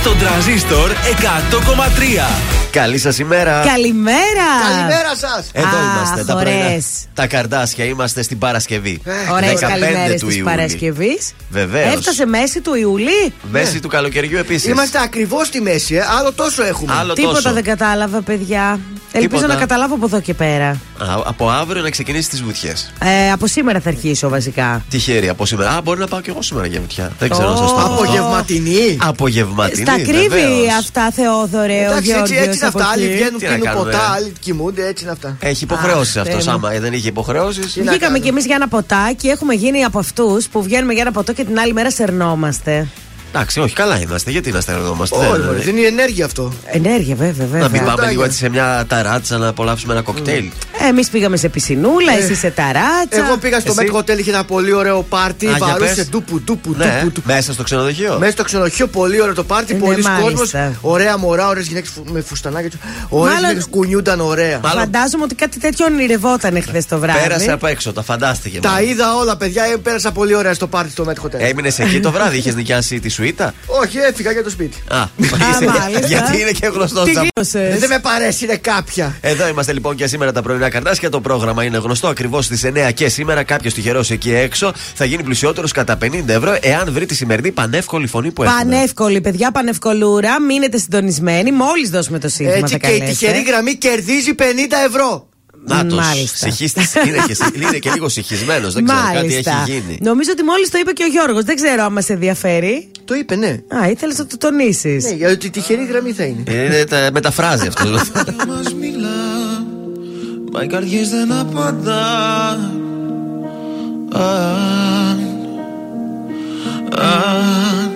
Στον τραζίστορ 100,3. Καλή σας ημέρα. Καλημέρα. Καλημέρα σας. Εδώ Αχ, είμαστε τα ωραίες. πρωινά. Τα καρδάσια είμαστε στην Παρασκευή. Ωραίες 15 καλημέρες του της Ιούλη. Παρασκευής. Βεβαίως. Έφτασε μέση του Ιουλί. Μέση του καλοκαιριού επίσης. Είμαστε ακριβώς στη μέση, ε. άλλο τόσο έχουμε. Άλλο Τίποτα τόσο. δεν κατάλαβα, παιδιά. Ελπίζω Τίποτα. να καταλάβω από εδώ και πέρα. Α, από αύριο να ξεκινήσει τις βουτιές. Ε, από σήμερα θα αρχίσω βασικά. Τυχαίρι από σήμερα. Α, μπορεί να πάω κι εγώ σήμερα για βουτιά. Δεν ξέρω να σας το Ω. πω. Απογευματινή. Απογευματινή. Στα κρύβει βεβαίως. αυτά, Θεόδωρε, ο Εντάξει, έτσι, Γιώργος έτσι είναι από αυτά. Άλλοι εκεί. βγαίνουν, Τι να πίνουν κάνουμε, ποτά, ε; άλλοι κοιμούνται, έτσι είναι αυτά. Έχει υποχρεώσεις Αχ, αυτό. Θεέ μου. Άμα δεν είχε υποχρεώσεις. να Βγήκαμε κάνουμε. κι εμείς για ένα ποτάκι. Έχουμε γίνει από αυτούς που βγαίνουμε για ένα ποτό και την άλλη μέρα σερνόμαστε. Εντάξει, όχι, καλά είμαστε. Γιατί να στερεόμαστε. Όχι, μωρέ, δεν είναι ενέργεια αυτό. Ενέργεια, βέβαια, Να μην βέβαια. πάμε Ποτάκια. λίγο έτσι σε μια ταράτσα να απολαύσουμε ένα κοκτέιλ. Εμείς πήγαμε σε πισινούλα, εσύ σε ταράτσα. Εγώ πήγα στο Εσύ; Met Hotel, είχε ένα πολύ ωραίο πάρτι. Α, για Βαρούσε πες. ντούπου, ντούπου, Ναι, ντούπου, ντούπου. μέσα στο ξενοδοχείο. Μέσα στο ξενοδοχείο, πολύ ωραίο το πάρτι, Ε, ναι, πολλοί κόσμος. μάλιστα. Ωραία μωρά, ωραίες γυναίκες με φουστανάκια. Ωραίες Μάλλον- γυναίκες κουνιούνταν ωραία. Μάλλον- Φαντάζομαι ότι κάτι τέτοιο ονειρευόταν χθες το βράδυ. Πέρασε απ' έξω, τα φαντάστηκε. Τα μάλλον. είδα όλα, παιδιά. ε, Πέρασα πολύ ωραία στο πάρτι στο Met Hotel. Έμεινες εκεί το βράδυ, είχες νοικιάσει τη σουίτα; Όχι, έφυγα για το σπίτι. Α, μάλιστα. γιατί είναι και γνωστός Τι τσαμπ- γλώσσες. Ε, Δεν με παρέσει, είναι κάποια. Εδώ είμαστε λοιπόν και σήμερα τα πρωινά καρτάσια. Το πρόγραμμα είναι γνωστό ακριβώς στις 9 και σήμερα. Κάποιος τυχερό εκεί έξω θα γίνει πλουσιότερος κατά 50 ευρώ εάν βρει τη σημερινή πανεύκολη φωνή που έχουμε. Πανεύκολη, παιδιά, πανευκολούρα. Μείνετε συντονισμένοι. Μόλις δώσουμε το σύνθημα Έτσι θα και η καλέσετε. τυχερή γραμμή κερδίζει 50 ευρώ. Νάτος, Μάλιστα. συχίστης. είναι, και, είναι και λίγο συχισμένος. Δεν ξέρω κάτι έχει γίνει. Νομίζω ότι μόλις το είπε και ο Γιώργος. Δεν ξέρω αν μα ενδιαφέρει. Το είπε, ναι. Α, ήθελες να το τονίσεις. Ναι, γιατί η τυχερή γραμμή θα είναι. Είναι, τα, μεταφράζει αυτό. μας μιλά Μα οι καρδιές δεν απαντά Αν, αν,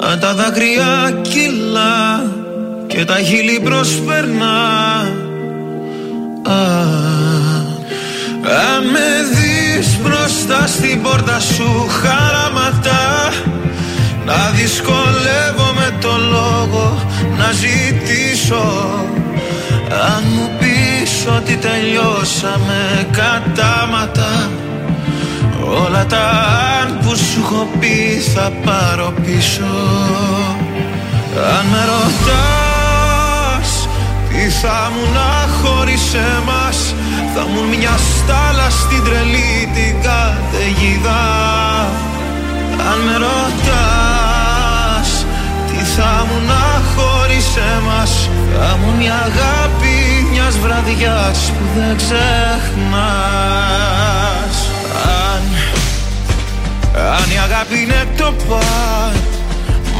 αν τα δάκρυα κυλά και τα χείλη προσπερνά Αν, αν με δεις μπροστά στην πόρτα σου χαραματά να δυσκολεύομαι το λόγο να ζητήσω. Αν μου πεις ότι τελειώσαμε κατάματα Όλα τα αν που σου έχω πει θα πάρω πίσω. Αν με ρωτάς τι θα μου να χωρίς εμάς Θα μου μια στάλα στην τρελή την καταιγίδα. Αν με ρωτάς Τι θα μου να χωρίς εμάς Θα μου μια αγάπη μιας βραδιάς που δεν ξεχνάς. Αν, αν η αγάπη είναι το παν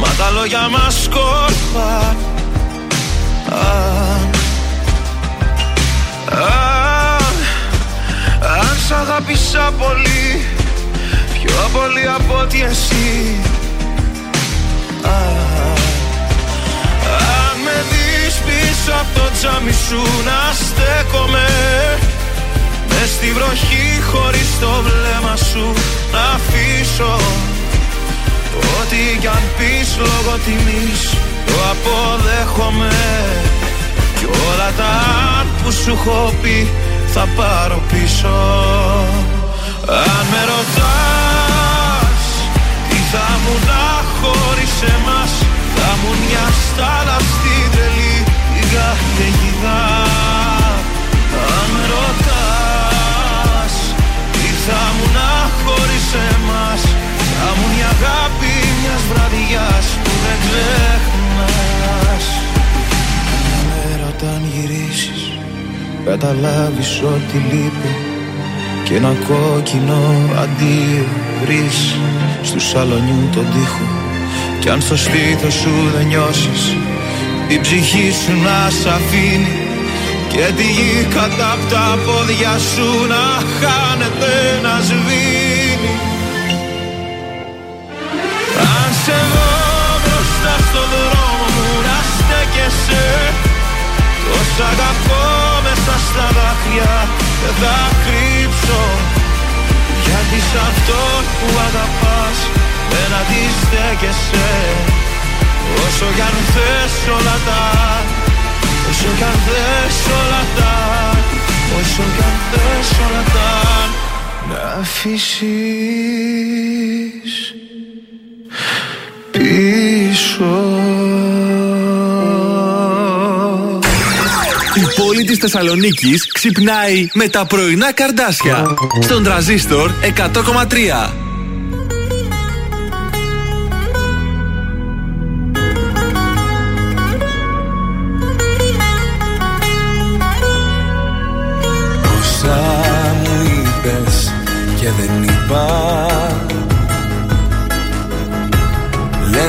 Μα τα λόγια μας σκόρπαν Αν, αν, αν σ' αγάπησα πολύ Πιο πολύ από ότι εσύ. Α, Αν με δεις πίσω από το τζάμι σου να στέκομαι Μες στη βροχή χωρίς το βλέμμα σου να αφήσω. Ό,τι κι αν πεις λόγω τιμής το αποδέχομαι Κι όλα τα αν που σου έχω πει θα πάρω πίσω. Αν με ρωτάς τι θα μου να χωρίς εμάς Θα μου μια στάλα στην τρελή την καταιγίδα Αν με ρωτάς τι θα μου να χωρίς εμάς Θα μου μια αγάπη μιας βραδιάς που δεν ξεχνάς. Μια μέρα όταν γυρίσεις καταλάβεις ότι λείπει και ένα κόκκινο αντίο βρεις. Στου σαλονιού τον τοίχο κι αν στο στήθος σου δεν νιώσεις την ψυχή σου να σ' αφήνει. Και τη γη κατά απ' τα πόδια σου να χάνεται να σβήνει αν σε δω μπροστά στο δρόμο μου να στέκεσαι. Τόσα αγαπώ μέσα στα δάκρυα δεν θα κρύψω. Γιατί σ' αυτόν που αγαπάς δεν αντιστέκεσαι. Όσο κι αν θες όλα τα Όσο κι αν θες όλα τα Όσο κι αν θες όλα τα να αφήσεις πίσω Η πόλη της Θεσσαλονίκης ξυπνάει με τα πρωινά καρδάσια. Στον τραζίστορ 100,3.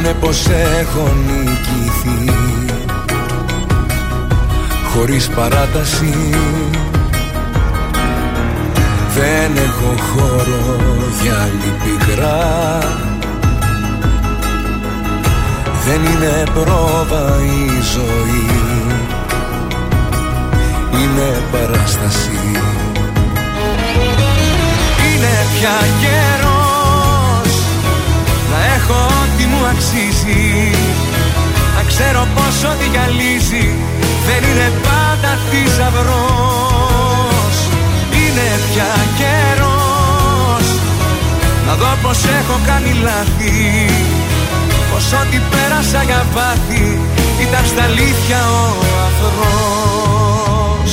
Λένε πως έχω νικηθεί. Χωρίς παράταση Δεν έχω χώρο για άλλη πικρά Δεν είναι πρόβα η ζωή. Είναι παράσταση. Είναι πια καιρός αξίζει. Να ξέρω πως ό,τι γυαλίζει δεν είναι πάντα θησαυρός. Είναι πια καιρός. Να δω πως έχω κάνει λάθη. Πως ό,τι πέρασα για βάθη ήταν στα αλήθεια ο αφρός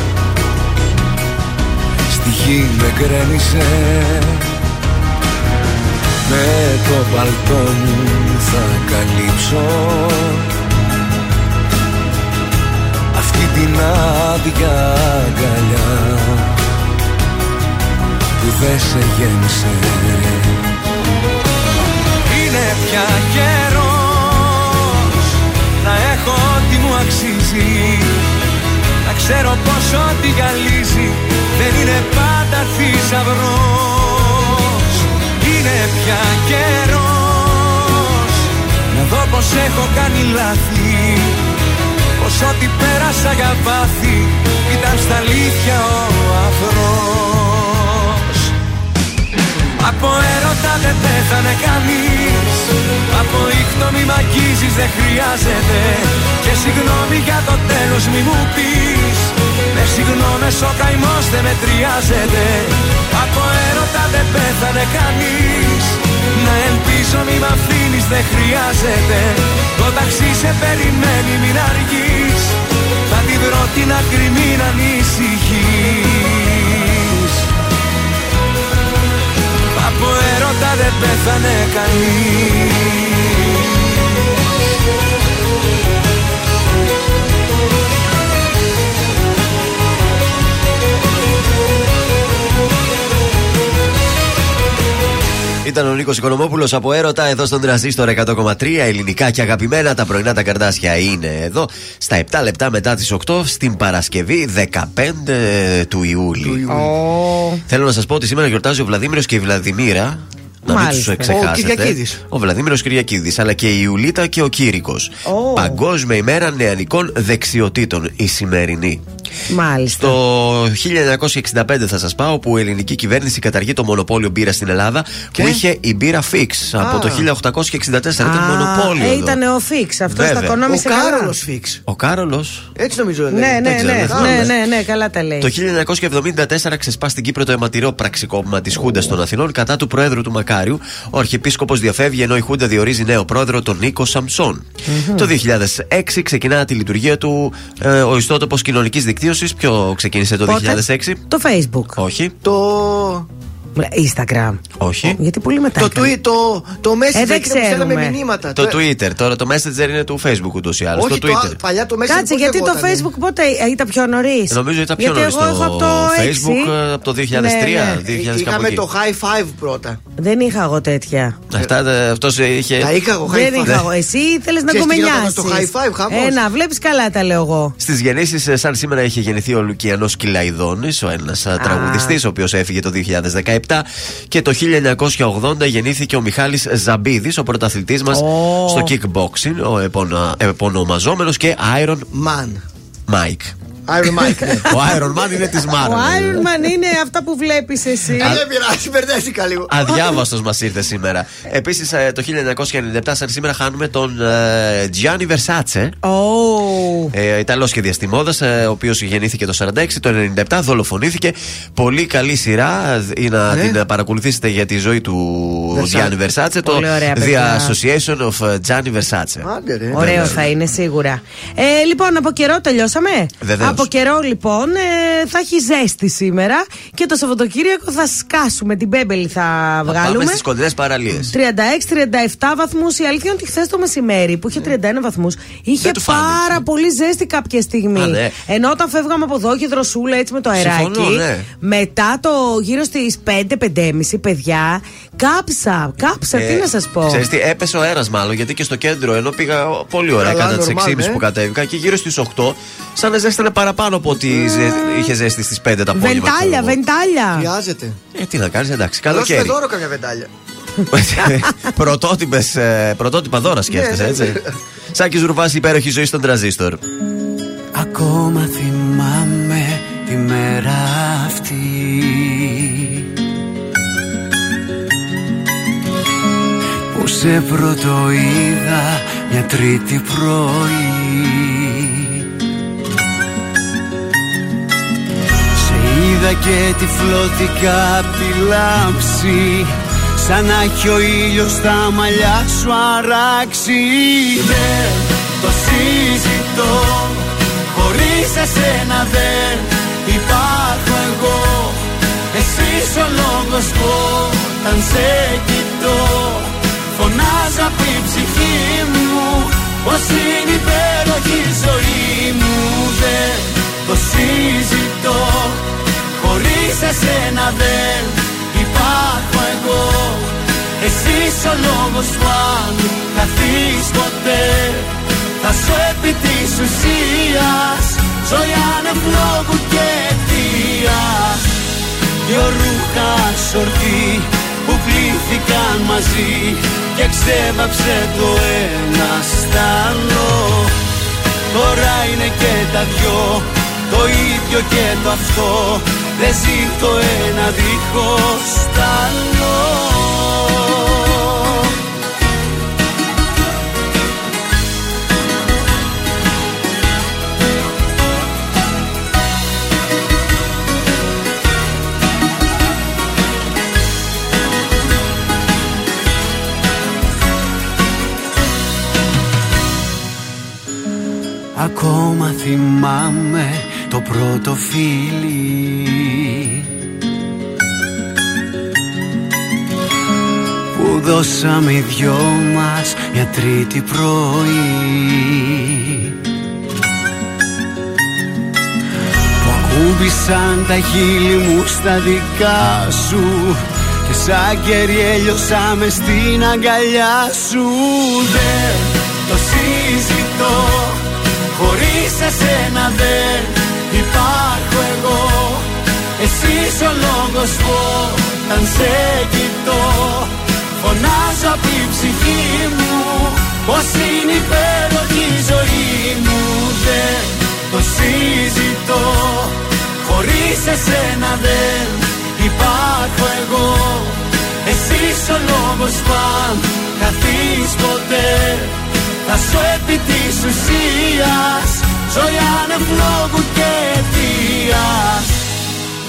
Στη γη με γκρέμισε. Με το παλτό μου θα καλύψω. Αυτή την άδεια αγκαλιά που δεν σε γέμισε. Είναι πια καιρός να έχω ό,τι μου αξίζει. Να ξέρω πως ό,τι γυαλίζει δεν είναι πάντα θησαυρός. Είναι πια καιρός. Να δω πως έχω κάνει λάθη Πως ό,τι πέρασα για βάθη ήταν στα αλήθεια ο αφρός Από έρωτα δεν πέθανε κανείς Από ήχτο μη μ' αγγίζεις δεν χρειάζεται. Και συγγνώμη για το τέλος μη μου πεις Με συγγνώμες ο καημός δεν μετριάζεται. Από έρωτα δεν πέθανε κανείς. Να ελπίζω μη μ' αφήνεις δεν χρειάζεται. Το ταξί σε περιμένει μην αργείς. Θα την βρω την άκρη μην ανησυχείς. Από έρωτα δεν πέθανε κανείς Ήταν ο Νίκος Οικονομόπουλος από έρωτα εδώ στον Τραζίστορ 100,3 ελληνικά και αγαπημένα. Τα πρωινά τα καρδάσια είναι εδώ στα 7 λεπτά μετά τις 8 στην Παρασκευή 15 του Ιούλη. Θέλω να σας πω ότι σήμερα γιορτάζει ο Βλαδίμηρο και η Βλαδιμίρα. Να μην Μάλιστα. τους ξεχάσετε. Ο Κυριακίδης. Ο Βλαδίμηρο Κυριακίδης, αλλά και η Ιουλίτα και ο Κύρικος. Ω. Παγκόσμια ημέρα νεανικών δεξιοτήτων η σημερινή. Μάλιστα. Το 1965 θα σας πάω που η ελληνική κυβέρνηση καταργεί το μονοπόλιο μπύρα στην Ελλάδα που είχε η μπύρα Fix από το 1864. Ήταν Α, μονοπόλιο. ε, εδώ. ήταν ο Φίξ. Αυτός Βέβαια. τα Ο οικονόμησε καλά. Κάρολο Φίξ. Ο Κάρολος. Έτσι νομίζω λέει. Ναι, ναι, Δεν ξέρω, ναι, δεν θυμάμαι. ναι, ναι, ναι, καλά τα λέει. Το 1974 ξεσπά στην Κύπρο το αιματηρό πραξικόπημα της Χούντας των Αθηνών κατά του Προέδρου του Μακάριου. Ο Αρχιεπίσκοπος διαφεύγει ενώ η Χούντα διορίζει νέο πρόεδρο τον Νίκο Σαμψόν. Το 2006 ξεκινά τη λειτουργία του ε, ο ιστότοπος κοινωνικής δικτύωσης. Ποιο ξεκίνησε το Πότε; 2006. Το Facebook. Όχι. Το. Instagram. Όχι. Γιατί πολύ μετά. Το έκανε. tweet, το, το message Ε, δεν εκείνο που στέλναμε ξέρουμε. μηνύματα. Το Twitter. Τώρα το Messenger είναι του Facebook ούτως ή άλλως. Όχι, Το το, Twitter. α- παλιά το message Κάτσε, πώς γιατί το λεγότανε. Facebook πότε ε, ήταν πιο νωρίς; Νομίζω ήταν πιο Γιατί νωρίς εγώ έχω από το το Facebook 6. ε, από το 2003. Ναι, ναι. 2000 κάπου Είχαμε εκεί. το high five πρώτα. Δεν είχα εγώ τέτοια. Αυτά αυτός είχε. Τα είχα εγώ high Δεν five. είχα εγώ. Εσύ ήθελε να Ξέρεις τι γινόταν κομμενιάσει. στο high five, χαμός. Ένα, βλέπεις καλά τα λέω εγώ. Στις γεννήσεις, σαν σήμερα, είχε γεννηθεί ο Λουκιανός Κυλαϊδόνης, ο ένας τραγουδιστής, ο οποίος έφυγε το 2017. Και το 1980 γεννήθηκε ο Μιχάλης Ζαμπίδης, ο πρωταθλητής μας Ω. στο kickboxing, ο επωνα- επωνομαζόμενος και Iron Man. Mike. Iron Mike. ναι. Ο Iron Man είναι της Ο Marvel. Iron Man είναι αυτά που βλέπεις εσύ. Ε, Δεν πειράζει, μπερδεύτηκα λίγο. Αδιάβαστος μας ήρθε σήμερα. Επίσης, το 1997, σαν σήμερα, χάνουμε τον ε, Gianni Versace. Ω. Ε, Ιταλός σχεδιαστή μόδα, ε, ο οποίος γεννήθηκε το 46, το 97 δολοφονήθηκε. Πολύ καλή σειρά ε, ή να Ναι. την παρακολουθήσετε για τη ζωή του Versace. Γιάννη Versace. Το Πολύ ωραία, The παιδιά. Association of ε, Gianni Versace. Άντε ρε. Ωραίο θα είναι σίγουρα. Ε, λοιπόν, από καιρό τελειώσαμε; Βεβαίως. Από καιρό λοιπόν ε, θα έχει ζέστη σήμερα και το Σαββατοκύριακο θα σκάσουμε. Την πέμπελη θα Θα βγάλουμε. Πάμε στις κοντινέ παραλίες. 36-37 βαθμούς. Η αλήθεια είναι ότι χθες το μεσημέρι που είχε 31 βαθμούς είχε Δεν του φάνηκε. πάρα πολύ ζέστη κάποια στιγμή. Α, ναι. Ενώ όταν φεύγαμε από εδώ και δροσούλα έτσι με το Συμφωνώ, αεράκι. ναι. Μετά το γύρω στις 5-5.30 παιδιά, κάψα. Κάψα, τι να σας πω. Ε, Ξέρεις τι, έπεσε ο αέρας μάλλον γιατί και στο κέντρο ενώ πήγα πολύ ωραία Καλά, κατά τις normal, 6.30 ε. που κατέβηκα και γύρω στις 8 σαν να ζέστανε παραπάνω από ότι ζε- είχε ζέστη στις 5 τα απόγευμα. ξέρω Βεντάλια, εγώ. βεντάλια. Χρειάζεται. Ε, τι να κάνεις, εντάξει, Δώσουμε καλοκαίρι. δώρο καμιά βεντάλια. Πρωτότυπες, ε, πρωτότυπα δώρα σκέφτεσαι, Ναι, ναι, έτσι. Σάκης Ρουβά, υπέροχη ζωή στον τραζίστορ. Ακόμα θυμάμαι τη μέρα αυτή. Που σε πρώτο είδα μια τρίτη πρωί. Σε είδα και τυφλώθηκα απ' τη λάμψη Σαν να έχει ο ήλιος στα μαλλιά σου αράξει. Δεν το συζητώ Χωρίς εσένα δεν υπάρχω εγώ. Εσύ ο λόγος που όταν σε κοιτώ Φωνάζω απ' την ψυχή μου Πως είναι υπέροχη η ζωή μου. Δεν το συζητώ Χωρίς εσένα δεν υπάρχω εγώ. Εσύ ο λόγος που αν χαθείς ποτέ θα σου επί της ουσίας. Ζωή άνευ λόγου και αιτίας Δυο ρούχα σορτή που πλήθηκαν μαζί Και ξέβαψε το ένα στ' άλλο Τώρα είναι και τα δυο το ίδιο και το αυτό Δεν ζει το ένα δίχως τ' άλλο Ακόμα θυμάμαι το πρώτο φίλι. Που δώσαμε οι δυο μας μια τρίτη πρωί. Που ακούμπησαν τα χείλη μου στα δικά σου Και σαν κερί έλειωσαμε στην αγκαλιά σου. Δεν το συζητώ Χωρίς εσένα δεν υπάρχω εγώ. Εσύ ο λόγος που όταν σε κοιτώ. Φωνάζω απ' την ψυχή μου Πως είναι υπέροχη η ζωή μου. Δεν το συζητώ Χωρίς εσένα δεν υπάρχω εγώ. Εσύ ο λόγος που αν χαθείς ποτέ θα σου επί της ουσίας Ζωή άνευ λόγου και αιτίας.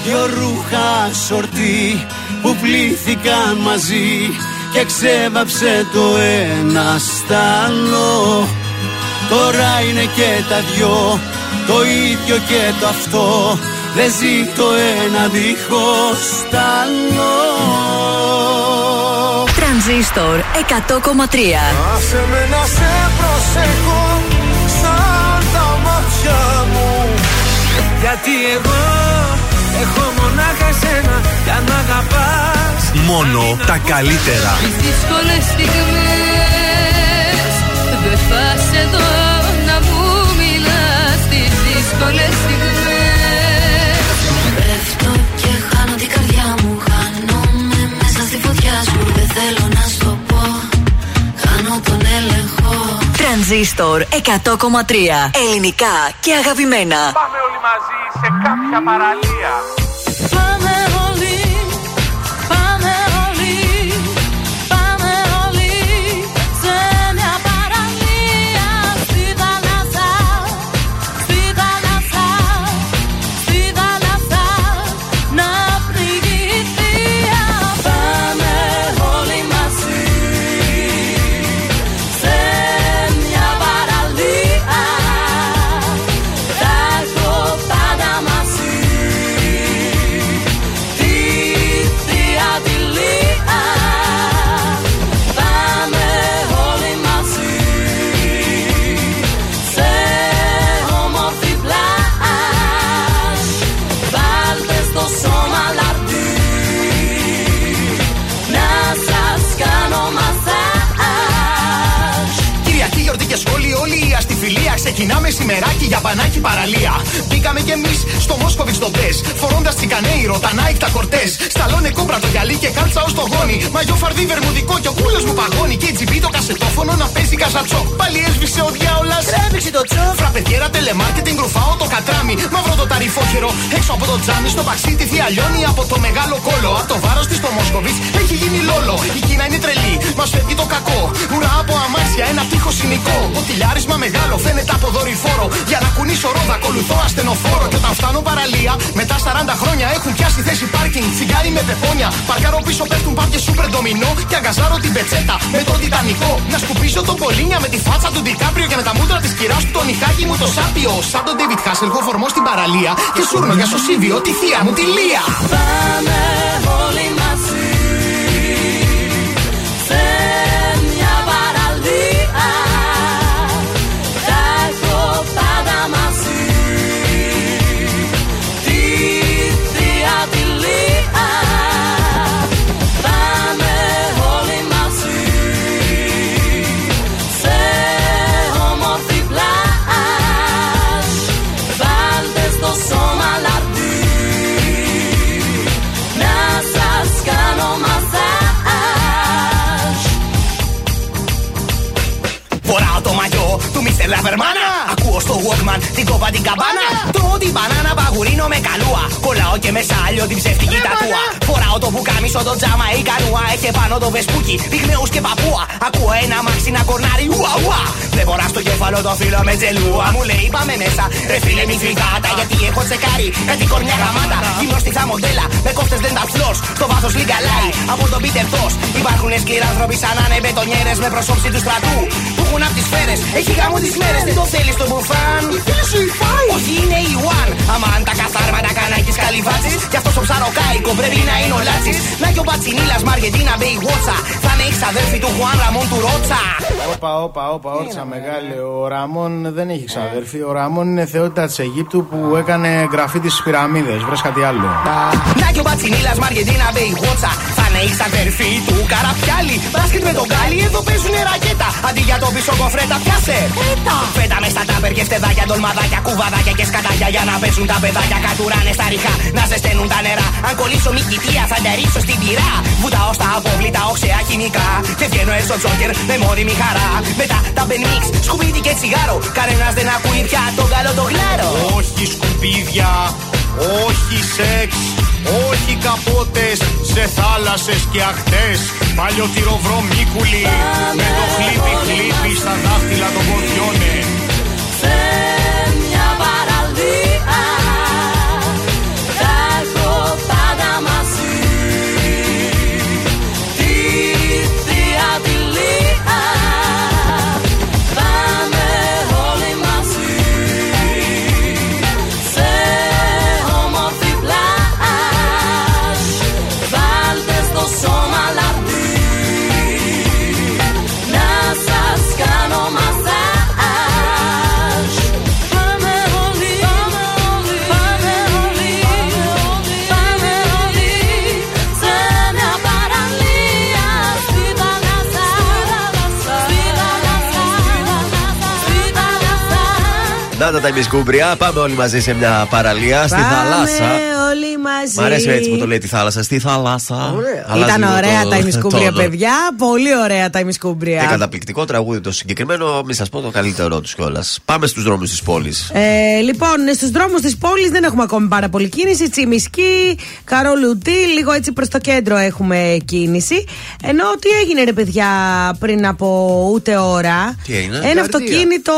Δυο ρούχα σορτί που πλήθηκαν μαζί Και ξέβαψε το ένα στ' άλλο Τώρα είναι και τα δυο το ίδιο και το αυτό. Δεν ζει το ένα δίχως τ' άλλο Τρανζίστορ 100,3 Άσε με να σε προσέχω Γιατί εγώ έχω μονάχα εσένα για να αγαπάς. Μόνο τα καλύτερα. Τις δύσκολες στιγμές Δεν φας εδώ να μου μιλάς. Τις δύσκολες στιγμές Τρανζίστορ 100,3 Ελληνικά και αγαπημένα. Πάμε όλοι μαζί σε κάποια παραλία σούρνο για σωσίβιο τη θεία μου τη Λία. Καλούα. Κολλάω και μεσάλιο την ψεύτικη τατούα. Φοράω το μπουκάμισο το τζάμα ή κανούα. Έχει πάνω το βεσπούκι, πυγμέους και παππούα. Ακούω ένα μάξι να κορνάρει ουα ουα. Δεν μπορώ στο κέφαλο το φίλο με τζελούα. Μου λέει πάμε μέσα, ρε φίλε μη φρυγάτα. Γιατί έχω τσεκάρει κάτι κορμιά γαμάτα. Γυμνοστιθά μοντέλα με κόφτες δεν τα φλός. Στο βάθος λιγκαλάει από τον Πίτερ Τό. Υπάρχουν σκληρά άνθρωποι σαν να είναι μπετονιέρες με προσώψη του στρατού. Που έχουν απ' τις σφαίρες, έχει γάμο τις μέρες. Τι το θέλει στο μπουφάν. σου η φάι. Όχι είναι η One. Αμάν τα καθάρματα κανάκι καλυβάτση. Κι αυτός ο ψαροκάικο πρέπει να είναι ο Λάτσι. Να και ο Πατσινίλα Μαργεντίνα Μπέι Βότσα. Θα είναι η ξαδέρφη του Χουάν Ραμόν του Ρότσα. Όπα, όπα, όπα, όρτσα μεγάλη. Ο Ραμόν δεν έχει ξαδέρφη. Ο Ραμόν είναι θεότητα της Αιγύπτου που έκανε γραφή της πυραμίδες. Βρες κάτι άλλο. Να και ο Πατσινίλα Μαργεντίνα Μπέι Βότσα. Θα είναι η ξαδέρφη του Καραπιάλι. Μπάσκετ με τον Γκάλι, εδώ παίζουνε ρακέτα. Αντί για το πίσω κοφρέτα, πιάσε. Έτα. Φέτα μες στα τάπερ και φτεδάκια, ντολμαδάκια, κουβαδάκια και σκατάκια για να παίζουν τα παιδάκια. Κατουράνε στα ριχά, να ζεσταίνουν τα νερά. Αν κολλήσω μη κοιτία, θα ντερίσω στην πυρά. Βουτάω στα απόβλητα, οξέα χημικά. Και βγαίνω έσω τζόκερ με μόνιμη χαρά. Μετά τα μπενίξ, σκουπίδι και τσιγάρο. Κανένας δεν ακούει πια τον καλό το γλάρο. Όχι σκουπίδια, όχι σεξ, όχι καπότες σε θάλασσες και ακτές. Παλιωτηροβρομίκουλοι με το χλίπι χλίπι στα δάχτυλα των κορδιώνε τα τα ημισκούμπρια. Πάμε όλοι μαζί σε μια παραλία στη Πάμε θάλασσα. όλοι μαζί. Μ' αρέσει έτσι που το λέει τη θάλασσα. Στη θάλασσα. Ωραία. Αλλάζει Ήταν λίγο ωραία το τα ημισκούμπρια, τόνο. παιδιά. Πολύ ωραία τα Και ημισκούμπρια. καταπληκτικό τραγούδι το συγκεκριμένο, μη σας πω το καλύτερό τους κιόλας. Πάμε στους δρόμους της πόλης. Ε, λοιπόν, στους δρόμους της πόλης δεν έχουμε ακόμη πάρα πολύ κίνηση. Τσιμισκή, Καρολουτή, λίγο έτσι προς το κέντρο έχουμε κίνηση. Ενώ τι έγινε, ρε παιδιά, πριν από ούτε ώρα; Τι έγινε; Ένα Καρδία. αυτοκίνητο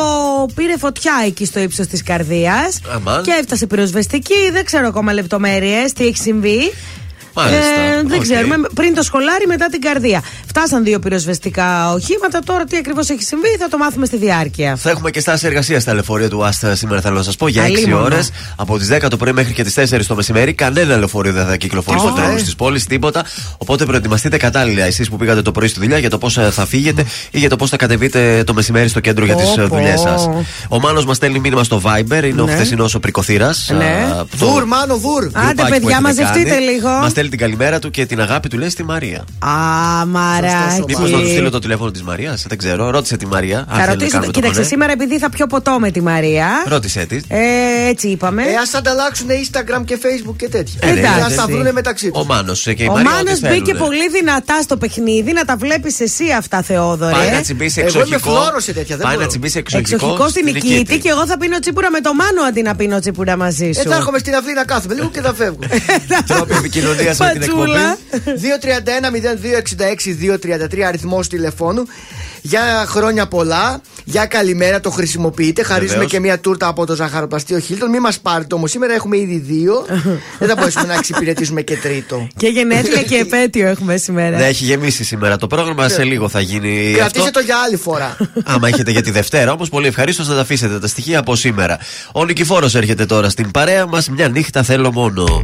πήρε φωτιά εκεί στο ύψος της Καρδίας. Αμάν. Και έφτασε πυροσβεστική. Δεν ξέρω ακόμα λεπτομέρειες τι έχει συμβεί. Μάλιστα. Ε, δεν Οκ. ξέρουμε. Πριν το σχολάρι, μετά την Καρδία. Φτάσαν δύο πυροσβεστικά οχήματα. Τώρα τι ακριβώς έχει συμβεί θα το μάθουμε στη διάρκεια. Θα έχουμε και στάση εργασίας στα λεωφορεία του ΟΑΣΘ σήμερα, θέλω να σας πω, για 6 Αλίμονο. ώρες. Από τις 10 το πρωί μέχρι και τις 4 το μεσημέρι. Κανένα λεωφορείο δεν θα κυκλοφορεί στου Ω, δρόμου ε. της πόλης, τίποτα. Οπότε προετοιμαστείτε κατάλληλα εσείς που πήγατε το πρωί στη δουλειά για το πώς θα φύγετε ή για το πώς θα κατεβείτε το μεσημέρι στο κέντρο για τις Πω, πω. δουλειές σας. Ο Μάνος μας στέλνει μήνυμα στο Viber, είναι ο Ναι. χθεσινός ο Πρικοθήρα. Ναι. Βουρ, μάνο, βουρ. Άντε, παιδιά, μαζευτείτε λίγο. Μας στέλνει την καλημέρα του και την αγάπη του λέει στη Μαρία. Α, μαράκι. Μήπως να του στείλω το τηλέφωνο της Μαρίας, δεν ξέρω. Ρώτησε τη Μαρία. αν Θα θέλει να ρωτήσω. κάνουμε το Κοίταξε, κονέ. σήμερα επειδή θα πιω ποτό με τη Μαρία. Ρώτησε της. Ε, έτσι είπαμε. Ε, ας ανταλλάξουν Instagram και Facebook και τέτοια. Ε, ναι, Εντάξει. Α τα βρούνε μεταξύ Ο του. Μάνο και η Ο Μαρία. Μάνος ό,τι μπήκε θέλουνε. πολύ δυνατά στο παιχνίδι, να τα βλέπεις εσύ αυτά, Θεόδωρε. Πάει να τσιμπήσει Εγώ είμαι εξοχικό. φλόρος σε τέτοια, δεν Πάει να μπορώ. τσιμπήσει εξοχικό. Εξοχικό στην νικήτη και εγώ θα πίνω τσίπουρα με το Μάνο αντί να πίνω τσίπουρα μαζί Ε, σου. θα έρχομαι στην αυλή να κάθομαι λίγο και θα φεύγω. Τρόποι επικοινωνίας με την εκπομπή. Πατσούλα. 231-0266-233 αριθμός τηλεφώνου. Για χρόνια πολλά, για καλημέρα, το χρησιμοποιείτε. Χαρίζουμε Βεβαίως. και μια τούρτα από το ζαχαροπλαστείο Χίλτον. Μην μας πάρετε όμως, σήμερα έχουμε ήδη δύο. Δεν θα μπορέσουμε να εξυπηρετήσουμε και τρίτο. Και γενέθλια και επέτειο έχουμε σήμερα. Ναι, έχει γεμίσει σήμερα το πρόγραμμα. Σε λίγο θα γίνει αυτό. Κρατήστε το για άλλη φορά. Άμα έχετε για τη Δευτέρα, όμως πολύ ευχαρίστως να τα αφήσετε τα στοιχεία από σήμερα. Ο Νικηφόρος έρχεται τώρα στην παρέα μας. Μια νύχτα θέλω μόνο.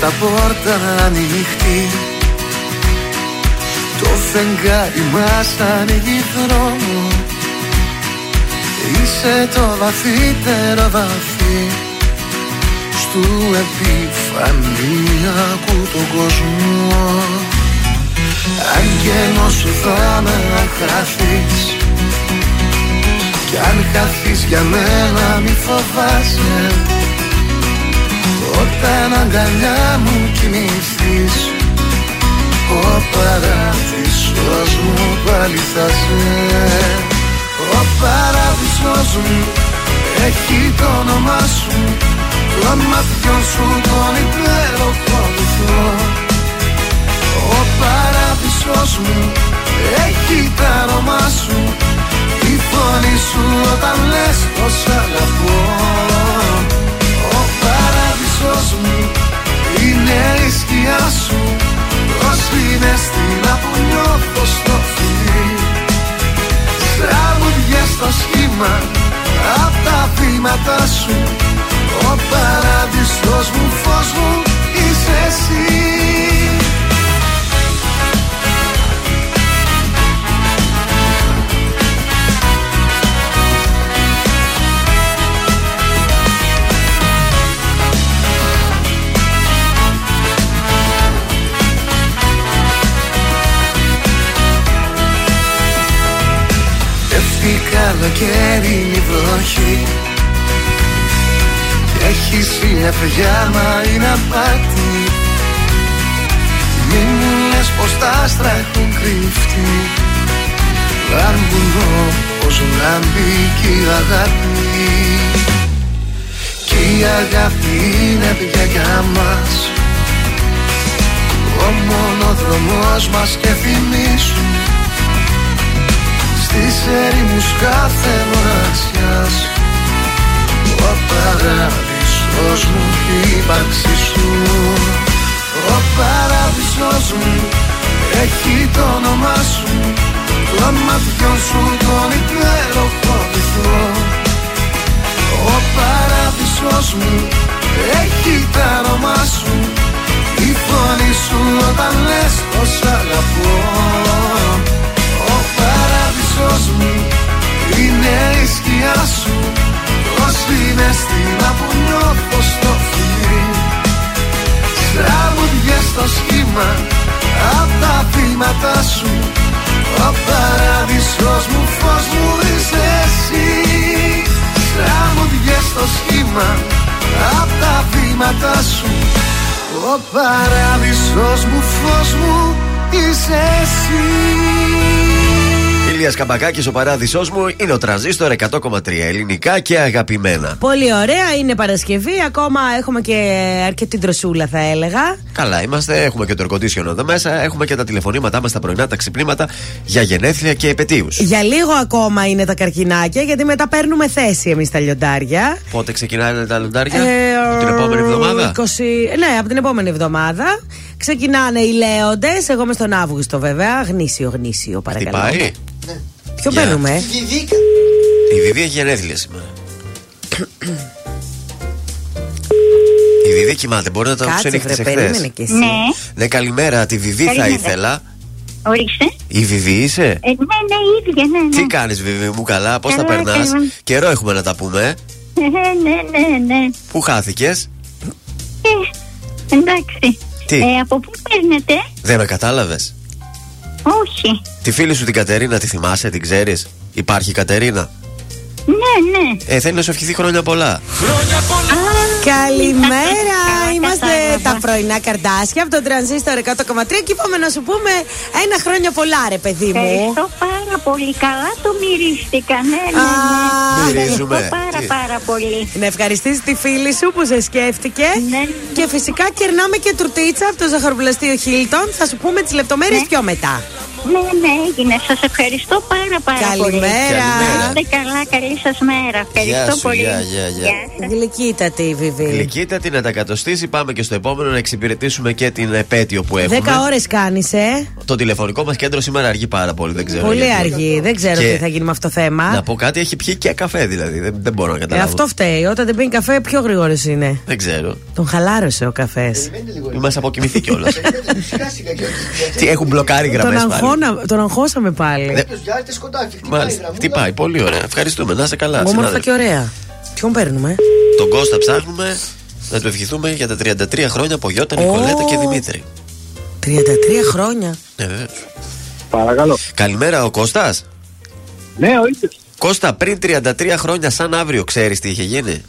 νύχτα πόρτα ανοιχτή. Το φεγγάρι μας ανοίγει δρόμο. Είσαι το βαθύτερο βαθύ Στου επιφανειακού τον κόσμο. Άγγελος σου θα με χαθείς Κι αν χαθείς για μένα μη φοβάσαι Όταν αγκαλιά μου κοιμηθείς Ο παράδεισος μου πάλι θα σε. Ο παράδεισος μου έχει το όνομά σου Των ματιών σου τον υπέροχο βυθό Ο παράδεισος μου έχει το όνομά σου Η φωνή σου όταν λες πως αγαπώ. Ο παράδεισος μου. Είναι η σκιά σου. Το συναισθήμα που νιώθω στο φιλί Τραγουδιές στο σχήμα Απ' τα βήματα σου. Ο παράδεισος μου φως μου Είσαι εσύ καλοκαίρινη βροχή. Κι έχει συννεφιά μα είναι απάτη. Μη μου λες πως τα άστρα έχουν κρυφτεί. Λάμπουν όπως λάμπει κι η αγάπη. Κι η αγάπη είναι πια για μας. Ο μονοδρομός μας και θυμίσου στις ερήμους κάθε μοναξιάς. Ο παράδεισος μου η ύπαρξη σου. Ο παράδεισος μου έχει το όνομά σου. Των ματιών σου τον υπέροχο βυθό Ο παράδεισος μου έχει το όνομά σου. Η φωνή σου όταν λες πως αγαπώ ο παράδεισος μου είναι η σκιά σου. Το συναισθήμα που νιώθω στο φιλί Τραγουδιές στο σχήμα Απ' τα βήματα σου. Ο παράδεισος μου φως μου είσαι εσύ. Τραγουδιές στο σχήμα Απ' τα βήματα σου. Ο παράδεισος μου φως μου είσαι εσύ Ηλίας Καμπακάκης, ο παράδεισός μου είναι ο τρανζίστορ 100,3 ελληνικά και αγαπημένα. Πολύ ωραία, είναι Παρασκευή. Ακόμα έχουμε και αρκετή ντροσούλα, θα έλεγα. Καλά είμαστε, έχουμε και το air εδώ μέσα, έχουμε και τα τηλεφωνήματά μας, τα πρωινά, τα ξυπνήματα για γενέθλια και επαιτίους. Για λίγο ακόμα είναι τα καρκινάκια, γιατί μετά παίρνουμε θέση εμείς τα λιοντάρια. Πότε ξεκινάνε τα λοντάρια, Ε, την επόμενη εβδομάδα; 20... Ναι, από την επόμενη εβδομάδα. Ξεκινάνε οι λέοντες. Εγώ είμαι στον Αύγουστο, βέβαια. Γνήσιο, γνήσιο, παρακαλώ. Χτυπάει; Ποιο Για. παίρνουμε, ε; Η Βιβί έχει γενέθλια σήμερα. Η Βιβί κοιμάται, μπορεί να τα Κάτσε, ξενύχτησε βρε, χθες. περίμενε κι εσύ. Ναι, Ναι, καλημέρα. Τη Βιβί θα Καλημέρα. ήθελα. ορίστε. Η Βιβί είσαι; Ε, ναι, ναι, ίδια, ναι, ναι. Τι κάνεις, Βιβί μου, καλά, πώς τα Καλά, περνάς; καλά. Καιρό έχουμε να τα πούμε. Ε, ναι, ναι, ναι. Πού χάθηκες, Ε, εντάξει. Τι; Ε, από πού παίρνετε, δεν με κατάλαβες. Όχι. Τη φίλη σου την Κατερίνα τη θυμάσαι, την ξέρεις; Υπάρχει η Κατερίνα; Ναι, ναι. Ε, θέλει να σου ευχηθεί χρόνια πολλά. Καλημέρα! Είμαστε κατάλαβα. τα πρωινά καρδάσια από τον τρανζίστορ 100,3 και είπαμε να σου πούμε ένα χρόνια πολλά, ρε παιδί μου. Ευχαριστώ πάρα πολύ. Καλά το μυρίστηκα. Ναι, ναι, Α, ναι. Μυρίζουμε. Ευχαριστώ πάρα Τι; πάρα πολύ. Να ευχαριστήσεις τη φίλη σου που σε σκέφτηκε. Ναι. Και φυσικά κερνάμε και τουρτίτσα από το ζαχαροπλαστείο Χίλτον. Θα σου πούμε τις λεπτομέρειες Ναι. πιο μετά. Ναι, ναι, έγινε. Σας ευχαριστώ πάρα πάρα πολύ. Καλημέρα. Καλημέρα. Είστε καλά, καλή σας μέρα. Ευχαριστώ Γεια σου, πολύ. γεια, γεια, γεια. σας. Γλυκύτατη η Βιβί. Γλυκύτατη να τα κατοστήσει. Πάμε και στο επόμενο να εξυπηρετήσουμε και την επέτειο που έχουμε. Δέκα ώρες κάνεις, ε. Το τηλεφωνικό μας κέντρο σήμερα αργεί πάρα πολύ. Δεν ξέρω. Πολύ γιατί. αργή. Δεν ξέρω Και τι θα γίνει με αυτό το θέμα. Να πω κάτι, έχει πιει και καφέ δηλαδή. Δεν, δεν μπορώ να Ε, καταλάβω. αυτό φταίει. Όταν δεν πίνει καφέ, πιο γρήγορος είναι. Δεν ξέρω. Τον χαλάρωσε ο καφές. Μας αποκοιμηθεί κιόλας. Τι έχουν μπλοκάρει Τον, γραμμές πάλι. Αγχώνα, τον αγχώσαμε πάλι. Ναι. Γιάρτε σκοτάκι, χτυπάει η Μάλιστα. γραμμούλα. Χτυπάει, πολύ ωραία. Ευχαριστούμε. Να είσαι καλά. Όμορφα συνάδελφε. και ωραία. Ποιον παίρνουμε; Τον Κώστα ψάχνουμε να του ευχηθούμε για τα 33 χρόνια από Γιώτα, Ω. Νικολέτα και Δημήτρη. 33 χρόνια. Ναι, βεβαίως. Παρακαλώ. Καλημέρα, ο Κώστας Ναι, ο ίδιος. Κώστα, πριν 33 χρόνια, σαν αύριο, ξέρεις τι είχε γίνει;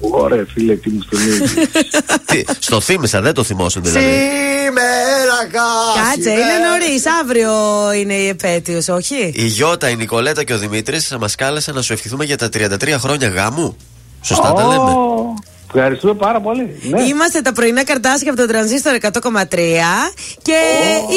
Ωραία, φίλε, τι μου στενίζει. τι, στο θύμισα, δεν το θυμόσουν δηλαδή. Σήμερα κάτσε. Κάτσε, είναι νωρίς. Αύριο είναι η επέτειος, όχι; Η Γιώτα, η Νικολέτα και ο Δημήτρης μας κάλεσαν να σου ευχηθούμε για τα 33 χρόνια γάμου. Σωστά τα λέμε. Ω, Ευχαριστούμε πάρα πολύ. Ναι. Είμαστε τα πρωινά καρτάσια από τον τρανζίστορ 100,3 και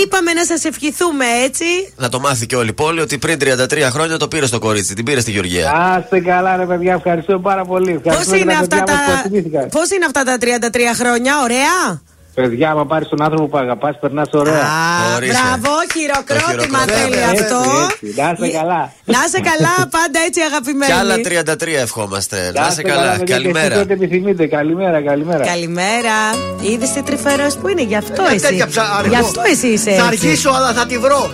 είπαμε να σας ευχηθούμε έτσι. Να το μάθει και όλη η πόλη ότι πριν 33 χρόνια το πήρε στο κορίτσι, την πήρε στη Γεωργία. Να είστε καλά, ρε παιδιά, ευχαριστούμε πάρα πολύ. Πώς Ευχαριστούμε είναι, και αυτά παιδιά μας που τα... θυμήθηκαν. πώς είναι αυτά τα 33 χρόνια, ωραία; Παιδιά, άμα πάρεις τον άνθρωπο που αγαπάς, περνάς ωραία. Α, Ορίστε. μπράβο, χειροκρότημα Το χειροκρότημα. τέλει Έτσι, αυτό. έτσι. Να είστε καλά. Να είσαι καλά, πάντα έτσι Κι αγαπημένοι. άλλα 33 ευχόμαστε. Να Να είσαι είστε καλά. παιδιά, και εσείς Καλημέρα. Ό,τι επιθυμείτε. Καλημέρα, καλημέρα. Καλημέρα. Είδες τι τρυφερός που είναι, γι' αυτό Ε, εσύ. τέτοια ψα- αργό. Γι' αυτό εσύ είσαι. Θα έτσι. αργήσω, αλλά θα τη βρω.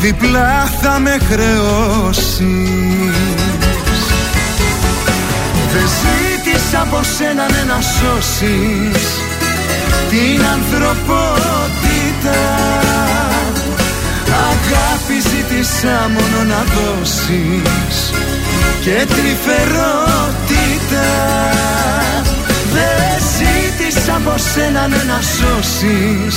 διπλά θα με χρεώσεις. Δεν ζήτησα από σένα ναι, να σώσεις. Την ανθρωπότητα Αγάπη ζήτησα μόνο να δώσεις. Και τρυφερότητα Δεν ζήτησα από σένα ναι, να σώσεις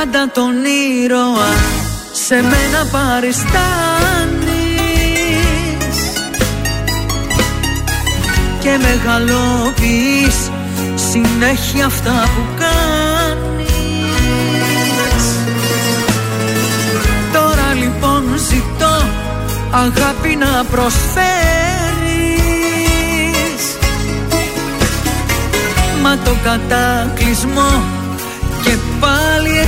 Πάντα τον ήρωα. Σε μένα παριστάνεις Και μεγαλοποιείς συνέχεια αυτά που κάνεις. Τώρα λοιπόν ζητώ αγάπη να προσφέρεις. Μα το κατάκλυσμό και πάλι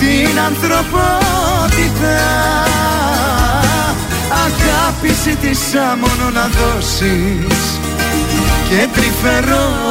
την ανθρωπότητα. Αγάπη ζήτησα μόνο να δώσεις και τρυφερότητα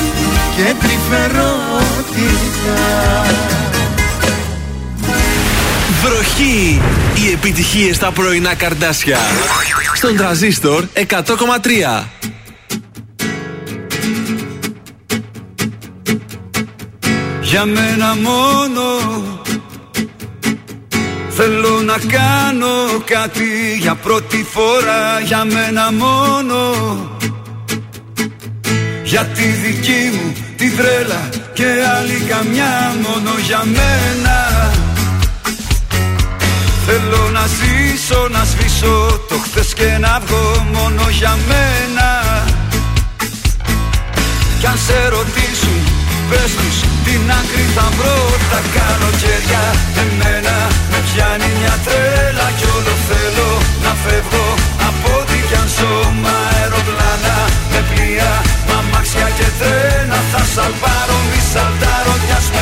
και τρυφερότητα Βροχή! Οι επιτυχίες στα πρωινά καρδάσια. Στον τραζίστορ 100,3. Για μένα μόνο Θέλω να κάνω κάτι για πρώτη φορά Για μένα μόνο Για τη δική μου τη τρέλα Και άλλη καμιά μόνο για μένα. Θέλω να ζήσω, να σβήσω το χθες και να βγω μόνο για μένα. Κι αν σε ρωτήσουν, πες τους την άκρη θα βρω τα καλοκαίρια Εμένα με πιάνει μια τρέλα κι όλο θέλω να φεύγω. Από ό,τι κι αν ζω Μα αεροπλάνα με πλοία Μα μάξια και τρένα Θα σαλπάρω μη σαλτάρω κι ας με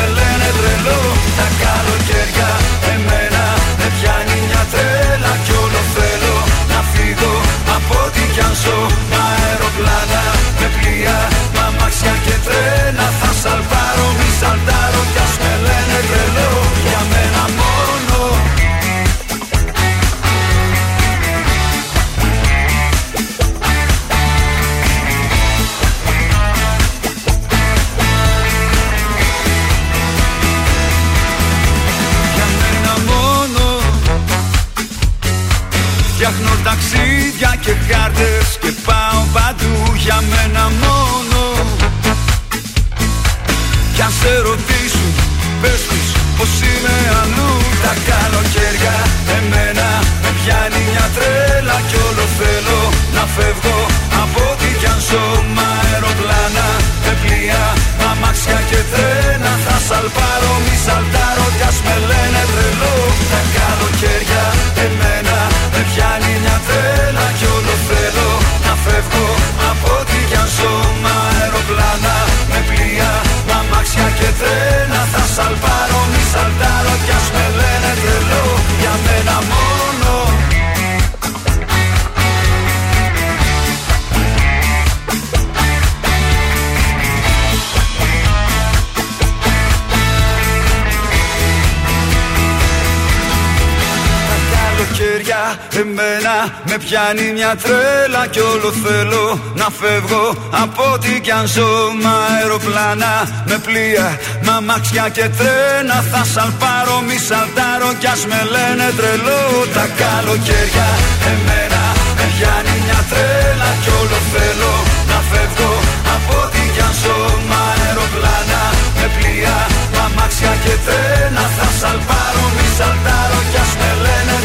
με πιάνει μια τρέλα Κι όλο θέλω να φεύγω Από ό,τι κι αν ζω. Μα αεροπλάνα με πλοία Μα μάξια και τρένα Θα σαλπάρω μη σαλτάρω Κι ας με λένε τρελό Τα καλοκαίρια. Εμένα με πιάνει μια τρέλα Κι όλο θέλω να φεύγω Από ό,τι κι αν ζω. Μα αεροπλάνα με πλοία Μα μάξια και τρένα Θα σαλπάρω μη σαλτάρω Κι ας με λένε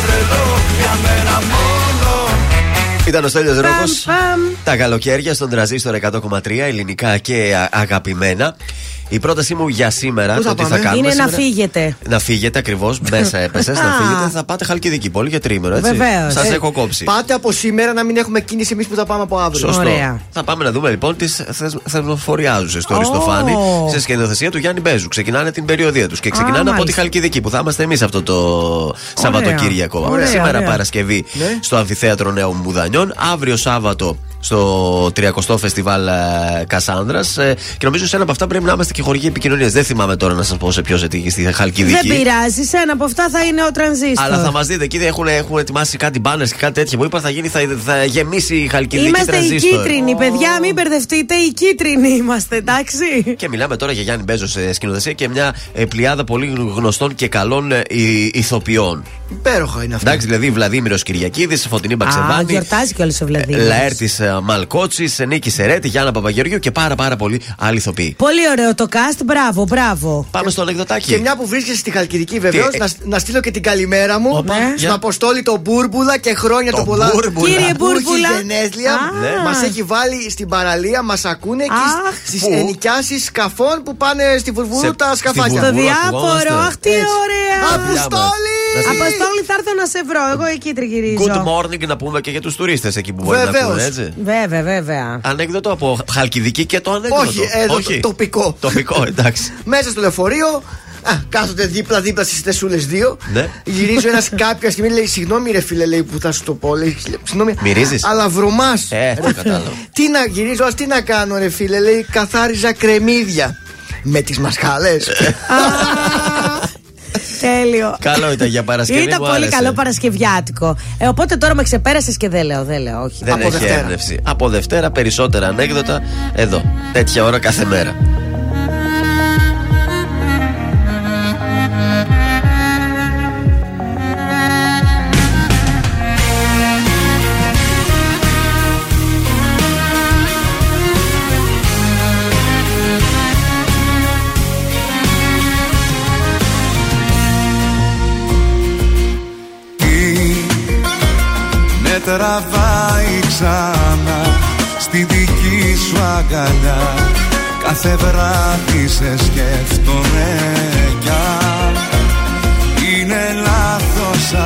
Ήταν ο Στέλιος Ρόχος Παμ. Τα καλοκαίρια στον τραζίστορ 100,3 ελληνικά και α- αγαπημένα. Η πρότασή μου για σήμερα, Πού το θα τι θα πάμε; κάνουμε. Είναι να σήμερα- φύγετε. Να φύγετε ακριβώς, μέσα έπεσες, να Α. φύγετε. Θα πάτε χαλκιδική πόλη για τρίμηνο, έτσι. Βεβαίως. Σας Ε, έχω κόψει. Πάτε από σήμερα να μην έχουμε κίνηση εμείς που θα πάμε από αύριο. Σωστό. Ωραία. Θα πάμε να δούμε λοιπόν τις θερμοφοριάζουσες στο Ω. Ριστοφάνη σε σκηνοθεσία του Γιάννη Μπέζου. Ξεκινάνε την περιοδία τους και ξεκινάνε από τη μάλιστα. Χαλκιδική που θα είμαστε εμείς αυτό το Σαββατοκύριακο. Ωραία, Σήμερα ωραία. Παρασκευή Ναι. στο Αμφιθέατρο Νέων Μουδανιών. Αύριο Σάββατο στο 30ο Φεστιβάλ ε, Κασάνδρας. και νομίζω σε ένα από αυτά πρέπει να είμαστε και χορηγοί επικοινωνίας. Δεν θυμάμαι τώρα να σας πω σε ποιος ετύχει στη Χαλκιδική. Δεν πειράζει, ένα από αυτά θα είναι ο τρανζίστορ. Αλλά θα μας δείτε εκεί, έχουν, έχουν ετοιμάσει κάτι μπάνες και κάτι τέτοια. Μου είπα θα, γίνει, θα, θα γεμίσει η Χαλκιδική Είμαστε οι τρανζίστορ. κίτρινοι, παιδιά, μην μπερδευτείτε, οι κίτρινοι είμαστε, εντάξει. Και μιλάμε τώρα για Γιάννη Μπέζος σε σκηνοθεσία και μια ε, πλειάδα πολύ γνωστών και καλών ε, ηθοποιών. Υπέροχο είναι αυτό. Εντάξει, δηλαδή Βλαδίμηρος Κυριακίδης, Φωτεινή Α, Μπαξεβάνη. γιορτάζει κιόλα ο Βλαδίμηρος. Λαέρτης Μαλκότσι, Νίκης Σερέτη, Γιάννα Παπαγεωργίου και πάρα πάρα πολλοί άλλοι ηθοποιοί. Πολύ ωραίο το cast, μπράβο, μπράβο. Πάμε στο ανεκδοτάκι. Και μια που βρίσκεσαι στη Χαλκιδική, βεβαίως, Τι, ε, να, να στείλω και την καλημέρα μου Όπα, στον για. Αποστόλη τον Μπούρμπουλα και χρόνια Το το πολλά. Μπούρμπουλα. Κύριε που έχει Μπούρμπουλα. γενέθλια. Α. Ναι. Μας έχει βάλει στην παραλία, μας ακούνε Αχ. και στις Πού; ενοικιάσεις σκαφών που πάνε στη Βουρβούρου Σε- τα στη σκαφάκια. Το Βουρβούρα διάφορο, ακουγόμαστε. αχ τι Έτσι. ωραία. Αποστόλη! Να σε- Αποστόλη θα έρθω να σε βρω, εγώ εκεί τριγυρίζω. Good morning να πούμε και για τους τουρίστες εκεί που μπορεί να Βεβαίως. ακούνε, έτσι. Βέβαια, βέβαια. Ανέκδοτο από Χαλκιδική και το ανέκδοτο. Όχι, εδώ το τοπικό. Τοπικό, εντάξει. Μέσα στο λεωφορείο. Α, κάθονται δίπλα-δίπλα στις τεσούλες δύο. Ναι. Γυρίζει ένας κάποια στιγμή λέει: Συγγνώμη, ρε φίλε, λέει που θα σου το πω. Λέει, Συγγνώμη. Μυρίζεις; Αλλά βρωμάς. Ε, το κατάλαβα. Τι να γυρίζω, ας τι να κάνω, ρε φίλε, λέει, καθάριζα κρεμμύδια. Με τις μασχάλες. Τέλειο. Καλό ήταν για Παρασκευή. Ήταν μου πολύ άρεσε. καλό Παρασκευιάτικο. Ε, οπότε τώρα με ξεπέρασε και δεν λέω, δεν λέω, όχι. Δεν Από έχει Δευτέρα. έμπνευση. Από Δευτέρα περισσότερα ανέκδοτα εδώ. Τέτοια ώρα κάθε μέρα. Τραβάει ξανά στη δική σου αγκαλιά. Κάθε βράδυ σε σκέφτομαι κι αν είναι λάθος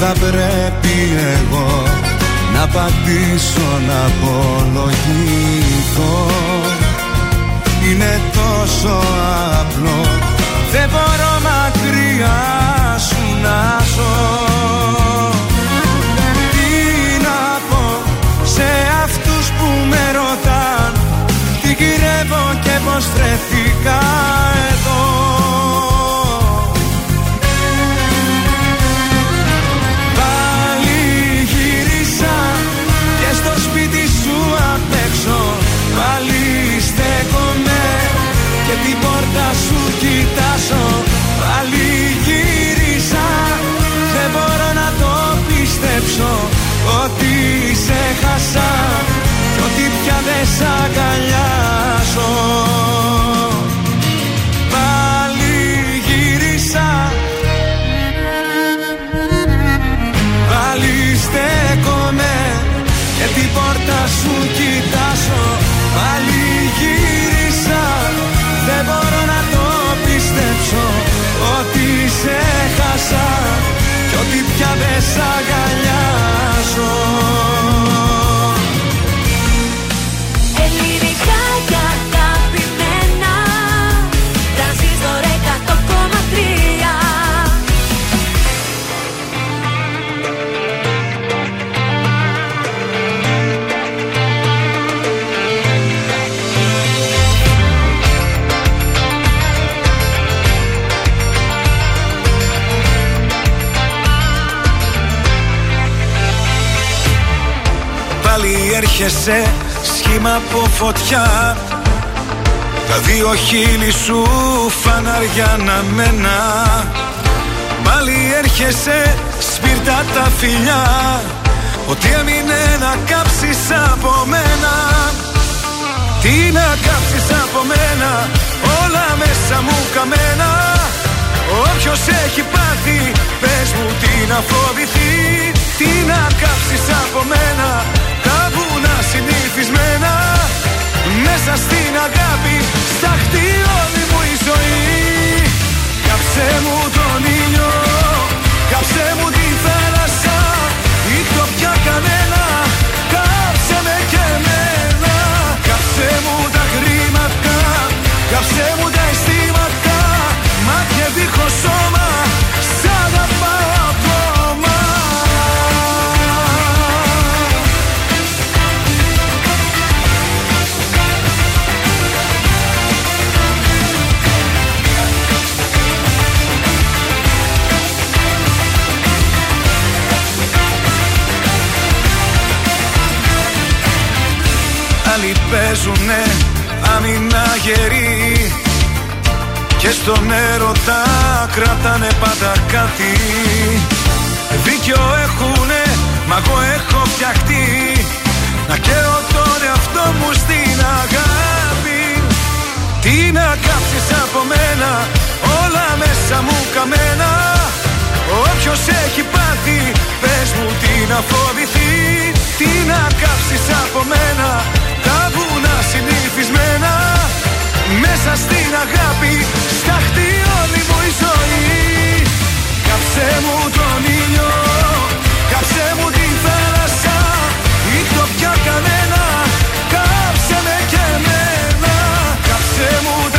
θα πρέπει εγώ να πατήσω να απολογηθώ. Είναι τόσο απλό δεν μπορώ μακριά σου να ζω. Τι να πω σε αυτούς που με ρωτάν τι γυρεύω και πως βρέθηκα σ' αγκαλιάζω έρχεσαι σχήμα από φωτιά. Τα δύο χείλη σου φανάρια να μένα. Πάλι έρχεσαι άσπυρτα τα φιλιά. Ότι έμεινε να κάψεις από μένα. Τι να κάψεις από μένα Όλα μέσα μου καμένα. Όποιος έχει πάθει Πες μου τι να φοβηθεί. Τι να κάψεις από μένα Τα βουνά συνηθισμένα Μέσα στην αγάπη Σταχτεί όλη μου η ζωή. Κάψε μου τον ήλιο Κάψε μου τη θάλασσα Ή το πια κανένα Κάψε με και εμένα. Κάψε μου τα χρήματα Κάψε μου τα αισθήματα Μάτια δίχως σώμα παίζουνε άμυνα γερή. Και στον έρωτα κρατάνε πάντα κάτι. Δίκιο έχουνε, μα εγώ έχω φτιαχτεί. Να καίω τον εαυτό μου στην αγάπη. Τι να κάψεις από μένα, όλα μέσα μου καμένα. Όποιος έχει πάθει, πες μου τι να φοβηθεί. Τι να κάψεις από μένα, τα βουνά συνηθισμένα Μέσα στην αγάπη, σταχτεί όλη μου η ζωή. Κάψε μου τον ήλιο, κάψε μου τη θάλασσα Ή το πια κανένα, κάψε με και εμένα. Κάψε μου τα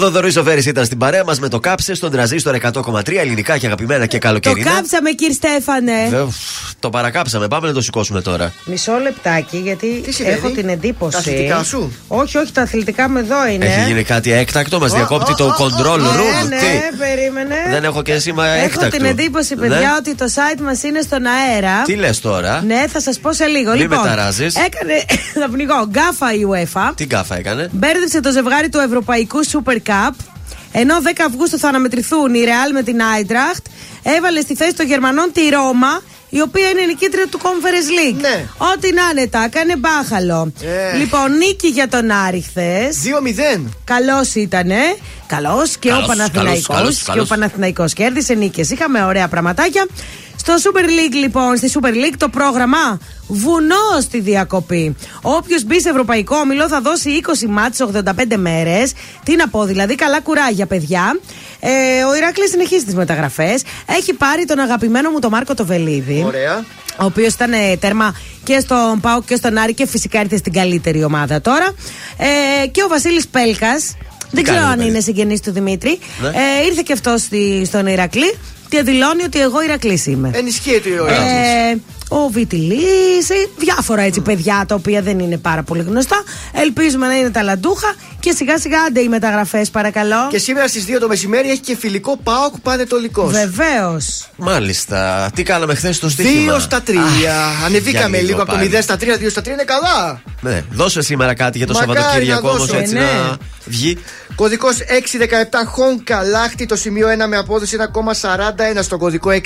Ο Δοδωρή Ζοβέρη ήταν στην παρέα μας με το κάψε στον τραζίστορ 100,3 ελληνικά και αγαπημένα και Το καλοκαιρινά. κάψαμε, κύριε Στέφανε. Βεβαίω, το παρακάψαμε. Πάμε να το σηκώσουμε τώρα. Μισό λεπτάκι, γιατί συμβαίνει; έχω την εντύπωση. Τα αθλητικά σου; Όχι, όχι, τα αθλητικά μου εδώ είναι. Έχει γίνει κάτι έκτακτο, μας διακόπτει το control Ναι, room. ναι, Τι, περίμενε. δεν έχω και σήμα Έχω έκτακτο. την εντύπωση, παιδιά, Ναι. ότι το site μας είναι στον αέρα. Τι λες τώρα; Ναι, θα σας πω σε λίγο. Μη λοιπόν, με ταράζεις. έκανε. θα πνιγώ. Γκάφα η UEFA. Τι γκάφα έκανε; Μπέρδεψε το ζευγάρι του Ευρωπαϊκού Super Cup. Ενώ 10 Αυγούστου θα αναμετρηθούν η Real με την Άιντραχτ, έβαλε στη θέση των Γερμανών τη Ρώμα, η οποία είναι νικήτρια του Conference League. Ναι. Ό,τι να είναι, τα έκανε μπάχαλο. Ε. Λοιπόν, νίκη για τον Άρη χθες. 2-0. Καλός ήτανε. Καλός και Καλός, ο Παναθηναϊκός καλός, καλός, Και ο καλός. Παναθηναϊκός κέρδισε νίκες. Είχαμε ωραία πραγματάκια. Στο Super League, λοιπόν, στη Super League το πρόγραμμα βουνό στη διακοπή. Όποιος μπει σε ευρωπαϊκό όμιλο θα δώσει 20 μάτς 85 μέρες. Τι να πω, δηλαδή, καλά κουράγια, παιδιά. Ε, ο Ηράκλη συνεχίζει τις μεταγραφές. Έχει πάρει τον αγαπημένο μου τον Μάρκο Τοβελίδη. Ωραία. Ο οποίος ήταν ε, τέρμα και στον Πάο και στον Άρη και φυσικά ήρθε στην καλύτερη ομάδα τώρα. Ε, και ο Βασίλης Πέλκας. Δεν κάνει ξέρω το αν παιδί; είναι συγγενής του Δημήτρη. Ναι. Ε, ήρθε και αυτός στον Ηρακλή και δηλώνει ότι εγώ Ηρακλής είμαι. Ενισχύεται ο Ε, Ηράκλης. ο Βιτιλή, διάφορα έτσι παιδιά τα οποία δεν είναι πάρα πολύ γνωστά. Ελπίζουμε να είναι ταλαντούχα και σιγά σιγά άντε οι μεταγραφές, παρακαλώ. Και σήμερα στις 2 το μεσημέρι έχει και φιλικό Πάοκ Πανετολικός. Βεβαίως. Μάλιστα. Τι κάναμε χθες στο στοίχημα; 2 στα 3. Α, Ανεβήκαμε για λίγο από το πάλι. 0 στα 3, 2 στα 3 είναι καλά. Ναι, δώσε σήμερα κάτι για το Μακάρι Σαββατοκύριακο να όμως δώσω. έτσι Ε, ναι. να βγει. Κωδικός 617 Χόνκα Λάχτι, το σημείο 1 με απόδοση 1,41. Στο κωδικό 649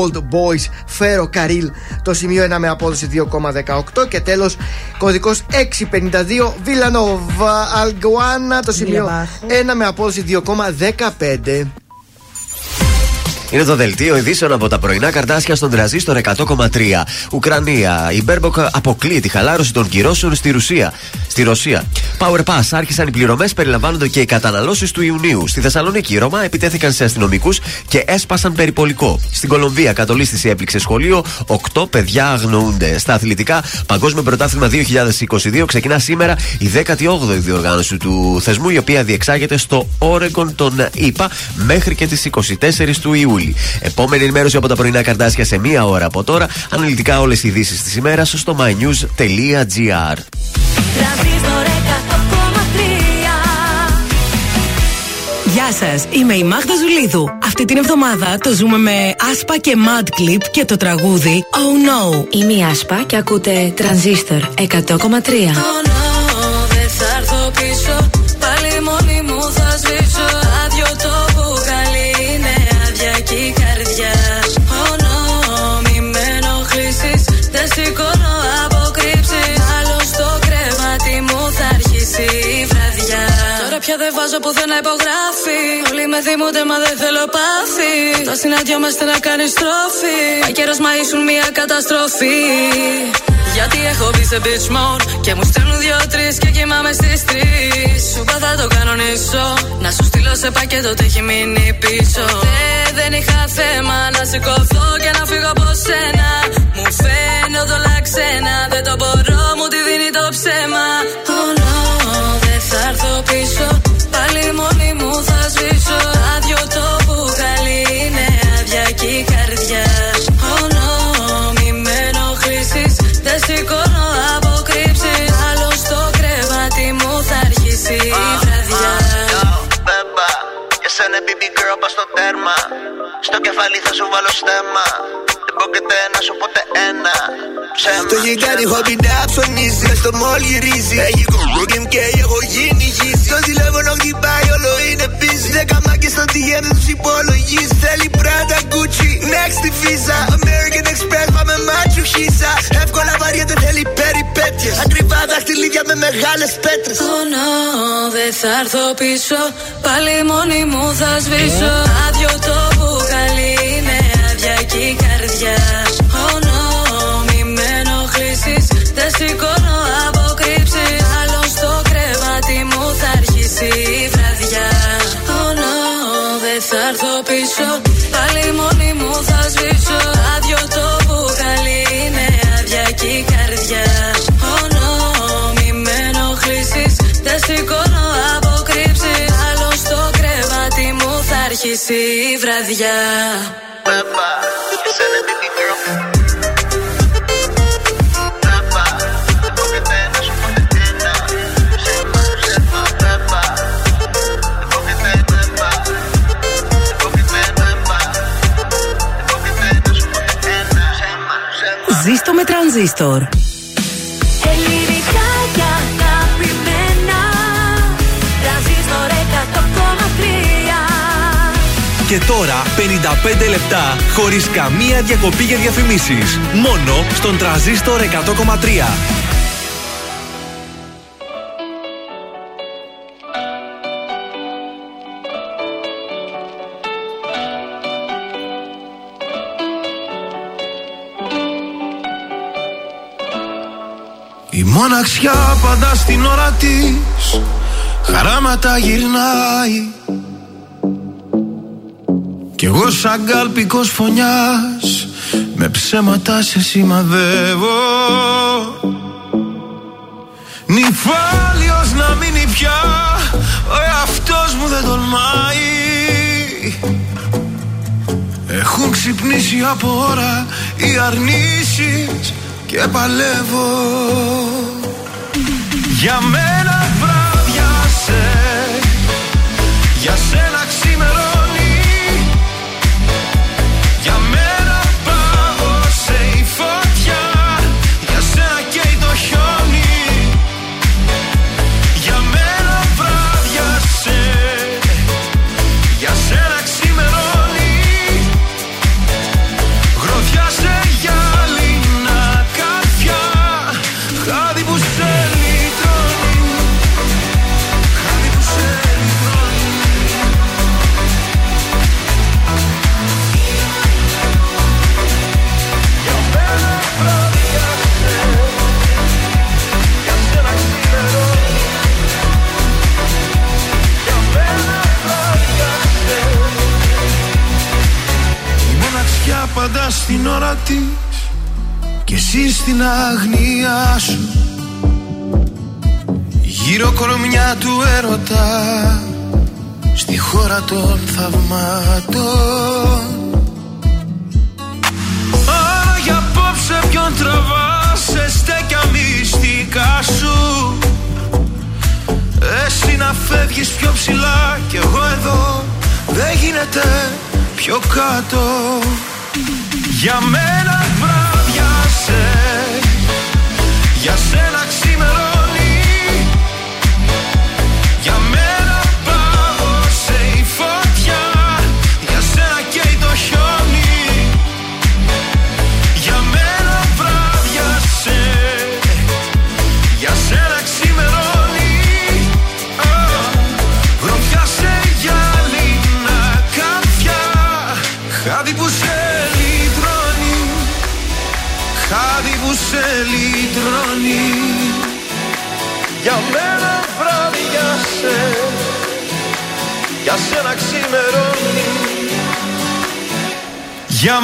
Old Boys Φέρο Καρίλ, το σημείο 1 με απόδοση 2,18. Και τέλος κωδικός 652 Βιλανόβα Αλγκουάνα, το σημείο Βιλαβάχου. 1 με απόδοση 2,15. Είναι το δελτίο ειδήσεων από τα πρωινά καρντάσια στον τρανζίστορ 100,3. Ουκρανία. Η Μπέρμποκ αποκλείει τη χαλάρωση των κυρώσεων στη Ρωσία. Στη Ρωσία. Power Pass. Άρχισαν οι πληρωμές, περιλαμβάνονται και οι καταναλώσεις του Ιουνίου. Στη Θεσσαλονίκη, οι Ρωμά επιτέθηκαν σε αστυνομικούς και έσπασαν περιπολικό. Στην Κολομβία, κατολίσθηση έπληξε σχολείο. Οκτώ παιδιά αγνοούνται. Στα αθλητικά, Παγκόσμιο Πρωτάθλημα 2022 ξεκινά σήμερα η 18η διοργάνωση του θεσμού, η οποία διεξάγεται στο Όρεγκον των ΗΠΑ μέχρι και τις 24 του Ιούλη. Επόμενη ενημέρωση από τα πρωινά καρτάσια σε μία ώρα από τώρα. Αναλυτικά όλες οι ειδήσεις της ημέρας στο mynews.gr. Τρανζίστορ 100,3 Γεια σας, είμαι η Μάγδα Ζουλίδου. Αυτή την εβδομάδα το ζούμε με Άσπα και Mad Clip και το τραγούδι Oh No. Είμαι η Άσπα και ακούτε Τρανζίστορ 100,3. Δεν θα έρθω πίσω Πάλι μόνη μου θα σβήσω πια δεν βάζω πουθενά υπογράφει. Όλοι με θυμούνται μα δεν θέλω πάθη. Τα συναντιόμαστε να κάνεις στροφή. Μα καιρός μα ήσουν μια καταστροφή. Γιατί έχω μπει σε bitch mode Και μου στέλνουν δυο-τρει και κοιμάμαι στις τρεις. Σου είπα θα το κανονίσω. Να σου στείλω σε πακέτο το έχει μείνει πίσω. Ε, δεν είχα θέμα να σηκωθώ και να φύγω από σένα. Μου φαίνονται όλα ξένα Δεν το μπορώ, για σένα baby girl πας στο τέρμα. Στο κεφάλι θα σου βάλω στέμα. Δεν πρόκειται να σου ποτέ ένα. Ψέμα Το γιγάνι χόμπι να ψωνίζει Μες στο μόλ γυρίζει Έχει κουμπούκιμ και έχω γίνει γύση Το τηλέφωνο χτυπάει όλο είναι busy. Δέκα μάκες στο DM δεν τους υπολογίζει. Θέλει πράτα Gucci Next τη Visa American Express πάμε μάτσου χίσα Εύκολα βαριέται θέλει περιπέτειες Ακριβά δαχτυλίδια με μεγάλες πέτρες. Oh no, δεν θα έρθω πίσω. Πάλι μόνη μου θα σβήσω. Άδειο το μπουκάλι είναι άδεια και η καρδιά. Oh no, μη με ενοχλήσεις. Δεν σηκώνω αποκρύψεις. Άλλο στο κρεβάτι μου θα αρχίσει η βραδιά. Oh no, δεν θα έρθω πίσω πρόκειται να σου ποτέ ένα. Ψέμα, ψέμα Ζήστο με τρανζίστορ. Και τώρα 55 λεπτά χωρίς καμία διακοπή για διαφημίσεις. Μόνο στον τραζίστορ 100,3. Η μοναξιά πάντα στην ώρα της Χαράματα γυρνάει Κι εγώ σαν κάλπικος φωνιάς Με ψέματα σε σημαδεύω. Νυφάλιος να μείνει πια Ο εαυτός μου δεν τολμάει. Έχουν ξυπνήσει από ώρα οι αρνήσεις και παλεύω. Για μένα βράδιασε Για σένα στην ώρα της και εσύ στην αγνία σου. Γύρω κορμιά του έρωτα στη χώρα των θαυμάτων. Άρα για απόψε ποιον τραβάς σε στέκια μυστικά σου. Εσύ να φεύγεις πιο ψηλά κι εγώ εδώ δεν γίνεται πιο κάτω Για μένα βράδιασε Για σένα Για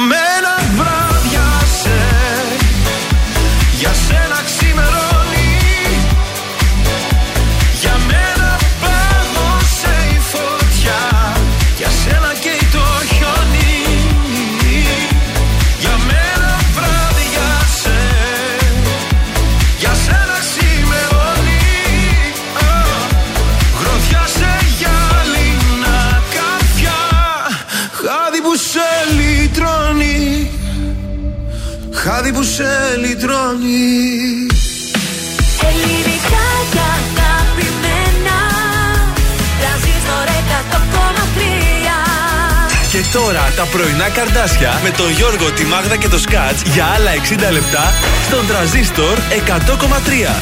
Ελληνικά και αγαπημένα Τρανζίστορ 100,3 Και τώρα τα πρωινά καρδάσια με τον Γιώργο, τη Μάγδα και το Σκάτς για άλλα 60 λεπτά στον τραζίστορ 100,3.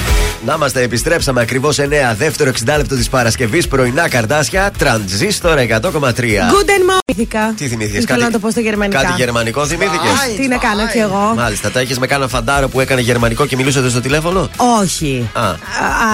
Να είμαστε, επιστρέψαμε ακριβώς 9 δεύτερο 60 λεπτό της Παρασκευής. Πρωινά καρδάσια, τρανζίστορ 100,3. Guten Morgen. Τι θυμήθηκες, Ήθελα κάτι- να το πω στα γερμανικά. Κάτι γερμανικό θυμήθηκες; Τι να κάνω κι εγώ. Μάλιστα, τα έχεις με κάνα φαντάρο που έκανε γερμανικό και μιλούσατε στο τηλέφωνο; Όχι. Α, Α,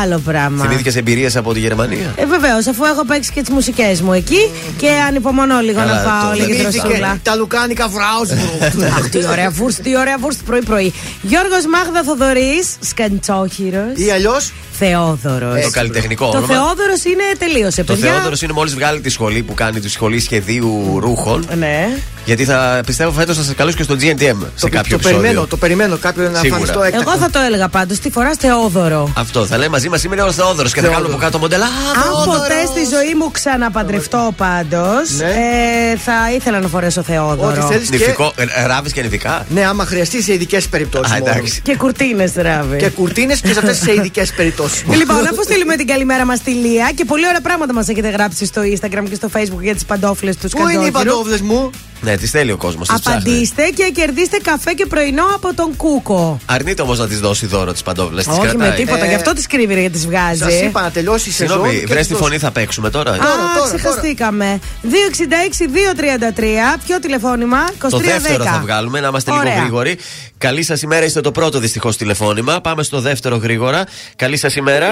άλλο πράγμα. θυμήθηκες εμπειρίες από τη Γερμανία; Ε, Βεβαίως, αφού έχω παίξει και τις μουσικές μου εκεί και ανυπομονώ λίγο Καλά, να πάω το λίγη θυμήθηκες. δροσούλα. Τα λουκάνικα βράουσμπουργκ. Αχ, τι ωραία φούρst, τι ωραία φούρst πρωί-πρωί. Γιώργος Μάγδα Θοδωρής, σκαντσόχυρος. Ή αλλιώς; Θεόδωρος. Το καλλιτεχνικό Το όνομα. Θεόδωρος είναι τελείωσε, Το παιδιά. Θεόδωρος είναι μόλις βγάλει τη σχολή που κάνει τη σχολή σχεδίου ρούχων. Ναι. Γιατί θα πιστεύω φέτος θα σας καλέσω και στο GNTM σε κάποιο Το επεισόδιο. περιμένω, το περιμένω κάποιον να Σίγουρα. εμφανιστώ έκτακτα. Εγώ θα το έλεγα πάντως. Τι φορά Θεόδωρο. Αυτό θα λέει μαζί μας σήμερα ο Θεόδωρος και θα κάνουμε από κάτω μοντέλα. Α, Αν Θεόδωρος. ποτέ στη ζωή μου ξαναπαντρευτώ πάντως, ε, θα ήθελα να φορέσω Θεόδωρο. Ό,τι θέλεις και- Νηφικό, ε, ράβεις και νηφικά; Ναι, άμα χρειαστεί σε ειδικές περιπτώσεις. Α, εντάξει. Και κουρτίνες ράβει. Και κουρτίνες και σε αυτές σε ειδικές περιπτώσεις. Λοιπόν, αφού στείλουμε την καλημέρα μας στη Λία και πολύ ωραία πράγματα μας έχετε γράψει στο Instagram και στο Facebook για τις παντόφλες τους Πού είναι οι παντόφλε μου. Ναι, τις θέλει ο κόσμος. Απαντήστε και κερδίστε καφέ και πρωινό από τον Κούκο. Αρνείται όμως να της δώσει δώρο τις παντόφλε. Όχι με τίποτα, Ε, γι' αυτό τι κρύβει για τις βγάζει. Σας είπα να τελειώσει η σεζόν. Συγγνώμη, και βρες τις τη δώσω. φωνή θα παίξουμε τώρα. Α, ξεχαστήκαμε. 266-233. Ποιο τηλεφώνημα, 2310. Το δεύτερο θα βγάλουμε, να είμαστε λίγο Ωραία. γρήγοροι. Καλή σας ημέρα, είστε το πρώτο δυστυχώς τηλεφώνημα. Πάμε στο δεύτερο γρήγορα. Καλή σας ημέρα.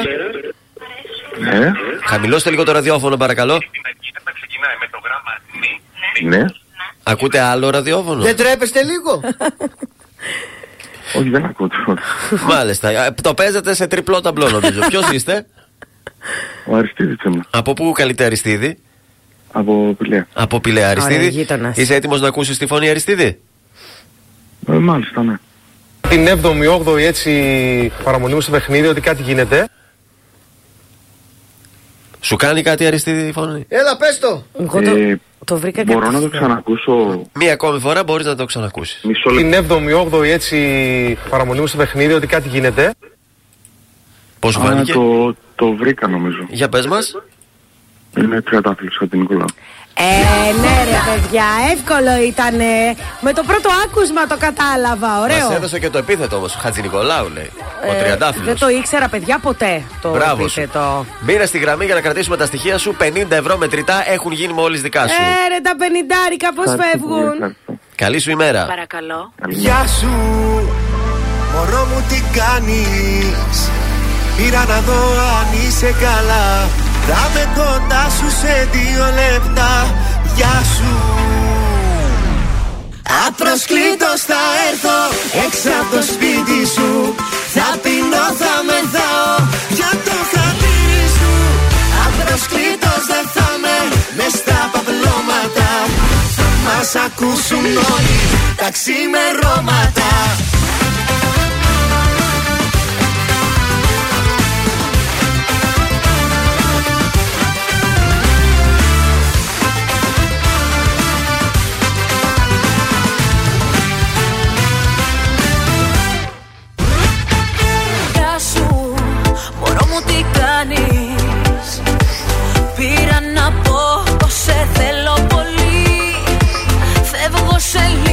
Ναι. Χαμηλώστε λίγο το ραδιόφωνο, παρακαλώ. Ναι. Ακούτε άλλο ραδιόφωνο; Δεν τρέπεστε λίγο; Όχι, δεν ακούω τίποτα. Μάλιστα. Ε, Το παίζετε σε τριπλό ταμπλό, νομίζω. Ποιος είστε, Ο Αριστίδης είμαι. από πού καλείτε Αριστίδη, Από Πηλαία. από Πηλαία Αριστίδη. Ωραία, γείτονας. Είσαι έτοιμος να ακούσεις τη φωνή Αριστίδη. Ε, μάλιστα, ναι. Την 7η-8η έτσι παραμονή μου στο παιχνίδι ότι κάτι γίνεται. Σου κάνει κάτι Αριστίδη η φωνή; Έλα, πες το. Εγώ το, Ε, το βρήκα Μπορώ να το κατευθείαν. ξανακούσω Μία ακόμη φορά μπορείς να το ξανακούσεις. μισό λεπτό. Την 7η-8η έτσι παραμονή μου στο παιχνίδι ότι κάτι γίνεται. Πώς σου Α, φάνηκε; το, το βρήκα νομίζω. Για πες μας. Είναι τριαντάφυλλος από την Νικολάου. Ε, ναι, ρε παιδιά, εύκολο ήταν. Με το πρώτο άκουσμα το κατάλαβα. Ωραίο. Μας έδωσε και το επίθετο όμως. Χατζη Νικολάου λέει. Ο Ε, Τριαντάφυλλος. Δεν το ήξερα, παιδιά, ποτέ το Μπράβο σου. επίθετο. Μπήρα στη γραμμή για να κρατήσουμε τα στοιχεία σου. 50 ευρώ μετρητά έχουν γίνει μόλι δικά σου. Ε, ρε, τα πενιντάρικα πώς φεύγουν. Καλή σου ημέρα. Παρακαλώ. Γεια σου, μωρό μου τι κάνεις; Πήρα να δω αν είσαι καλά Θα με κοντά σου σε δύο λεπτά. Γεια σου. Απροσκλήτως θα έρθω έξω από το σπίτι σου. Θα πεινώ, θα μεθάω για το χατήρι σου. Απροσκλήτως δεν θα με μες στα παπλώματα. Θα μας ακούσουν όλοι τα ξημερώματα Φεύγω σε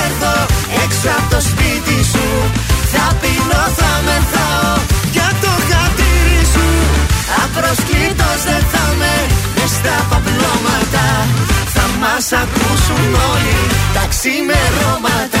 έξω από το σπίτι σου. Θα πεινώ, θα μεθάω για το χατήρι σου. Απροσκλήτως δεν θα με μες στα παπλώματα. Θα μας ακούσουν όλοι τα ξημερώματα. Είμαι ο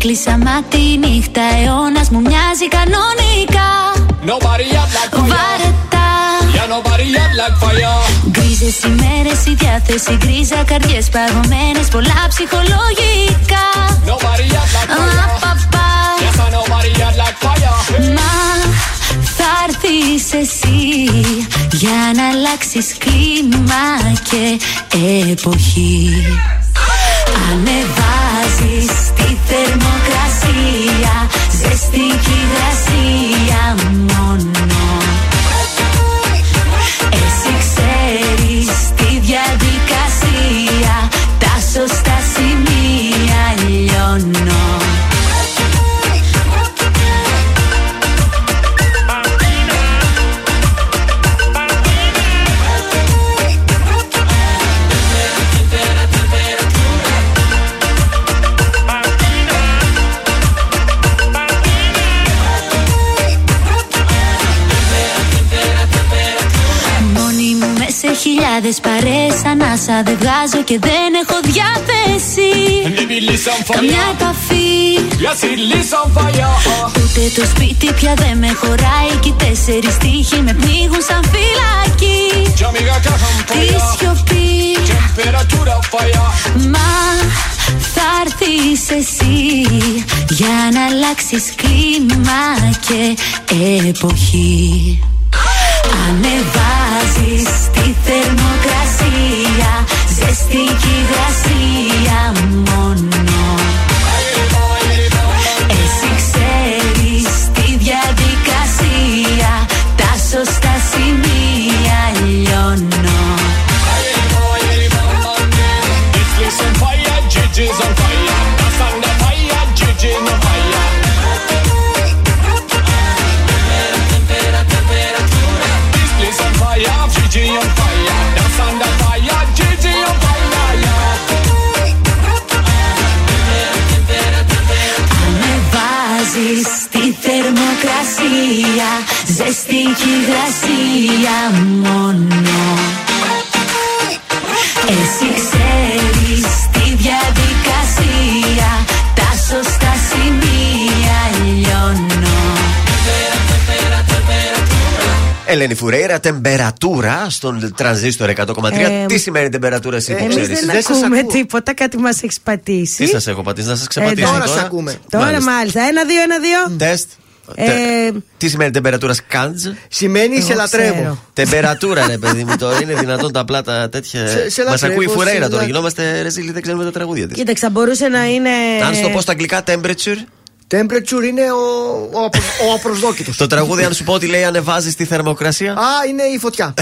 Πάλι δεν έκλεισα μάτι η νύχτα αιώνας μου μοιάζει κανονικά Nobody up like fire. Βαρετά Yeah, nobody up like fire. Γκρίζες ημέρες η διάθεση γκρίζα Καρδιές παγωμένες πολλά ψυχολογικά Nobody up like fire. Απαπα Yes, I nobody up like fire. Μα θα έρθεις εσύ για να αλλάξεις κλίμα και εποχή Ανεβάζεις τη θερμοκρασία Ζεστική γρασία μόνος Ανάσα δεν βγάζω και δεν έχω διάθεση Baby, listen fire; Καμιά επαφή Yes, it listen fire. Ούτε το σπίτι πια δεν με χωράει Κι οι τέσσερις τείχοι με πνίγουν σαν φυλακή Τζαμίγα κάχαμ Τη fire. σιωπή Temperatura fire. Μα θα έρθεις εσύ Για να αλλάξεις κλίμα και εποχή Ανεβάζεις Ζεστική γρασία μόνο Ζεστή κι υγρασία μόνο Εσύ ξέρεις τη διαδικασία Τα σωστά σημεία λιώνω Ελένη Φουρέιρα, τεμπερατούρα στον τρανζίστορ 100,3. Ε, Τι σημαίνει τεμπερατούρα εσύ που Εμείς ξέρεις. δεν ακούμε τίποτα, κάτι μας έχεις πατήσει. Τι σας έχω πατήσει, να σας ξεπατήσω. Ε, τώρα σε ακούμε. Τώρα μάλιστα. Ένα, δύο, ένα, δύο. Τεστ. Ε, Τε- Τι σημαίνει τεμπερατούρα σκάντζ; Σημαίνει Εγώ σε λατρεύω. ξέρω. Τεμπερατούρα, ρε παιδί μου, τώρα είναι δυνατόν τα πλάτα τέτοια. Σε- σε Μας λατρεύω, ακούει η Φουρέιρα σε τώρα. λα- Γινόμαστε ρεζίλοι, δεν ξέρουμε τα τραγούδια της. Κοίταξε, θα μπορούσε να είναι. Αν σου το πω στα αγγλικά, temperature. Temperature είναι ο, ο, απρο- ο απροσδόκητος. Το τραγούδι, αν σου πω ότι λέει ανεβάζεις τη θερμοκρασία. Α, είναι η φωτιά.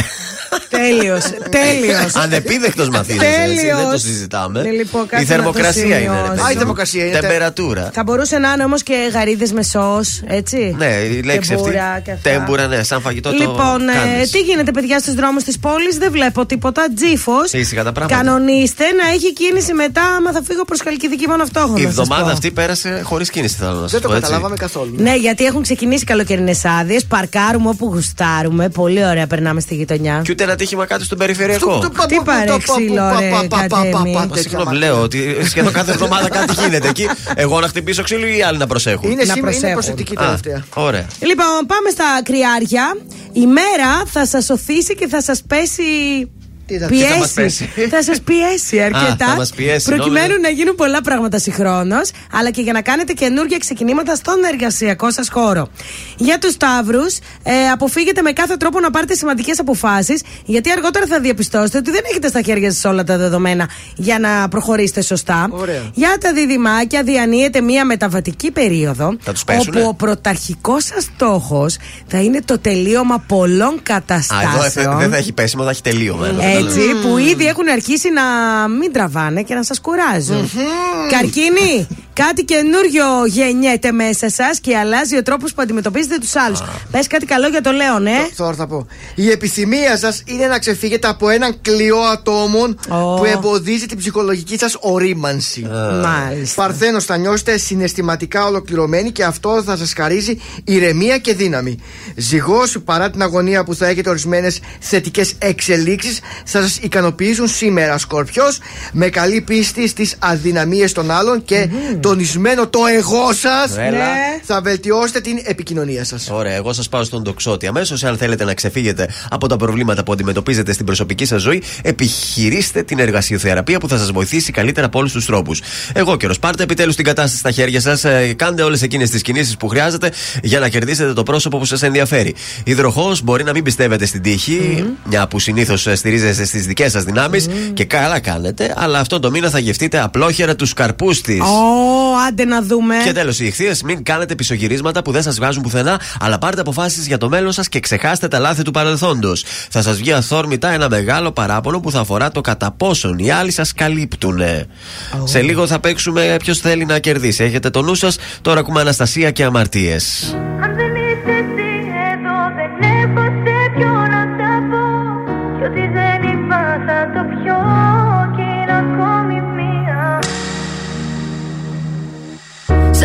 Τέλειος. Τέλειος. Ανεπίδεκτος μαθήτη. Τέλειος. Δεν το συζητάμε. Ναι, λοιπόν, η κάτσε να το θερμοκρασία είναι. ρε σημειώσω. παιδί Α, η μου. θερμοκρασία είναι. Τεμπερατούρα. Θα μπορούσε να είναι όμως και γαρίδες με σο, έτσι. Ναι, η λέξη αυτή. Τεμπούρα και αυτά. Τέμπουρα, ναι, σαν φαγητό το Λοιπόν, ε, κάνεις. τι γίνεται, παιδιά, στους δρόμους της πόλης, δεν βλέπω τίποτα. Τζίφος. Ήσυχα τα πράγματα. Κανονίστε να έχει κίνηση μετά, άμα θα φύγω προς Καλκιδική μόνο αυτό έχω Η να σας εβδομάδα πω. αυτή πέρασε χωρίς κίνηση, θέλω να σας Δεν το πω. έτσι. καταλάβαμε καθόλου. Ναι, γιατί έχουν ξεκινήσει καλοκαιρινές άδειες. Παρκάρουμε όπου γουστάρουμε. Πολύ ωραία περνάμε στη γειτονιά. Και ούτε ένα τύχημα κάτω στον περιφερειακό. Τι παρεξήλω, ρε, Κατέμι. Μα συγγνώμη, λέω ότι σχεδόν κάθε εβδομάδα κάτι γίνεται εκεί. Εγώ να χτυπήσω ξύλο ή οι άλλοι να προσέχουν. Είναι, Να σήμερα, είναι προσέχουν. προσεκτική Α, τελευταία. Ωραία. Λοιπόν, πάμε στα κρυάρια. Η μέρα θα σας οθήσει και θα σας πέσει. Τι θα- τι θα πιέσει. μας πέσει; θα σας πιέσει αρκετά. θα μας πιέσει, προκειμένου νόμιζα. να γίνουν πολλά πράγματα συγχρόνως, αλλά και για να κάνετε καινούργια ξεκινήματα στον εργασιακό σας χώρο. Για τους Σταύρους, ε, αποφύγετε με κάθε τρόπο να πάρετε σημαντικές αποφάσεις, γιατί αργότερα θα διαπιστώσετε ότι δεν έχετε στα χέρια σας όλα τα δεδομένα για να προχωρήσετε σωστά. Ωραία. Για τα διδυμάκια, διανύεται μια μεταβατική περίοδο. Θα τους πέσουνε; όπου ο πρωταρχικός σας στόχος θα είναι το τελείωμα πολλών Α, εδώ καταστάσεων. δεν θα έχει πέσιμο, θα έχει τελείωμα. Εδώ, Έτσι, κατάλαβα. που ήδη έχουν αρχίσει να μην τραβάνε και να σας κουράζουν. Καρκίνη, κάτι καινούριο γεννιέται μέσα σας και αλλάζει ο τρόπος που αντιμετωπίζετε τους άλλους. Πες κάτι καλό για το Λέον, ε. Τώρα θα πω. Η επιθυμία σας είναι να ξεφύγετε από έναν κλειό ατόμων που εμποδίζει την ψυχολογική σας ορίμανση. Μάλιστα. Παρθένος, θα νιώσετε συναισθηματικά ολοκληρωμένοι και αυτό θα σας χαρίζει ηρεμία και δύναμη. Ζυγός, παρά την αγωνία που θα έχετε ορισμένες θετικές εξελίξεις, θα σας ικανοποιήσουν σήμερα. Σκορπιό, με καλή πίστη στις αδυναμίες των άλλων και τονισμένο το εγώ σας, Έλα. θα βελτιώσετε την επικοινωνία σας. Ωραία, εγώ σας πάω στον τοξότη. Αμέσως, αν θέλετε να ξεφύγετε από τα προβλήματα που αντιμετωπίζετε στην προσωπική σας ζωή, επιχειρήστε την εργασιοθεραπεία που θα σας βοηθήσει καλύτερα από όλους τους τρόπους. Εγώ καιρο, πάρτε επιτέλους την κατάσταση στα χέρια σας, κάντε όλες εκείνες τις κινήσεις που χρειάζεται για να κερδίσετε το πρόσωπο που σας ενδιαφέρει. Υδροχός μπορεί να μην πιστεύετε στην τύχη, μια που συνήθως στηρίζεστε στις δικές σας δυνάμεις και καλά κάνετε, αλλά αυτό το μήνα θα γευτείτε απλόχερα τους καρπούς της. Ω, άντε να δούμε. Και τέλος, οι ηχθείες, μην κάνετε πισωγυρίσματα που δεν σας βγάζουν πουθενά, αλλά πάρτε αποφάσεις για το μέλλον σας και ξεχάστε τα λάθη του παρελθόντος. Θα σας βγει αθόρμητα ένα μεγάλο παράπονο που θα αφορά το κατά πόσον οι άλλοι σας καλύπτουν. Σε λίγο θα παίξουμε ποιος θέλει να κερδίσει. Έχετε το νου σας. Τώρα ακούμε Αναστασία και αμαρτίες.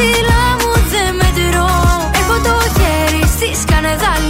κάνει Στα δάχτυλά μου δεν μετρώ Έχω το χέρι στη σκανεδάλη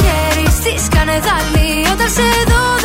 χέρι στη σκανεδάλη Όταν σε δω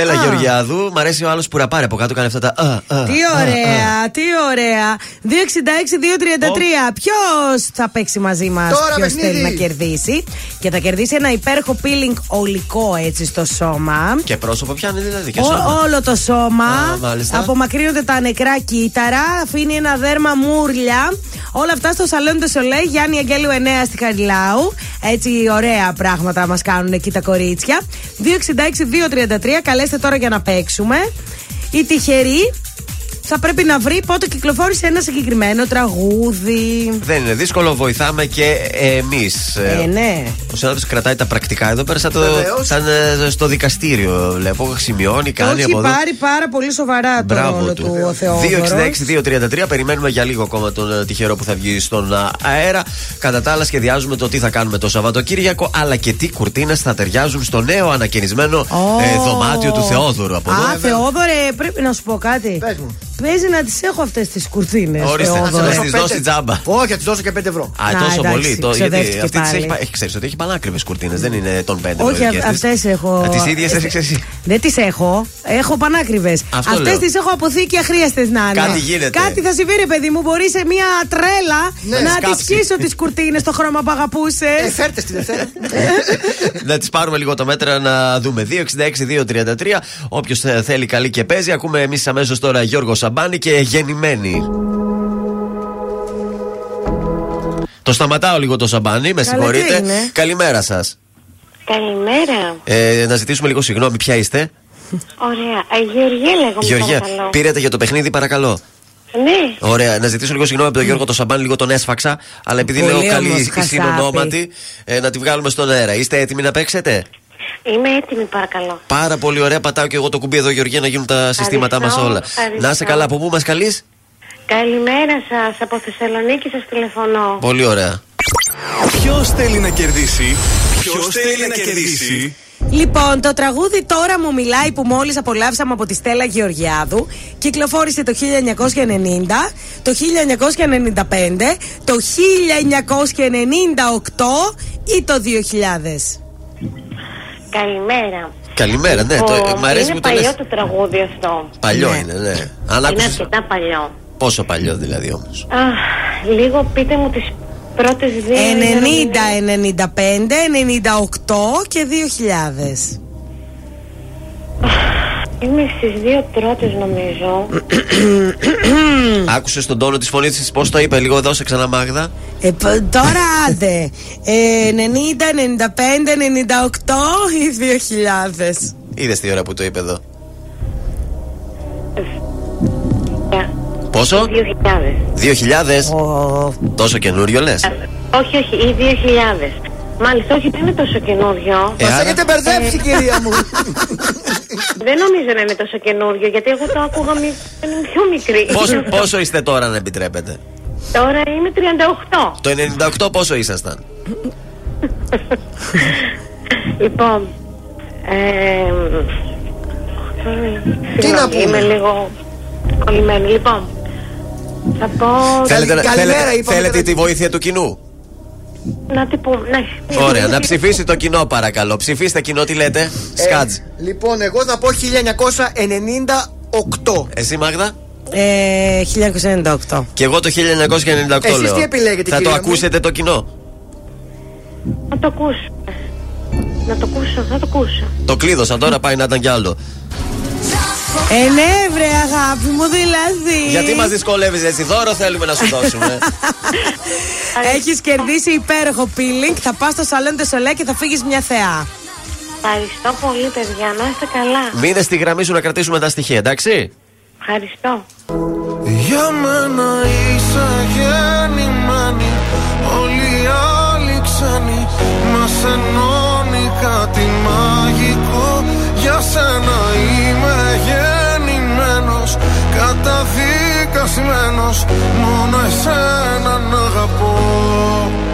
Ήταν η Στέλλα Γεωργιάδου. Μ' αρέσει ο άλλος που ραπάρει από κάτω, κάνει αυτά τα. α, α, Τι α, α. ωραία, τι ωραία. 266-233. Ποιος θα παίξει μαζί μας, Τώρα Ποιος παιχνίδι. θέλει να κερδίσει; Και θα κερδίσει ένα υπέροχο peeling ολικό έτσι στο σώμα. Και πρόσωπο πιάνει δηλαδή. Και Ό- σώμα. όλο το σώμα. Α, μάλιστα. Απομακρύνονται τα νεκρά κύτταρα. Αφήνει ένα δέρμα μούρλια. Όλα αυτά στο σαλόν του Σολέ Γιάννη Αγγέλου 9 στη Χαριλάου. Έτσι ωραία πράγματα μας κάνουν εκεί τα κορίτσια. 266-233. Καλέστε τώρα για να παίξουμε. Οι τυχεροί θα πρέπει να βρει πότε κυκλοφόρησε ένα συγκεκριμένο τραγούδι. Δεν είναι δύσκολο, βοηθάμε και εμείς. Ε, ναι. Ο συνάδελφος κρατάει τα πρακτικά εδώ πέρα, σαν, το, Βεβαίως. σαν ε, στο δικαστήριο. Βλέπω, σημειώνει, Το κάνει έχει από εδώ. πάρει πάρα πολύ σοβαρά το Μπράβο ρόλο του. του ο Θεόδωρος. 266-233. Περιμένουμε για λίγο ακόμα τον ε, τυχερό που θα βγει στον α, αέρα. Κατά τα άλλα, σχεδιάζουμε το τι θα κάνουμε το Σαββατοκύριακο, αλλά και τι κουρτίνες θα ταιριάζουν στο νέο ανακαινισμένο ε, δωμάτιο του Θεόδωρου από εδώ. Α, Θεόδωρε, πρέπει να σου πω κάτι. Πες μου. Παίζει να τις έχω αυτές τις κουρτίνες. Ορίστε, να τις δώσει τζάμπα. Όχι, θα τη δώσω και 5 ευρώ. Α, τόσο εντάξει, πολύ. Το, γιατί ξοδεύτηκε αυτή τις πάλι. έχει, πα- έχει ξέρεις ότι έχει πανάκριβες κουρτίνες, δεν είναι των πέντε. Όχι, αυτές έχω. Τις ίδιες έχεις εσύ. Δεν τις έχω. Έχω πανάκριβες. Αυτό Αυτές λέω. τις έχω αποθήκη αχρίαστες να είναι. Κάτι γίνεται. Κάτι θα συμβεί, ρε παιδί μου. Μπορεί σε μια τρέλα Ναι, να σκάψει. τη σκίσω τις κουρτίνες στο χρώμα που αγαπούσες. Ε, φέρτε στη Δευτέρα. να τις πάρουμε λίγο τα μέτρα να δούμε. 266-233. Όποιος θέλει καλή και παίζει. Ακούμε εμείς αμέσως τώρα Γιώργος Σαμπάνη και γεννημένη. Το σταματάω λίγο το Σαμπάνη, με Καλά, συγχωρείτε. τι είναι; Καλημέρα σας. Καλημέρα. Ε, να ζητήσουμε λίγο συγγνώμη, ποια είστε; Ωραία. Ε, Γεωργία λέγομαι. Γεωργία, παρακαλώ. πήρατε για το παιχνίδι, παρακαλώ. Ναι. Ωραία, να ζητήσω λίγο συγγνώμη από τον Γιώργο το Σαμπάνι, λίγο τον έσφαξα. Αλλά επειδή Πολύ λέω όμως, καλή η χασάπι. συνονόματη, ε, να τη βγάλουμε στον αέρα. Είστε έτοιμοι να παίξετε; Είμαι έτοιμη, παρακαλώ. Πάρα πολύ ωραία. Πατάω και εγώ το κουμπί εδώ, Γεωργία, να γίνουν τα συστήματά μας Ευχαριστώ, όλα. ευχαριστώ. Να είστε καλά, από πού μας καλείς; Καλημέρα σας. Από Θεσσαλονίκη σας τηλεφωνώ. Πολύ ωραία. Ποιος θέλει να κερδίσει, Ποιος θέλει να κερδίσει; Λοιπόν, το τραγούδι Τώρα μου μιλάει που μόλις απολαύσαμε από τη Στέλλα Γεωργιάδου κυκλοφόρησε το 1990, το 1995, το 1998 ή το 2000. Καλημέρα. Καλημέρα, ναι. Το, Λοιπόν, μ' αρέσει είναι που το παλιό λες. το τραγούδι αυτό. Παλιό είναι, ναι. Αν είναι άκουσες- αρκετά παλιό. Πόσο παλιό δηλαδή όμως. Αχ, λίγο πείτε μου τις πρώτες δύο 90, 95, 98 και 2000. Είμαι στις δύο πρώτες νομίζω. Άκουσες τον τόνο της φωνής της, πώς το είπε, λίγο δώσε ξανά Μάγδα. Ε, π- τώρα άντε. Ε, 90, 95, 98 ή 2000. Είδες τι ώρα που το είπε εδώ. Ε, Πόσο; 2000. 2000. Τόσο καινούριο λες. Όχι, όχι, ή 2000. Μάλιστα, όχι, δεν είναι τόσο καινούριο. Ε, άρα- έχετε μπερδέψει, κυρία μου; δεν νομίζω να είναι τόσο καινούριο, γιατί εγώ το άκουγα μη- όταν ήμουν πιο μικρή. Πόσο, πόσο είστε τώρα, αν επιτρέπετε; Τώρα είμαι 38. Το 98 πόσο ήσασταν; Λοιπόν. Ε, Τι να συγγνώμη, πούμε; Είμαι λίγο κολλημένη. Λοιπόν, θα πω. Θέλετε, να- Καλημέρα, θέλετε, είπαμε θέλετε κατά- τη βοήθεια του κοινού; Να τι πούμε. Ναι. Ωραία, να ψηφίσει το κοινό, παρακαλώ. Ψηφίστε κοινό, τι λέτε. Σκάτζ. Λοιπόν, εγώ θα πω 1998. Εσύ, Μάγδα; Ε, 1998. Και εγώ το 1998 Εσείς λέω. τι επιλέγετε, Θα το κυρία μου; ακούσετε το κοινό. Να το ακούσω. Να το ακούσω, θα το ακούσω. Το κλείδωσα τώρα, πάει να ήταν κι άλλο. Ε, ναι, βρε αγάπη μου, δηλαδή. Γιατί μας δυσκολεύεις έτσι, δώρο θέλουμε να σου δώσουμε. Έχεις κερδίσει υπέροχο peeling. Θα πας στο σαλόν Τεσολέ και θα φύγεις μια θεά. Ευχαριστώ πολύ, παιδιά. Να είστε καλά. Μείνε στη γραμμή σου να κρατήσουμε τα στοιχεία, εντάξει; Ευχαριστώ. Για μένα είσαι γεννημένη Όλοι οι άλλοι ξένοι Μας ενώνει κάτι μαγικό Για σένα είμαι Καταδικασμένος Μόνο εσένα να αγαπώ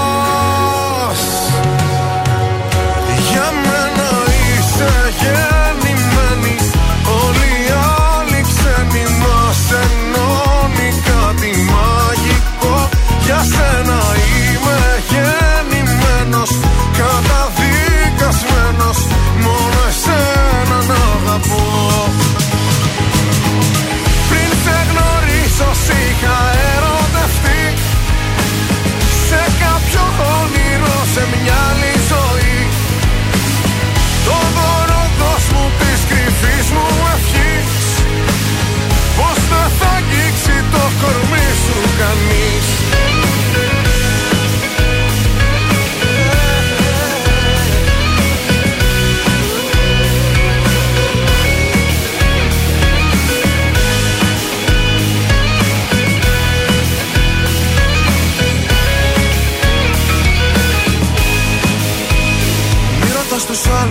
Πριν σε γνωρίσω είχα ερωτευτεί. Σε κάποιο όνειρο, σε μια άλλη ζωή. Το δώρο δώσ' της κρυφής μου ευχής. Πως δεν θα αγγίξει το κορμί σου κανείς.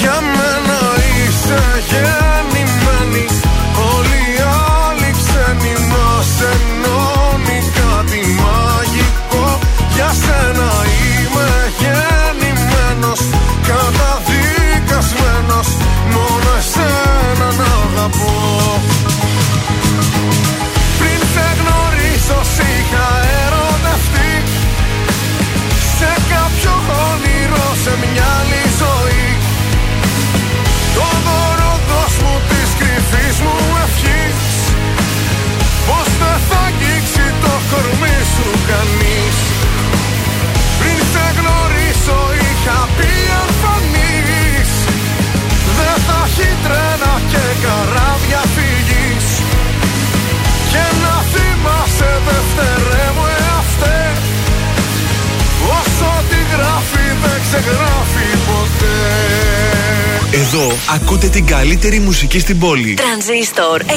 Για μένα είσαι γεννημένης. Όλοι οι άλλοι ξένοι μας ενώνει. Κάτι μαγικό Για σένα είμαι γεννημένος. Καταδικασμένος Μόνο εσένα να αγαπώ. Πριν σε γνωρίσω σ' είχα ερωτευτεί. Σε κάποιο όνειρο σε μια μου ευχής Πως δεν θα αγγίξει το κορμί σου κανείς; Πριν σε γνωρίσω είχα πει αν φανείς Δεν θα έχει τρένα και καράβια φυγής. Και να θυμάσαι δευτερέ μου εαυτέ Όσο τη γράφει δεν ξεγράφει ποτέ Εδώ ακούτε την καλύτερη μουσική στην πόλη. Τρανζίστορ 100,3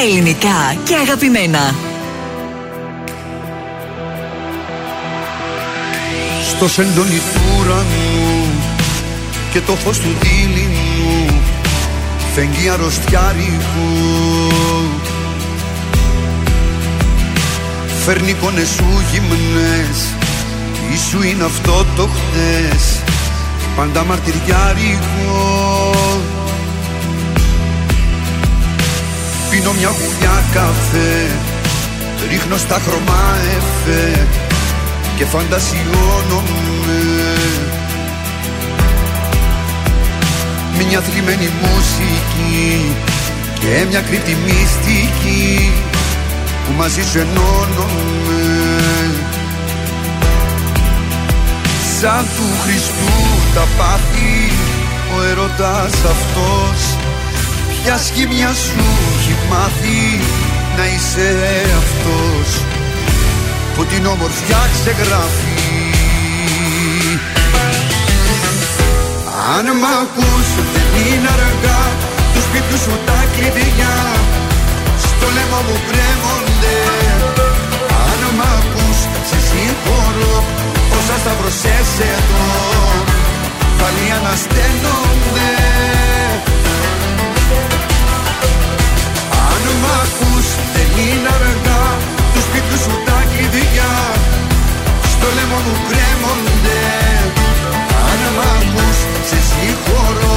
Ελληνικά και αγαπημένα. Στο σεντόνι του ουρανού και το φως του δίληνου φεγγεί αρρωστιάρικου Φέρνει εικόνες σου γυμνές Ήσου είναι αυτό το χτες Πάντα μαρτυριάρικο Πίνω μια γουλιά καφέ Ρίχνω στα χρώμα εφέ Και φαντασιώνομαι. Μια θλιμμένη μουσική Και μια κρύπτη μυστική Που μαζί σου ενώνομαι Σαν του Χριστού τα πάθη Ο ερωτάς αυτός. Ποια σχήμια σου έχει μάθει Να είσαι αυτός. Που την όμορφιά ξεγράφει. Αν μ' ακούς δεν είναι αργά. Τους σπίτου σου τα κλειδιά. Στο λαιμό μου κρέμονται. Αν μ' ακούς σε συγχωρώ Όσα σταυρωσές εδώ. Πάλι ανασταίνονται Αν μ' ακούς δεν είναι αργά. Τους σπίτου σου τα κλειδιά. Στο λαιμό μου κρέμονται. Αν μ' ακούς σε συγχωρώ.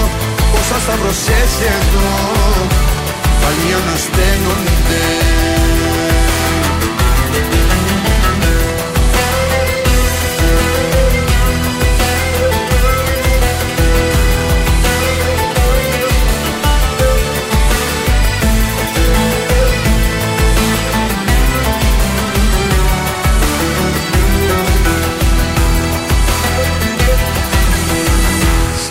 Όσα σταυρωσές εδώ. Πάλι ανασταίνονται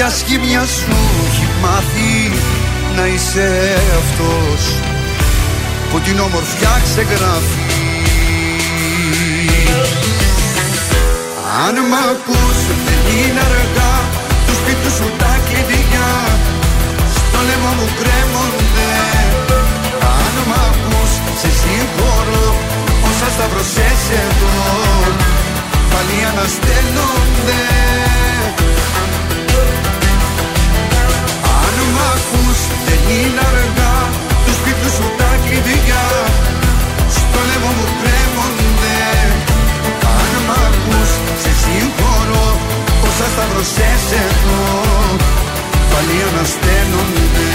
Ποια σχήμια σου έχει μάθει να είσαι αυτός που την όμορφιά ξεγράφει. Αν μ' ακούς δεν είναι αργά του σπίτου σου τα κλειδιά. Στο λαιμό μου κρέμονται. Αν μ' ακούς σε συγχωρώ όσα σταυρωσές εδώ πάλι αναστέλλονται ακούς δεν είναι αργά. Τους σπίτου σου τα κλειδιά. Στο λαιμό μου κρέμονται. Αν μ' ακούς σε συγχωρώ. Όσα θα βρωσές εδώ Πάλι ανασταίνονται.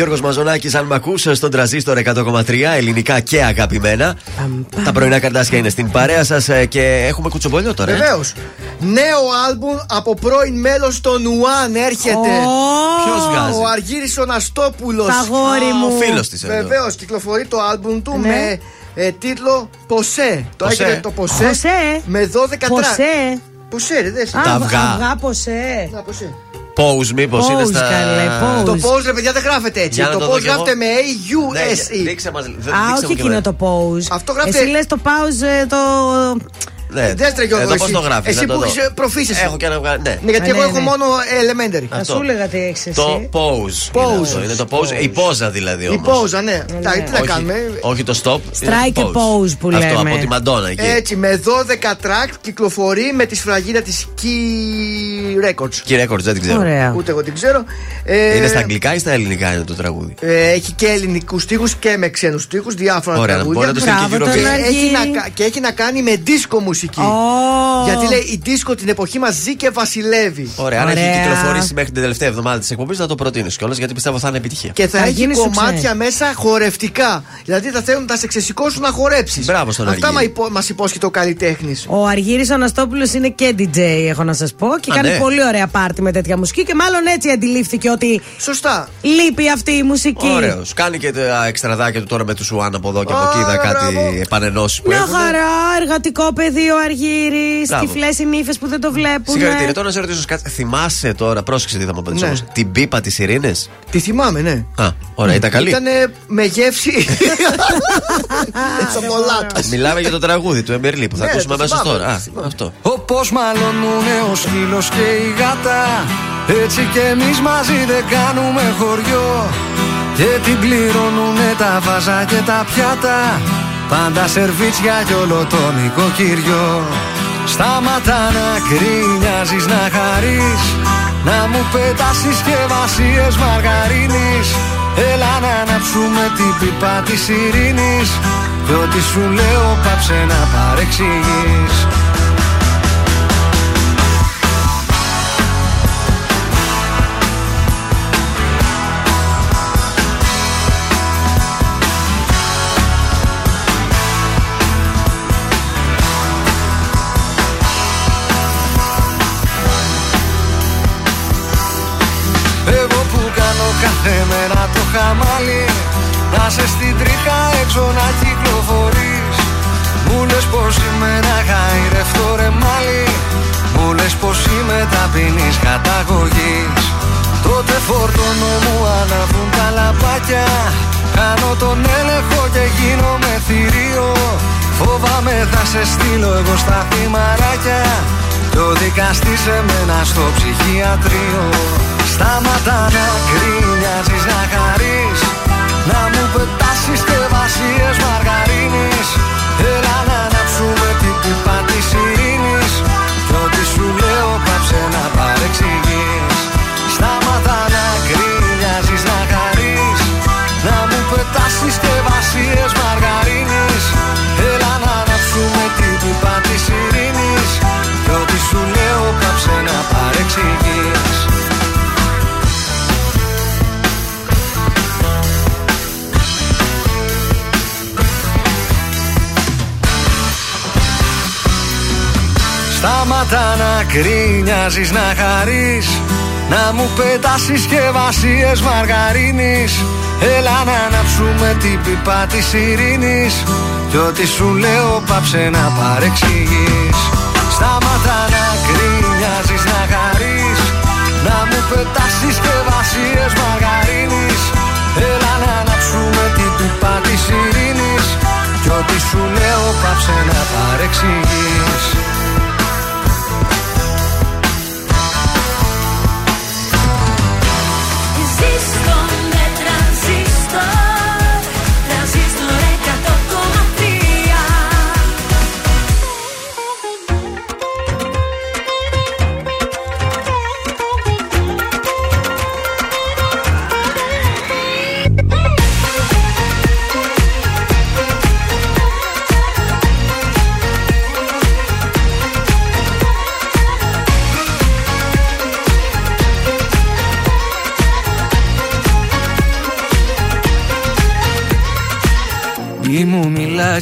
Γιώργος Μαζονάκης, αν μ' ακούς, στον τρανζίστορ 100,3 ελληνικά και αγαπημένα. Τα πρωινά καρντάσια είναι στην παρέα σας και έχουμε κουτσομπολιό τώρα. ε. Βεβαίως. Νέο άλμπουμ από πρώην μέλος των One έρχεται. Ποιος βγάζει; Ο Αργύρης ο Ναστόπουλο. Τα αγόρι μου. Ο φίλος της εδώ. Βεβαίως, κυκλοφορεί το άλμπουμ του Ναι. με ε, τίτλο Ποσέ. Το Ποσέ. έχετε το Ποσέ. Ποσέ. Με 12 track. Ποσέ. Ποσέ, ρε, δες. Α, Τα αυγά. Αυγά ποσέ. Να, Ποσέ. Pose, μήπως Pose, είναι στα. καλέ, pose. Το pose, ρε παιδιά, δεν γράφεται έτσι. Για να Το το δω pose κι εγώ. γράφεται με Ναι, A-U-S-E. δείξε μας, δε- Α, δείξε μου όχι και εκείνο εμένα. το pose. Αυτό γράφεται- Εσύ λες το pause ε, το. Ναι, Δεν στρε, Γιώργο, εδώ εσύ. πώς το γράφεις. Εσύ που έχεις προφήσεις. Έχω και ένα βγα- Ναι. Ναι, γιατί Α, εγώ ναι, έχω ναι. μόνο elementary. Θα Αυτό. σου έλεγα τι έχεις εσύ. Το pose. Pose. Είναι, αυτό. Είναι το pose. Η πόζα δηλαδή Η όμως. πόζα, ναι. Τα- Τι να Όχι- κάνουμε; Όχι το stop. είναι Strike το a pose που Αυτό λέμε. από τη Μαντόνα εκεί. Έτσι, με 12 track κυκλοφορεί με τη σφραγίδα της Key Records. Key Records, δεν την ξέρω. Ωραία. Ούτε εγώ την ξέρω. Ε, Είναι στα αγγλικά ή στα ελληνικά είναι το τραγούδι; ε, έχει και ελληνικούς στίχους και με ξένους στίχους, διάφορα Ωραία, τραγούδια. μπορεί να το στείλει και Μπράβο, γύρω τον και- Αργύρη. έχει να, κα- και έχει να κάνει με δίσκο μουσική. Ω. Γιατί λέει η δίσκο την εποχή μας ζει και βασιλεύει. Ωραία, αν έχει Ωραία. κυκλοφορήσει μέχρι την τελευταία εβδομάδα της εκπομπής, θα το προτείνω κιόλας γιατί πιστεύω θα είναι επιτυχία. Και θα, Θα έχει γίνει κομμάτια σουξέ. μέσα χορευτικά. Δηλαδή θα θέλουν να σε ξεσηκώσουν να χορέψεις. Μπράβο στον Αυτά Αργύρη. μα υπόσχεται ο καλλιτέχνης. Ο Αργύρης ο Αναστόπουλος είναι και DJ, έχω να σας πω. Και Α, κάνει ναι. πολύ ωραία πάρτι με τέτοια μουσική. Και μάλλον έτσι αντιλήφθηκε ότι Σωστά. λείπει αυτή η μουσική. Ωραίος. Κάνει και τα εξτραδάκια του τώρα με τους Σουάν από εδώ και από Α, εκεί. Είδα κάτι μπράβο. επανενώσεις που Μια έχουν. χαρά, εργατικό παιδί ο Αργύρης Μπράβο. Τυφλέ συνήφε που δεν το βλέπουν. Συγχαρητήρια. Τώρα να σε ρωτήσω κάτι. Θυμάσαι τώρα, πρόσεξε τι θα μου απαντήσω Ναι. όμως. Την πίπα της Ειρήνης; Τη θυμάμαι, ναι. Α, ωραία, ήταν καλή. Ήταν με γεύση. Σοκολάτα. Μιλάμε για το τραγούδι του Εμπερλί που θα Ναι, ακούσουμε το αμέσως θυμάμαι, τώρα. Α, το θυμάμαι. αυτό. Όπως μαλωνούνε ο σκύλος και η γάτα Έτσι και εμείς μαζί δεν κάνουμε χωριό Και την πληρώνουνε τα βάζα και τα πιάτα Πάντα σερβίτσια κι όλο το νοικοκυριό Σταματά να κρίνιαζεις να χαρείς. Να μου πετάς συσκευασίες μαργαρίνης. Έλα να αναψούμε την πίπα της ειρήνης. Κι ό,τι σου λέω πάψε να παρεξηγείς κάθε μέρα το χαμάλι Να σε στην τρίχα έξω να κυκλοφορείς. Μου λες πως είμαι να γαϊρευτώ ρε μάλι Μου λες πως είμαι ταπεινής καταγωγής. Τότε φορτώνω μου αναβούν τα λαπάκια Κάνω τον έλεγχο και γίνομαι θηρίο. Φοβάμαι θα σε στείλω εγώ στα θυμαράκια Κι ο δικαστής εμένα στο ψυχιατρίο Σταματά να γκρίνιαζεις να χαρείς. Να μου πετάς συσκευασίες μαργαρίνης κρίνιαζεις να χαρείς Να μου πετάς συσκευασίες μαργαρίνης. Έλα να αναψούμε την πίπα της ειρήνης Κι ό,τι σου λέω πάψε να παρεξηγείς. Σταματά να κρίνιαζεις να χαρείς Να μου πετάς συσκευασίες μαργαρίνης. Έλα να αναψούμε την πίπα της ειρήνης Κι ό,τι σου λέω πάψε να παρεξηγείς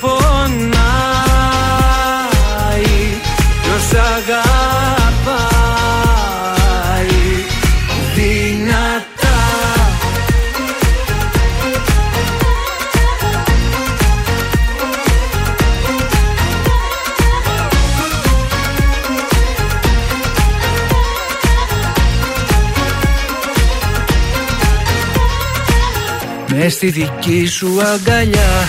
πονάει Ποιος αγαπάει δυνατά. Μες στη δική σου αγκαλιά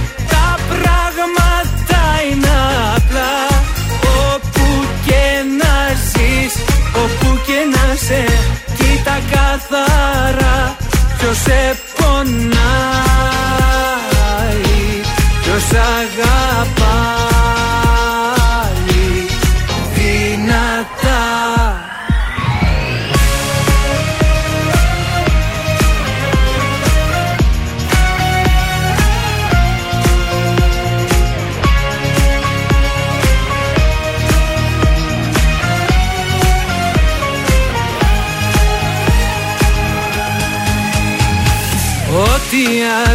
καθαρά ποιος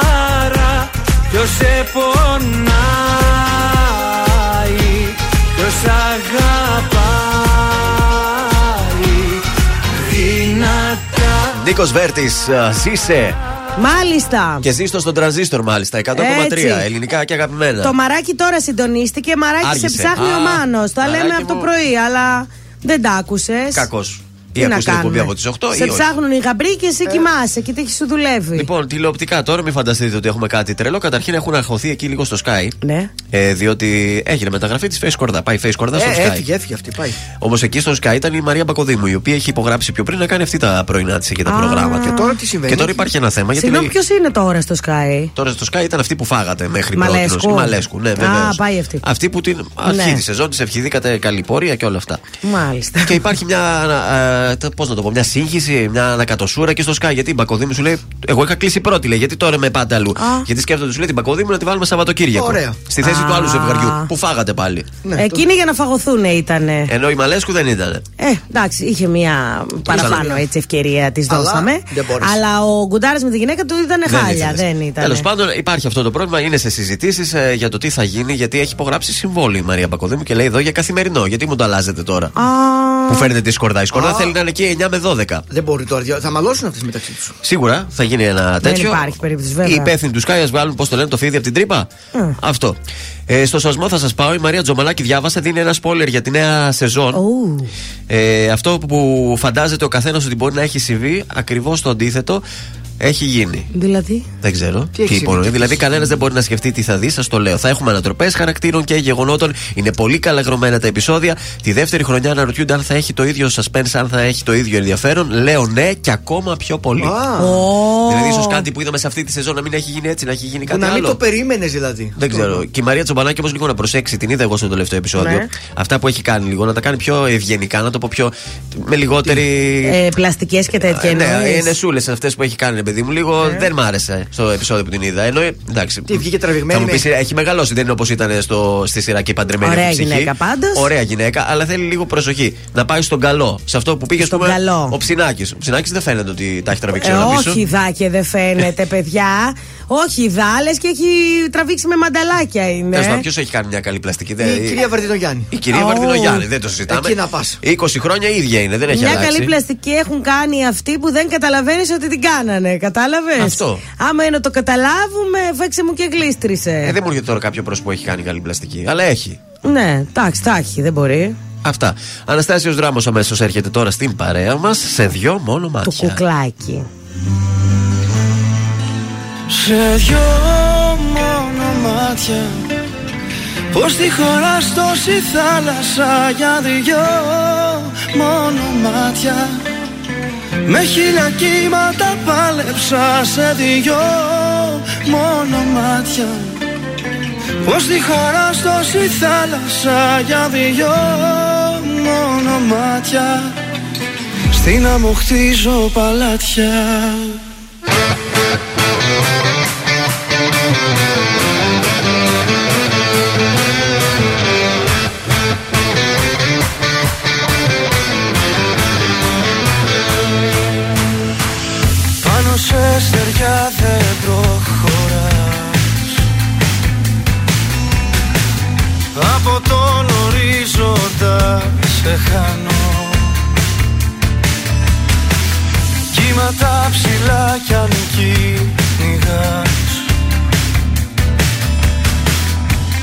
καθαρά ποιος σε πονάει Ποιος αγαπάει δυνατά Νίκος Βέρτης, ζήσε. Μάλιστα. Και ζήστο στον τρανζίστορ, μάλιστα. 100,3 Έτσι. ελληνικά και αγαπημένα. Το μαράκι τώρα συντονίστηκε. Μαράκι Άργησε. σε ψάχνει Α, ο Μάνος. Τα μαράκι λέμε από το μου. πρωί, αλλά δεν τα άκουσες. Κακός. Τι Ή να ακούς την εκπομπή κάνουμε. από τις 8 Σε ή όχι; ψάχνουν οι γαμπροί και εσύ κοιμάσαι και τι σου δουλεύει. Λοιπόν, τηλεοπτικά τώρα, μην φανταστείτε ότι έχουμε κάτι τρελό. Καταρχήν έχουν αγχωθεί εκεί λίγο στο Sky. Ναι. Ε, διότι έγινε μεταγραφή της Face Corda. Πάει η Face Corda στο Ε, Sky. έφυγε, έφυγε αυτή. Πάει. Όμως εκεί στο Sky ήταν η Μαρία Μπακοδήμου, η οποία έχει υπογράψει πιο πριν να κάνει αυτή τα πρωινά της εκεί τα Α. προγράμματα. Και τώρα τι συμβαίνει; Και τώρα υπάρχει ένα θέμα. Γιατί Συγγνώμη, λέει, ποιος είναι τώρα στο Sky; Τώρα στο Sky ήταν αυτή που φάγατε μέχρι Μαλέσκου. πρώτη. Μαλέσκου, ναι, Α, βεβαίως. πάει αυτή. Αυτή που την αρχή Ναι. της σεζόν της ευχηθήκατε καλή πορεία και όλα αυτά. Μάλιστα. Και υπάρχει μια. Ε, Πώς να το πω, μια σύγχυση, μια ανακατοσούρα και στο Sky. Γιατί η Μπακοδήμου σου λέει: Εγώ είχα κλείσει πρώτη, λέει. Γιατί τώρα με πάτε αλλού; Γιατί σκέφτονται, σου λέει την Μπακοδήμου να τη βάλουμε Σαββατοκύριακο. Ωραία. Στη θέση Α. του άλλου ζευγαριού που φάγατε πάλι. Ναι, Εκείνοι για να φαγωθούν ήταν. Ε, Ενώ η Μαλέσκου δεν ήταν. εντάξει, είχε μια παραπάνω έτσι ευκαιρία, της Αλλά δώσαμε. δεν μπόρεσε. Αλλά ο Γκουντάρα με τη γυναίκα του ήταν χάλια. Δεν ήταν. Τέλος πάντων, υπάρχει αυτό το πρόβλημα. Είναι σε συζητήσεις για το τι θα γίνει, γιατί έχει υπογράψει συμβόλαιο η Μαρία Μπακοδήμου και λέει εδώ για καθημερινό. Γιατί μου το αλλάζετε τώρα; Α, Που φέρνετε τη σκορδά. Η σκορδά Α. θέλει να είναι εκεί 9 με 12. Δεν μπορεί τώρα. δυο- Θα μαλώσουν αυτές μεταξύ τους. Σίγουρα θα γίνει ένα Δεν τέτοιο. υπάρχει περίπτωση, βέβαια. Οι υπεύθυνοι του Sky ας βγάλουν, πώς το λένε, το φίδι από την τρύπα; Αυτό. Ε, στο σασμό θα σας πάω. Η Μαρία Τζομαλάκη διάβασε, δίνει ένα spoiler για τη νέα σεζόν. Ε, αυτό που φαντάζεται ο καθένας ότι μπορεί να έχει συμβεί, ακριβώς το αντίθετο. Έχει γίνει. Δηλαδή; Δεν ξέρω. Τι, έχει υπονοεί. συμβεί; Δηλαδή, κανένας δεν μπορεί να σκεφτεί τι θα δεις, σας το λέω. Θα έχουμε ανατροπές χαρακτήρων και γεγονότων. Είναι πολύ καλά γραμμένα τα επεισόδια. Τη δεύτερη χρονιά αναρωτιούνται αν θα έχει το ίδιο suspense, αν θα έχει το ίδιο ενδιαφέρον. Λέω ναι και ακόμα πιο πολύ. Δηλαδή, ίσως κάτι που είδαμε σε αυτή τη σεζόν να μην έχει γίνει έτσι, να έχει γίνει Που κάτι να μην άλλο. το περίμενες δηλαδή. Δεν ξέρω. Και η Μαρία Τσομπανάκη όμως λίγο να προσέξει, την είδα εγώ στο τελευταίο επεισόδιο. Ναι. Αυτά που έχει κάνει λίγο, να τα κάνει πιο ευγενικά, να το πω πιο. με λιγότερη. Ε, Πλαστικές και τέτοια Ε, ναι, εννοείς; είναι σούλε αυτές που έχει κάνει, ρε παιδί μου. Λίγο δεν μ' άρεσε στο επεισόδιο που την είδα. Ενώ ε, εντάξει. Τι, βγήκε τραβηγμένη; Θα μου με- πεις, έχει μεγαλώσει, δεν είναι όπως ήταν στο, στη σειρά και παντρεμένη Ωραία από ψυχή. γυναίκα πάντως. Ωραία γυναίκα, αλλά θέλει λίγο προσοχή. Να πάει στον καλό. Σε αυτό που πήγε Στον πούμε, καλό. ο Ψινάκης. Ο Ψινάκης δεν φαίνεται ότι τα έχει τραβήξει Ε, όλα πίσω. όχι δάκε δεν φαίνεται παιδιά Όχι δάλε και έχει τραβήξει με μανταλάκια είναι Τέλος πάντων, ποιος έχει κάνει μια καλή πλαστική. δεν- Η κυρία Βαρδινογιάννη. Η κυρία Ω. Βαρδινογιάννη, δεν το συζητάμε. Εκεί να πας. 20 χρόνια ίδια είναι, δεν έχει Μια αλλάξει. καλή πλαστική έχουν κάνει αυτοί που δεν καταλαβαίνεις ότι την κάνανε. Κατάλαβες; Αυτό. Άμα είναι να το καταλάβουμε, φέξε μου και γλίστρισε. Ε, δεν μου έρχεται τώρα κάποιο πρόσωπο που έχει κάνει καλή πλαστική. Αλλά έχει. Ναι, εντάξει, τα έχει, δεν μπορεί. Αυτά. Αναστάσιος Δράμος αμέσως έρχεται τώρα στην παρέα μας σε δυο μόνο Το μάτια. κουκλάκι. Σε δυο μόνο μάτια Πως τη χωράς τόση θάλασσα για δυο μόνο μάτια Με χίλια κύματα πάλεψα σε δυο μόνο μάτια. Πως τη χωράς τόση θάλασσα για δυο μόνο μάτια. Στην άμμο χτίζω παλάτια ορίζοντα σε χάνω. Κύματα ψηλά κι αν κυνηγάς.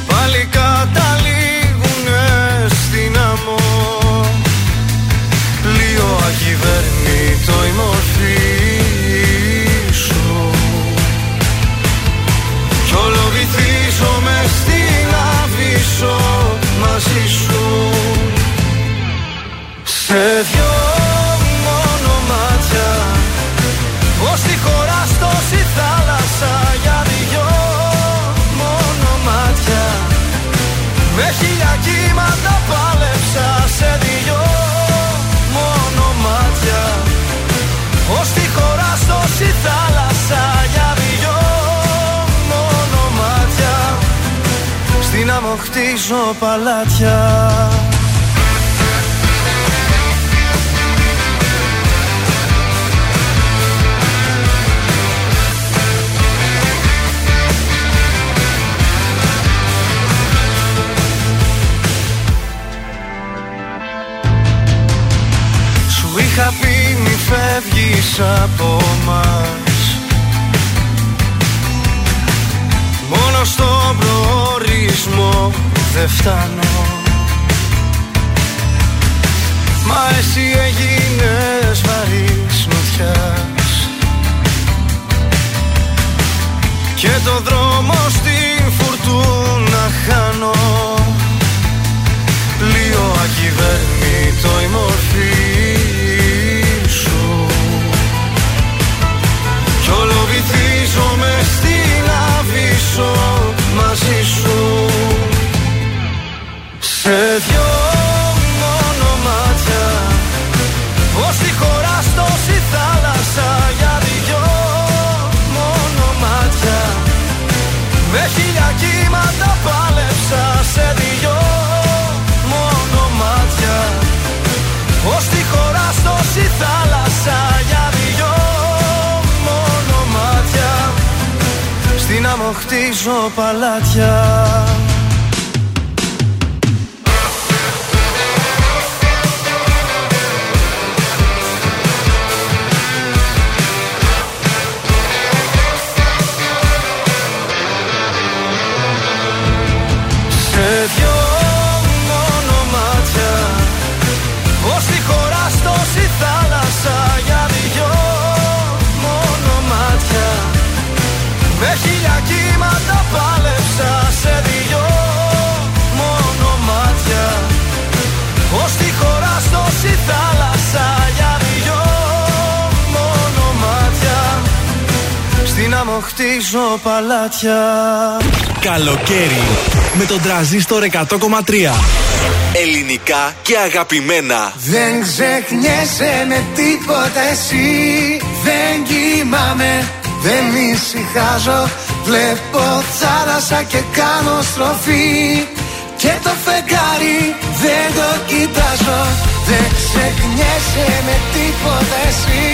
Πάλι καταλήγουνε στην άμμο. Πλοίο ακυβέρνητο η μορφή σου. Κι όλο βυθίζομαι στην αβύσσο μαζί σου. Σε δυο άμμο χτίζω παλάτια. Σου είχα πει μη φεύγεις από μας. Μόνο στον προορισμό δεν φτάνω. Μα εσύ έγινες βαρύς νοτιάς Και το δρόμο στην φουρτούνα χάνω. Πλοίο ακυβέρνητο η μορφή σου. Κι όλο βυθίζομαι στην αβύσσο μαζί σου Σε δυο μόνο μάτια Πως τη χωράς τόση θάλασσα για δυο μόνο μάτια Με χίλια κύματα πάλεψα σε δυο μόνο μάτια Πως τη χωράς τόση θάλασσα για δυο μόνο μάτια Στην άμμο χτίζω παλάτια χτίζω παλάτια. Καλοκαίρι με τον τραζίστορ 100,3. Ελληνικά και αγαπημένα. Δεν ξεχνιέσαι με τίποτα εσύ. Δεν κοιμάμαι, δεν ησυχάζω. Βλέπω θάλασσα και κάνω στροφή. Και το φεγγάρι δεν το κοιτάζω. Δεν ξεχνιέσαι με τίποτα εσύ.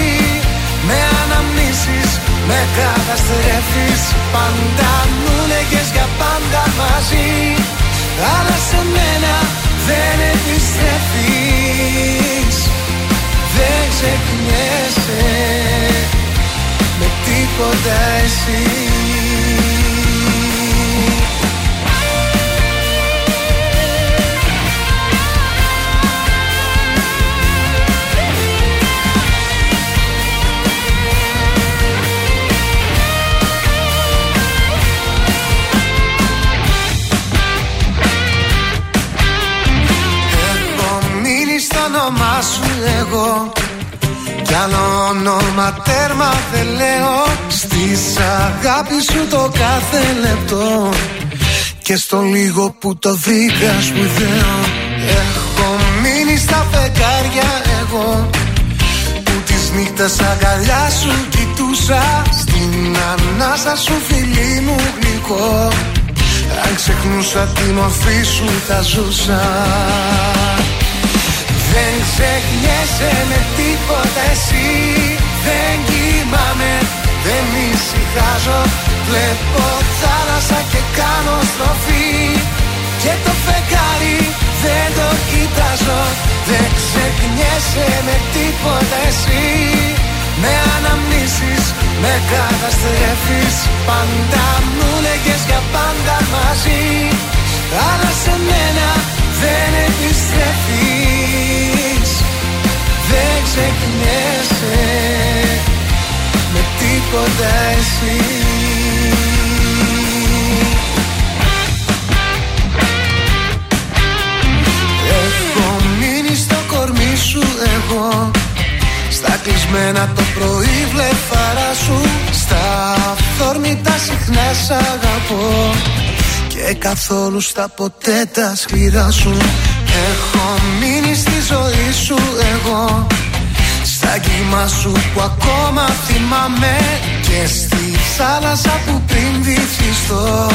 Με αναμνήσεις, με καταστρέφεις Πάντα μου λέγες για πάντα μαζί. Αλλά σε μένα δεν επιστρέφεις. Δεν ξεχνιέσαι με τίποτα εσύ όνομά σου εγώ Κι άλλο όνομα τέρμα δεν λέω. Στις αγάπη σου το κάθε λεπτό. Και στο λίγο που το βρήκα σπουδαίο Έχω μείνει στα φεγγάρια εγώ. Που τις νύχτες αγκαλιά σου κοιτούσα. Στην ανάσα σου φιλί μου γλυκό. Αν ξεχνούσα τη μορφή σου θα ζούσα Δεν ξεχνιέσαι με τίποτα εσύ. Δεν κοιμάμαι, δεν ησυχάζω. Βλέπω θάλασσα και κάνω στροφή. Και το φεγγάρι δεν το κοιτάζω. Δεν ξεχνιέσαι με τίποτα εσύ. Με αναμνήσεις, με καταστρέφεις. Πάντα μου λέγες για πάντα μαζί. Αλλά σε μένα δεν επιστρέφεις. Δεν ξεχνιέσαι με τίποτα εσύ. Έχω μείνει στο κορμί σου εγώ. Στα κλεισμένα το πρωί βλεφαρά σου. Στα αυθόρμητα συχνά σ' αγαπώ Και καθόλου στα ποτέ τα σκληρά σου. Έχω μείνει στη ζωή σου εγώ. Στα κύμα σου που ακόμα θυμάμαι. Και στη θάλασσα που πριν βυθιστώ.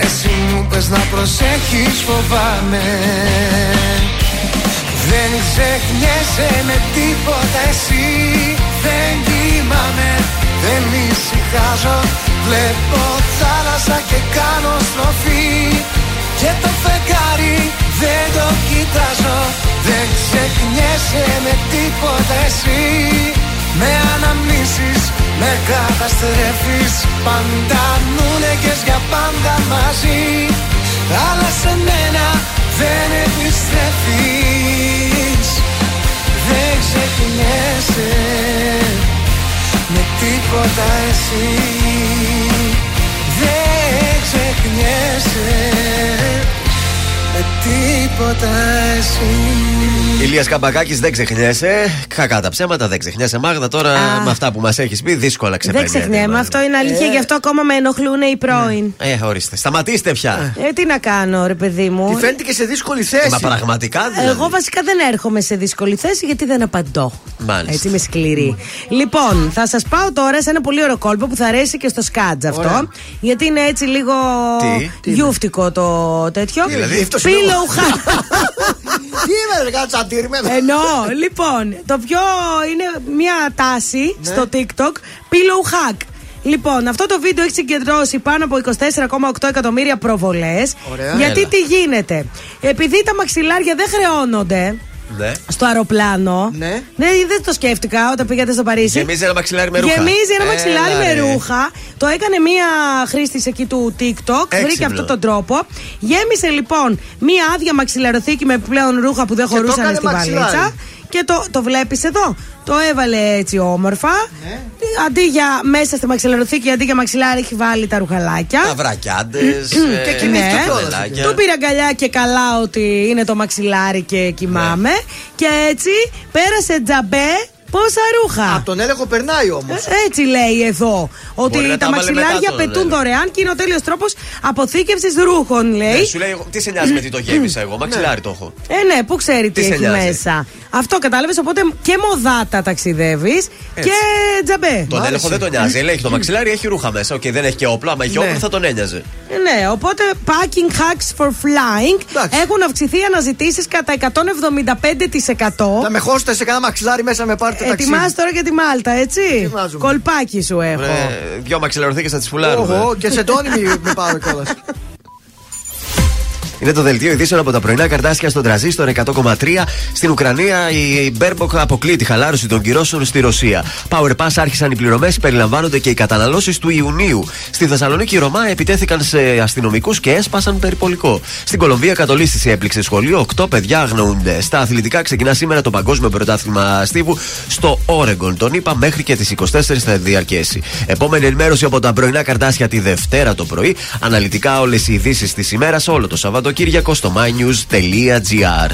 Εσύ μου πες να προσέχεις φοβάμαι. Δεν ξεχνιέσαι με τίποτα εσύ. Δεν κοιμάμαι, δεν ησυχάζω Βλέπω θάλασσα και κάνω στροφή. Και το φεγγάρι δεν το κοιτάζω. Δεν ξεχνιέσαι με τίποτα εσύ. Με αναμνήσεις, με καταστρέφεις. Πάντα μου λέγες για πάντα μαζί. Αλλά σε μένα δεν επιστρέφεις. Δεν ξεχνιέσαι με τίποτα εσύ. Δεν ξεχνιέσαι. με τίποτα εσύ Ηλίας Καμπακάκης, δεν ξεχνιέσαι. Κακά τα ψέματα, δεν ξεχνιέσαι. Μάγδα, τώρα Α. με αυτά που μας έχεις πει, δύσκολα Δεν ξεπερνάει. ξεχνιέμαι, αυτό είναι αλήθεια, γι' αυτό ακόμα με ενοχλούν οι πρώην. Ε, ορίστε. Σταματήστε πια. Ε, τι να κάνω, ρε παιδί μου. Τη φαίνεται και σε δύσκολη θέση. Μα πραγματικά δηλαδή. Εγώ βασικά δεν έρχομαι σε δύσκολη θέση γιατί δεν απαντώ. Μάλιστα. Έτσι είμαι σκληρή. Λοιπόν, θα σας πάω τώρα σε ένα πολύ ωραίο κόλπο που θα αρέσει και στο σκάτζ αυτό. Ωραία. Γιατί είναι έτσι λίγο Τι; Τι γιούφτικο το τέτοιο. Τι δηλαδή, αυτό Pillow hack. Τι είμαι, ρε, κάτω τσαντήρμενο. Εννοώ, λοιπόν, το πιο είναι μια τάση Ναι. στο TikTok pillow hack. Λοιπόν, αυτό το βίντεο έχει συγκεντρώσει πάνω από 24,8 εκατομμύρια προβολές. Ωραία. Γιατί Έλα. τι γίνεται; Επειδή τα μαξιλάρια δεν χρεώνονται Ναι. στο αεροπλάνο. Ναι. Δεν, δεν το σκέφτηκα όταν πήγατε στο Παρίσι. Γεμίζει ένα μαξιλάρι με ρούχα. Γεμίζει ένα Έλα, μαξιλάρι με ρε. ρούχα. Το έκανε μία χρήστης εκεί του TikTok. Βρήκε Έξυπνο. αυτόν τον τρόπο. Γέμισε λοιπόν μία άδεια μαξιλαροθήκη με πλέον ρούχα που δεν Και το χωρούσαν έκανε στη μαξιλάρι. βαλίτσα. Και το, το βλέπεις εδώ. Το έβαλε έτσι όμορφα. Ναι. Αντί για μέσα στη μαξιλαροθήκη, αντί για μαξιλάρι, έχει βάλει τα ρουχαλάκια. Τα βρακιάντες. Και κοιμήθηκε Ναι. κιόλας. Του πήρε αγκαλιά και καλά ότι είναι το μαξιλάρι και κοιμάμαι. Και έτσι πέρασε τζαμπέ Πόσα ρούχα; Από τον έλεγχο περνάει όμως. Ε, Έτσι λέει εδώ. Ότι Μπορεί να τα τα βάλε μετά μαξιλάρια τον πετούν έλεγχο. δωρεάν και είναι ο τέλειος τρόπος αποθήκευσης ρούχων, λέει. Ναι, σου λέει, εγώ, τι σε νοιάζει με τι το γέμισα εγώ, μαξιλάρι το έχω. Ε, ναι, πού ξέρει τι, Τι σε έχει νοιάζει. μέσα. Αυτό κατάλαβες, οπότε και μοδάτα ταξιδεύεις και τζαμπέ. Τον έλεγχο δεν τον νοιάζει. Λέει, το μαξιλάρι έχει ρούχα μέσα. Οκ, δεν έχει και όπλα. Άμα έχει Ναι. όπλα θα τον ένοιαζε. Ναι, οπότε packing hacks for flying έχουν αυξηθεί οι αναζητήσεις κατά 175%. Να με χώσετε σε κανένα μαξιλάρι μέσα με πάρετε ταξίδι. Ετοιμάσαι τώρα για τη Μάλτα, έτσι; Ετοιμάζομαι. Κολπάκι σου έχω. Ε, δυο μαξιλαροθήκε θα τις πουλάρουμε. Οχο, και σε τόνιμη με πάρω κιόλας. Είναι το δελτίο ειδήσεων από τα πρωινά καρντάσια στον τρανζίστορ 100,3. Στην Ουκρανία η Μπέρμποκ αποκλείει τη χαλάρωση των κυρώσεων στη Ρωσία. Power Pass άρχισαν οι πληρωμές, περιλαμβάνονται και οι καταναλώσεις του Ιουνίου. Στη Θεσσαλονίκη οι Ρωμά επιτέθηκαν σε αστυνομικούς και έσπασαν περιπολικό. Στην Κολομβία κατολίσθηση έπληξε σχολείο. Οκτώ παιδιά αγνοούνται. Στα αθλητικά ξεκινά σήμερα το Παγκόσμιο Πρωτάθλημα Στίβου στο Όρεγκον. Τον είπα μέχρι και τις 24 θα διαρκέσει. Επόμενη ενημέρωση από τα πρωινά καρντάσια τη Δευτέρα το πρωί. Αναλυτικά όλες οι ειδήσεις της ημέρας όλο το Σαββατοκύριακο στο mynews.gr.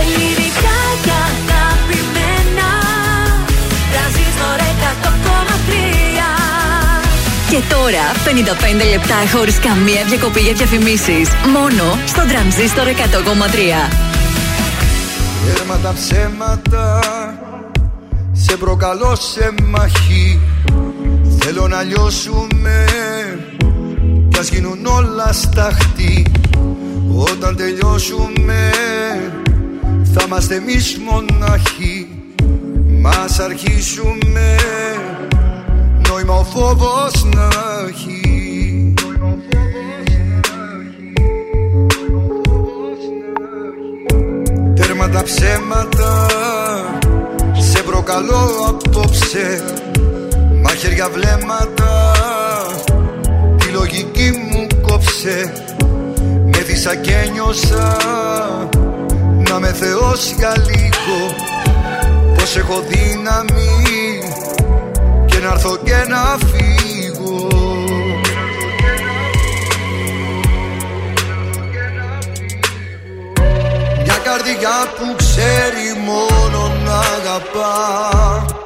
Ελληνικά και αγαπημένα Τρανζίστορ 100,3 Και τώρα 55 λεπτά χωρίς καμία διακοπή για διαφημίσεις. Μόνο στο τρανζίστορ 100,3. Τέρμα τα ψέματα Σε προκαλώ σε μαχή Θέλω να λιώσουμε Κι ας γίνουν όλα σταχτή Όταν τελειώσουμε Θα είμαστε εμείς μοναχοί. Μας αρχίσουμε Νόημα ο φόβος να έχει. Τέρμα τα ψέματα Σε προκαλώ απόψε. Μαχαίρια βλέμματα Τη λογική μου κόψε. Με δίσα και νιώσα Να με θεός για λίγο. Πως έχω δύναμη Και να έρθω και να φύγω. Μια καρδιά που ξέρει μόνο να αγαπά. Και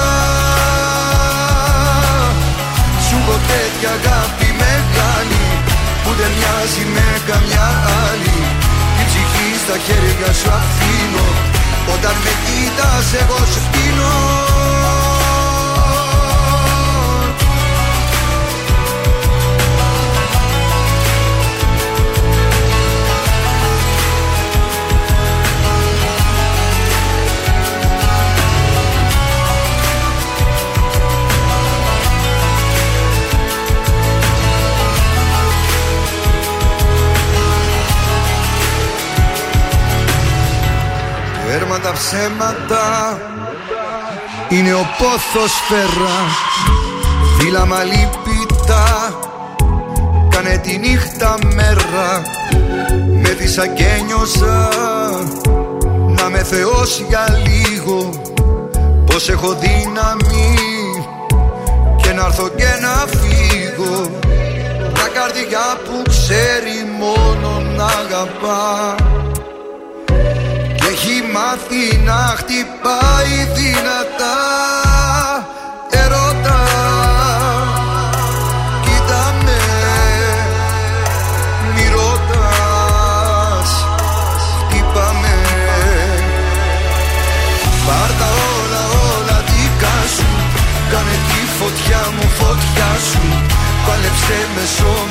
έχω τέτοια αγάπη μεγάλη Που δεν μοιάζει με καμιά άλλη. Την ψυχή στα χέρια σου αφήνω Όταν με κοίτας εγώ σου πίνω Τέρμα τα ψέματα Είναι ο πόθος φέρα. Φύλαμα λυπητά Κάνε τη νύχτα μέρα. Με δίσα και νιώσα Να με θεός για λίγο. Πως έχω δύναμη Και να έρθω και να φύγω. Μια καρδιά που ξέρει μόνο να αγαπά. και έχει μάθει να χτυπάει δυνατά. Ερώτα Κοίτα με Μη ρωτάς Χτύπα με Πάρ' τα όλα όλα δικά σου Κάνε τη φωτιά μου φωτιά σου. Πάλεψε μες σώμα με σώμα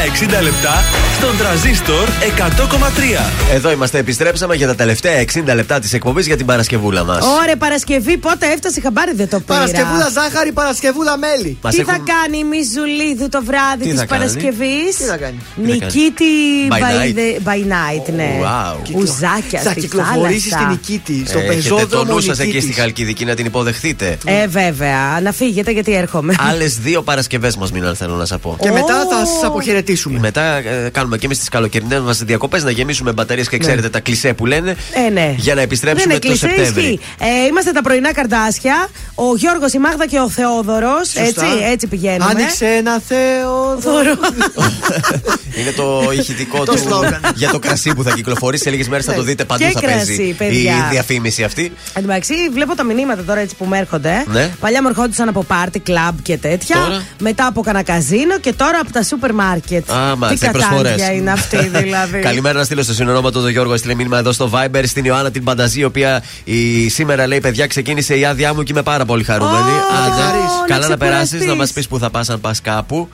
60 λεπτά στον τραζίστορ 100,3. Εδώ είμαστε, επιστρέψαμε για τα τελευταία 60 λεπτά της εκπομπής για την Παρασκευούλα μας. Ωραία, Παρασκευή, πότε έφτασε χαμπάρι δεν το πήρα. Παρασκευούλα ζάχαρη, Παρασκευούλα μέλι. Μας Τι έχουν- θα κάνει η Μιζουλίδου το βράδυ Τι της θα κάνει; Παρασκευής; Τι θα κάνει; Νικήτη By by, night. the- by night, ναι. Wow. Ουζάκια Θα στη κυκλοφορήσει θάλασσα. στην Νικήτη, στο Έχετε το πεζόδρομο νου σα εκεί Νικήτης. στη Χαλκιδική να την υποδεχτείτε. Ε, βέβαια. Να φύγετε γιατί έρχομαι. Άλλες δύο Παρασκευές μας μείναν, θέλω να σας πω. Και μετά θα Ω. σας αποχαιρετήσουμε. Μετά ε, κάνουμε και εμείς τις καλοκαιρινές μας διακοπές να γεμίσουμε μπαταρίες και ξέρετε τα κλισέ που λένε. Ε, ναι. Για να επιστρέψουμε Δεν το είναι κλισέ, Σεπτέμβρη. ισχύει. Ε, είμαστε τα πρωινά καρντάσια. Ο Γιώργος, η Μάγδα και ο Θεόδωρος. Έτσι, έτσι πηγαίνουμε. Άνοιξε ένα Θεόδωρο. Είναι το ηχητικό Το του σλόγκαν. για το κρασί που θα κυκλοφορήσει. Σε λίγες μέρες θα το δείτε παντού Και θα κρασί, παίζει η παιδιά. διαφήμιση αυτή. Εν τω μεταξύ, βλέπω τα μηνύματα τώρα έτσι που με έρχονται. Ναι. Παλιά μου ερχόντουσαν από πάρτι, κλαμπ και τέτοια. Τώρα; Μετά από κανένα καζίνο και τώρα από τα σούπερ μάρκετ. Α, Τι μάλιστα, οι προσφορές. κατάντια είναι αυτή δηλαδή. Καλημέρα να στείλω στο συνονόματο τον Γιώργο. Έστειλε μήνυμα εδώ στο Viber στην Ιωάννα την Πανταζή, η οποία η, σήμερα λέει: Παιδιά, ξεκίνησε η άδειά μου και είμαι πάρα πολύ χαρούμενη. Ω, Άντε, να καλά να περάσεις, ξεκουραστείς. να μας πεις που θα πας αν πας κάπου.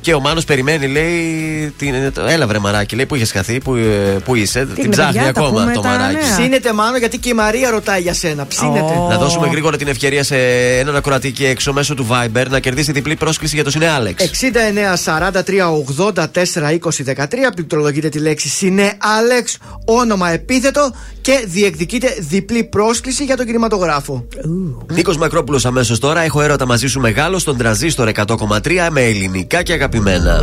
Και ο Μάνος περιμένει, λέει: την, Έλα, βρε μαράκι, λέει: Πού είχες χαθεί, πού, ε, πού είσαι. Τι την είναι, ψάχνει παιδιά, τα ακόμα πούμε το τα μαράκι. νέα. Ψήνεται μάνο γιατί και η Μαρία ρωτάει για σένα. Ψήνεται. Ω. Να δώσουμε γρήγορα την ευκαιρία σε έναν ακροατή και έξω μέσω του Viber να κερδίσει διπλή πρόσκληση για το Σινέ Άλεξ. 69 43 84 20 13. Πληκτρολογείτε τη λέξη Σινέ Άλεξ, όνομα επίθετο και διεκδικείτε διπλή πρόσκληση για τον κινηματογράφο. Νίκος Μακρόπουλος αμέσως τώρα. Έχω έρωτα μαζί σου μεγάλο στον τραζίστορ 100,3 με ελληνικά και αγαπημένα.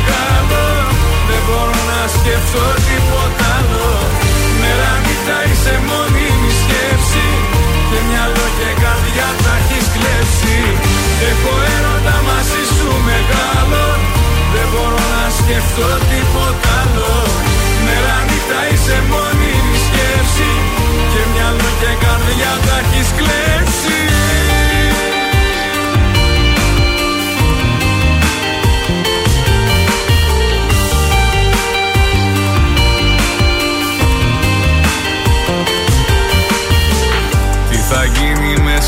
μεγάλο. Δεν μπορώ να σκεφτώ τίποτα άλλο. Μέρα νύχτα είσαι μόνιμη σκέψη. Και μυαλό και καρδιά τα έχεις κλέψει. Έχω έρωτα μαζί σου μεγάλο. Δεν μπορώ να σκεφτώ τίποτα άλλο. Μέρα νύχτα είσαι μόνιμη σκέψη. Και μυαλό και καρδιά τα έχεις κλέψει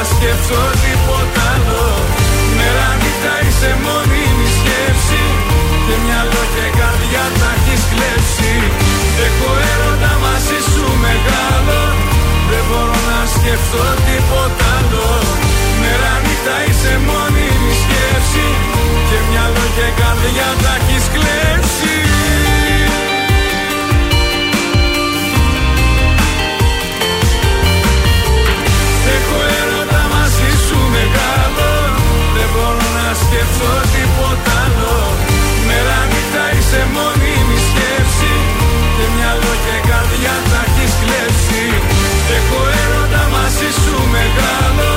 μπορώ να σκεφτώ τίποτα άλλο. Μέρα νύχτα είσαι μόνιμη σκέψη. Και μυαλό και καρδιά τα έχεις κλέψει. Έχω έρωτα μαζί σου μεγάλο. Δεν μπορώ να σκεφτώ τίποτα άλλο. Μέρα νύχτα είσαι μόνιμη σκέψη. Και μυαλό και καρδιά τα έχεις κλέψει μπορώ να σκεφτώ τίποτα άλλο. Μέρα νύχτα είσαι μόνιμη σκέψη. Και μυαλό και καρδιά τα έχεις κλέψει. Έχω έρωτα μαζί σου μεγάλο.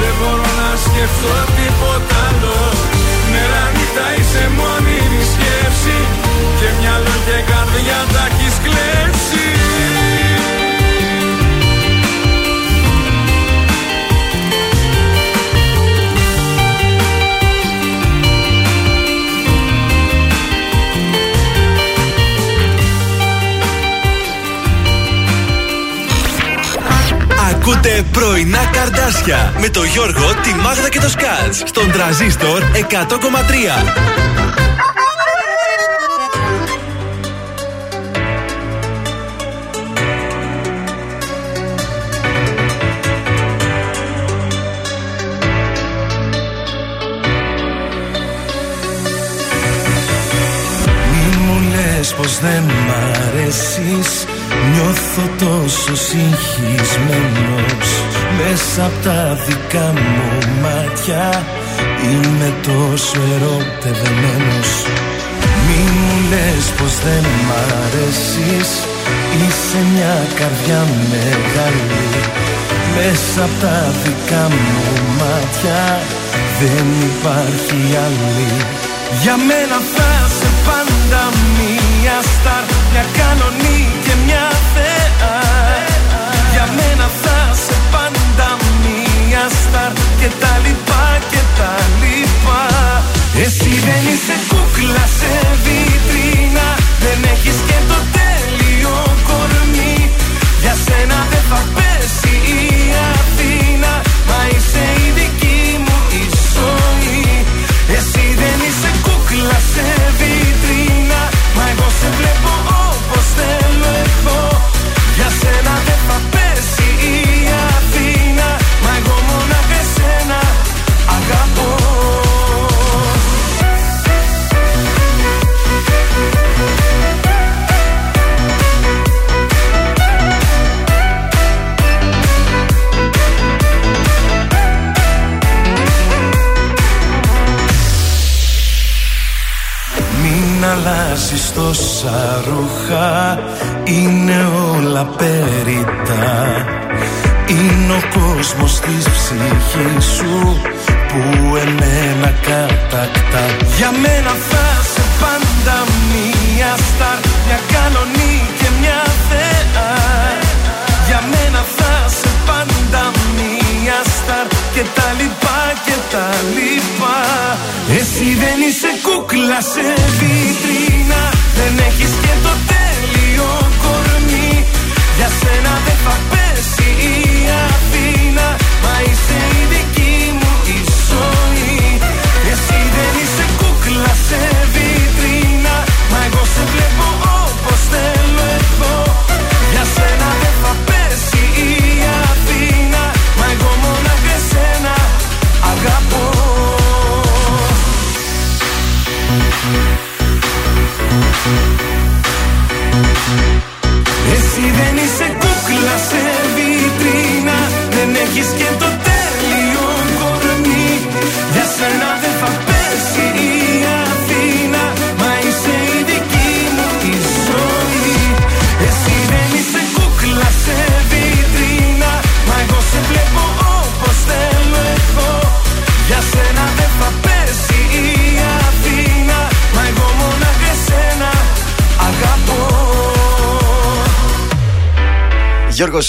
Δεν μπορώ να σκεφτώ τίποτα άλλο. Μέρα νύχτα είσαι μόνιμη σκέψη. Και μυαλό και καρδιά τα έχεις κλέψει Ακούτε πρωινά καρδάσια με το Γιώργο, τη Μάγδα και το Σκάτ στον τραζίστορ 100,3. Μη μου λες πως δεν μ' αρέσεις Νιώθω τόσο συγχυσμένος Μέσα απ' τα δικά μου μάτια. Είμαι τόσο ερωτευμένος. Μη μου λες πως δεν μ' αρέσεις. Είσαι μια καρδιά μεγάλη. Μέσα απ' τα δικά μου μάτια Δεν υπάρχει άλλη. Για μένα θα σε πάντα μια στάρ Μια κανονή και μια θεά. Για μένα θα σε πάντα μια στάρ Και τα λοιπά και τα λοιπά. Εσύ δεν είσαι κούκλα σε βιτρίνα Δεν έχεις και το τέλειο κορμί. Για σένα δεν θα πέσει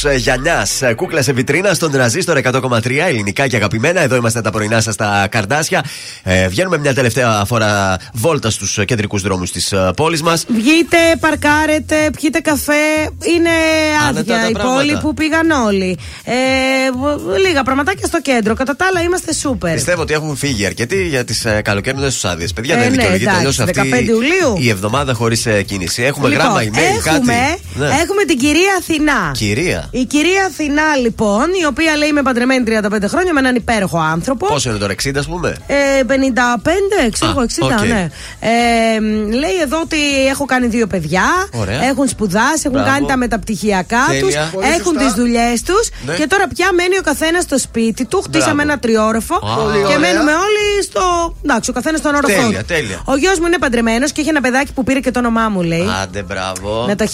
Γιώργο Γιαννιάς, κούκλα σε βιτρίνα στον τραζίστορ 100,3 ελληνικά και αγαπημένα. Εδώ είμαστε τα πρωινά σας στα καρδάσια. Ε, βγαίνουμε μια τελευταία φορά βόλτα στους κεντρικούς δρόμους της πόλης μας. Βγείτε, παρκάρετε, πιείτε καφέ. Είναι Άνετα άδεια τα η πράγματα. πόλη που πήγαν όλοι. Ε, β- λίγα πραγματάκια στο κέντρο. Κατά τα άλλα είμαστε σούπερ. Πιστεύω ότι έχουν φύγει αρκετοί για τις ε, καλοκαιρινέ τους άδειες. Παιδιά, Ε, δεν ναι, δικαιολογείται εντάξει, αλλιώς αυτή 15 Ιουλίου. η εβδομάδα χωρίς κίνηση. Έχουμε Λοιπόν, γράμμα, email, έχουμε, κάτι. Ναι. έχουμε την κυρία Αθηνά. Κυρία. Η κυρία Αθηνά, λοιπόν, η οποία λέει είμαι παντρεμένη 35 χρόνια με έναν υπέροχο άνθρωπο. Πόσο είναι τώρα, 60 ας πούμε; Ε, 55, ξέρω εγώ, 60, οκ. ναι. Ε, μ, λέει εδώ ότι έχω κάνει δύο παιδιά. Ωραία. Έχουν σπουδάσει, έχουν Μπράβο. κάνει τα μεταπτυχιακά τους. Τέλεια. Πολύ Έχουν σωστά. τις δουλειές τους. Ναι. Και τώρα πια μένει ο καθένας στο σπίτι του. Χτίσαμε Μπράβο. ένα τριώροφο. Πολύ Και ωραία. μένουμε όλοι στο. Εντάξει, ο καθένας στον όροφο. Τέλεια, του. τέλεια. Ο γιος μου είναι παντρεμένος και έχει ένα παιδάκι που πήρε και το όνομά μου, λέει. Άντε, μπράβο. Να το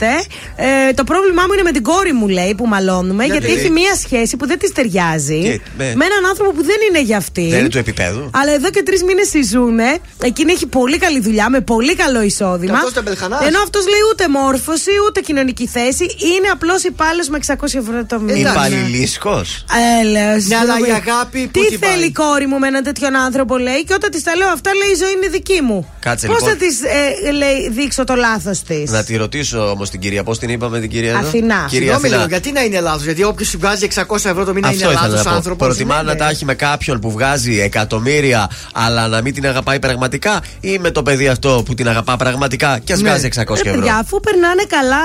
χαίρεστε. Ε, το πρόβλημά μου είναι με την κόρη μου, λέει, που μαλώνουμε, Γιατί; γιατί, έχει μία σχέση που δεν της ταιριάζει Και- με- με έναν άνθρωπο που δεν είναι για αυτή. Δεν είναι του επίπεδου. Αλλά εδώ και τρεις μήνες συζούνε. Εκείνη έχει πολύ καλή δουλειά με πολύ καλό εισόδημα. Και αυτός τεμπελχανάς. Ενώ αυτός λέει ούτε μόρφωση ούτε κοινωνική θέση. Είναι απλώς υπάλληλος με 600 ευρώ το μήνα. Υπαλληλίσκος. Έλεω. Ναι, αλλά η αγάπη που Τι την θέλει πάει. η κόρη μου με έναν τέτοιον άνθρωπο, λέει. Και όταν της τα λέω αυτά, λέει η ζωή είναι δική μου. Κάτσε, Πώς λοιπόν. θα τη λέει, δείξω το λάθος της; Να τη ρωτήσω όμω την κυρία, πώς την είπαμε την κυρία εδώ; Αθηνά. Κυρία Συγγνώμη λίγο, Αθηνά. γιατί να είναι λάθο. Γιατί όποιος βγάζει 600 ευρώ το μήνα Αυτό είναι ήθελα λάθο να πω. άνθρωπος. Προτιμά να τα έχει με κάποιον που βγάζει εκατομμύρια, αλλά να μην την αγαπάει πραγματικά, ή με το παιδί αυτό που την αγαπά πραγματικά και ας Ναι. βγάζει 600 Ρε ευρώ; παιδιά, αφού περνάνε καλά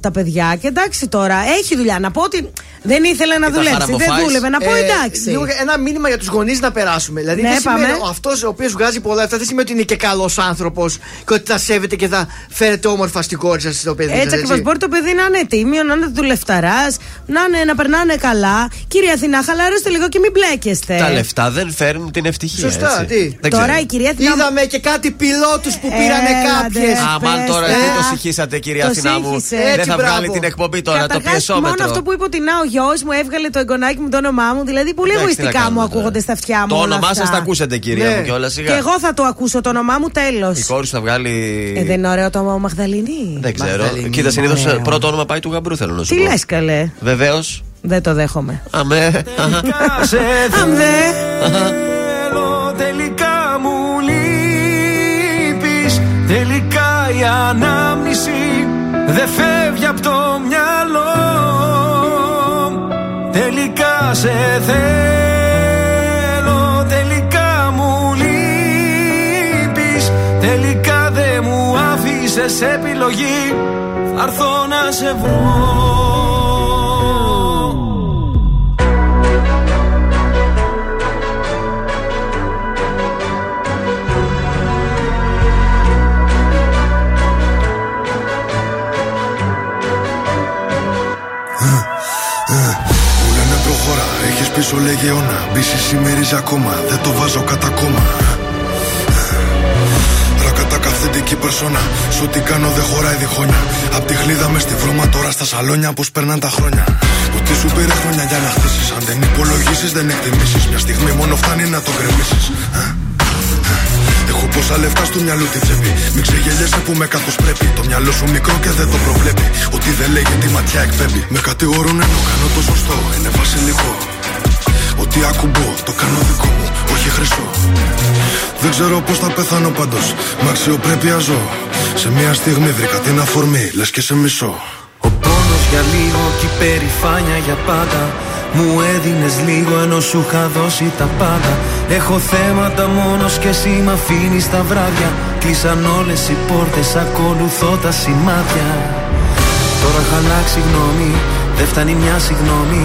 τα παιδιά και εντάξει τώρα, έχει δουλειά. Να πω ότι δεν ήθελε να τα δουλέψει, δεν χαραμοφάεις. δούλευε. Να πω εντάξει. Ε, λίγο ένα μήνυμα για τους γονείς να περάσουμε. Δηλαδή, Ναι, δεν σημαίνει πάμε. αυτός ο οποίος βγάζει πολλά λεφτά δεν σημαίνει ότι είναι και καλός άνθρωπος και ότι θα σέβεται και θα φέρετε όμορφα στην κόρη σας στο παιδί Έτσι σας, ακριβώς. Μπορεί το παιδί να είναι τίμιο, να είναι δουλευταράς, να, είναι, να περνάνε καλά. Κύριε Αθηνά, χαλαρώστε λίγο και μην μπλέκεστε. Τα λεφτά δεν φέρνουν την ευτυχία. Σωστά, έτσι. τι; Δεν Τώρα ξέρω. η κυρία Αθηνά. Είδαμε και κάτι πιλότους που πήρανε Έλατε, κάποιες. Αμάν τώρα πες τι τα. το συγχύσατε, κυρία Το Αθηνά μου; σύγχυσε. Δεν Έτσι, θα βγάλει μπράβο. την εκπομπή τώρα, το Καταρχάς, πιεσόμετρο. Μόνο αυτό που είπε ότι να ο γιος μου έβγαλε το εγγονάκι μου το όνομά μου. Δηλαδή πολύ Εντάξει, τι να εγωιστικά κάνουμε μου τώρα. ακούγονται στα αυτιά μου. Το όλα όνομά αυτά. σας τα ακούσατε, κυρία Ναι. μου, κιόλας Και σιγά. εγώ θα το ακούσω το όνομά μου τέλος. Η κόρη σου θα βγάλει. Ε, δεν είναι ωραίο το όνομα Μαγδαληνή. Δεν ξέρω. Μαγδαληνή, Κοίτα, συνήθως ωραίο. πρώτο όνομα πάει του γαμπρού, θέλω να σου Τι πω. λες, καλέ; Βεβαίως. Δεν το δέχομαι. Αμέ. Αχα. Αν δε. θέλω τελικά μου λείπεις Τελικά η ανάμνηση δεν φεύγει από το μυαλό Τελικά σε θέλω Τελικά μου λείπεις Τελικά δεν μου άφησες επιλογή Θα έρθω να σε βρω. Μου λένε προχώρα, έχεις πίσω λέγε αιώνα Μπίση σημερίζει ακόμα, δεν το βάζω κατά κόμμα Ρακατά καθέντη Μοναδική περσόνα. Σου τι κάνω δεν χωράει διχόνια. Απ' τη χλίδα μες στη βρώμα τώρα στα σαλόνια πώς περνάνε τα χρόνια. Ότι σου πήρε χρόνια για να χτίσεις. Αν δεν υπολογίσεις, δεν εκτιμήσεις. Μια στιγμή μόνο φτάνει να το γκρεμίσεις. Έχω πόσα λεφτά στο μυαλό τη τσέπη. Μην ξεγελιέσαι που με καθώ πρέπει. Το μυαλό σου μικρό και δεν το προβλέπει. Ότι δεν λέγει τη ματιά εκπέμπει. Με κατηγορούν ενώ κάνω το σωστό. Είναι βασιλικό. Ό,τι ακουμπώ το κάνω δικό μου, όχι χρυσό. Δεν ξέρω πώς θα πεθάνω πάντως. Με αξιοπρέπεια ζω. Σε μια στιγμή βρήκα την αφορμή, λες και σε μισό. Ο πόνος για λίγο και η περηφάνεια για πάντα Μου έδινες λίγο ενώ σου είχα δώσει τα πάντα Έχω θέματα μόνος και εσύ μ' αφήνεις τα βράδια Κλείσαν όλες οι πόρτες, ακολουθώ τα σημάδια Τώρα έχω αλλάξει γνώμη, δεν φτάνει μια συγγνώμη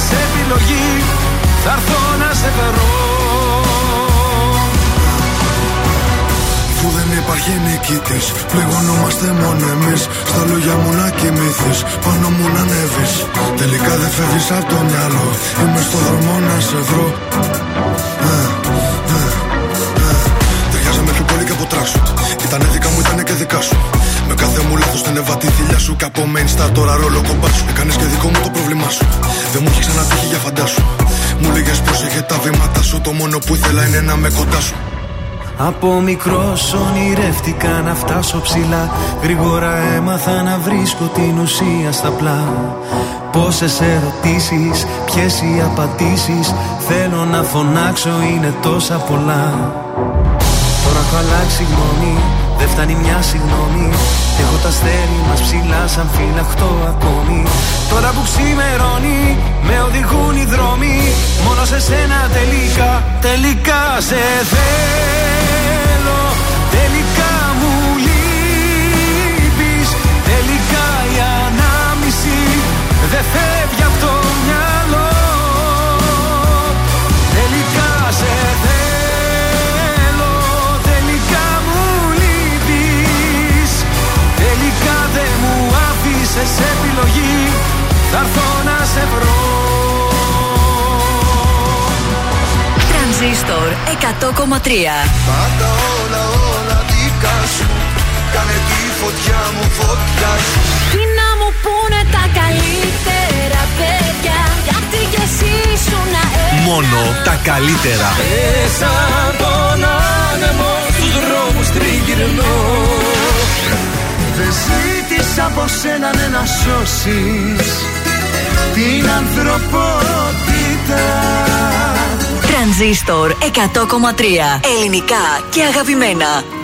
άφησες επιλογή Θα έρθω να σε βρω Αφού δεν υπάρχει νικητής, πληγωνόμαστε μόνο εμείς. Στα λόγια μου να κοιμηθείς, πάνω μου να ανέβεις. Τελικά δεν φεύγεις από το μυαλό. Είμαι στο δρόμο να σε βρω. Κάθε μου λάθο την έβα τη θηλιά σου. Και από main star τώρα ρόλο κομπάς σου. Έκανες και δικό μου το πρόβλημά σου. Δεν μου έχει ξανατύχει για φαντάσου. Μου λέγες πρόσεχε τα βήματα σου. Το μόνο που ήθελα είναι να με κοντά σου. Από μικρός ονειρεύτηκα να φτάσω ψηλά Γρήγορα έμαθα να βρίσκω την ουσία στα πλά Πόσες ερωτήσεις, ποιες οι απαντήσεις Θέλω να φωνάξω είναι τόσα πολλά Τώρα έχω αλλάξει γνώμη, δεν φτάνει μια συγγνώμη Έχω τα αστέρι μας ψηλά σαν φυλαχτό ακόμη. Τώρα που ξημερώνει, με οδηγούν οι δρόμοι. Μόνο σε σένα τελικά, τελικά σε θέλω. Τελικά μου λείπεις. Τελικά η ανάμνηση. Δεν φεύγει άφησες επιλογή Θα έρθω να σε βρω. Τρανζίστορ 100,3 Πάντα όλα όλα δικά σου. Κάνε τη φωτιά μου φωτιά σου. Τι να μου πούνε τα καλύτερα παιδιά Γιατί κι εσύ σου να Μόνο τα καλύτερα. Μέσα τον άνεμο στους δρόμους τριγυρνώ. Δεν ζήτησα από σένα ναι, να σώσεις την ανθρωπότητα Τρανζίστορ 100,3 Ελληνικά και αγαπημένα.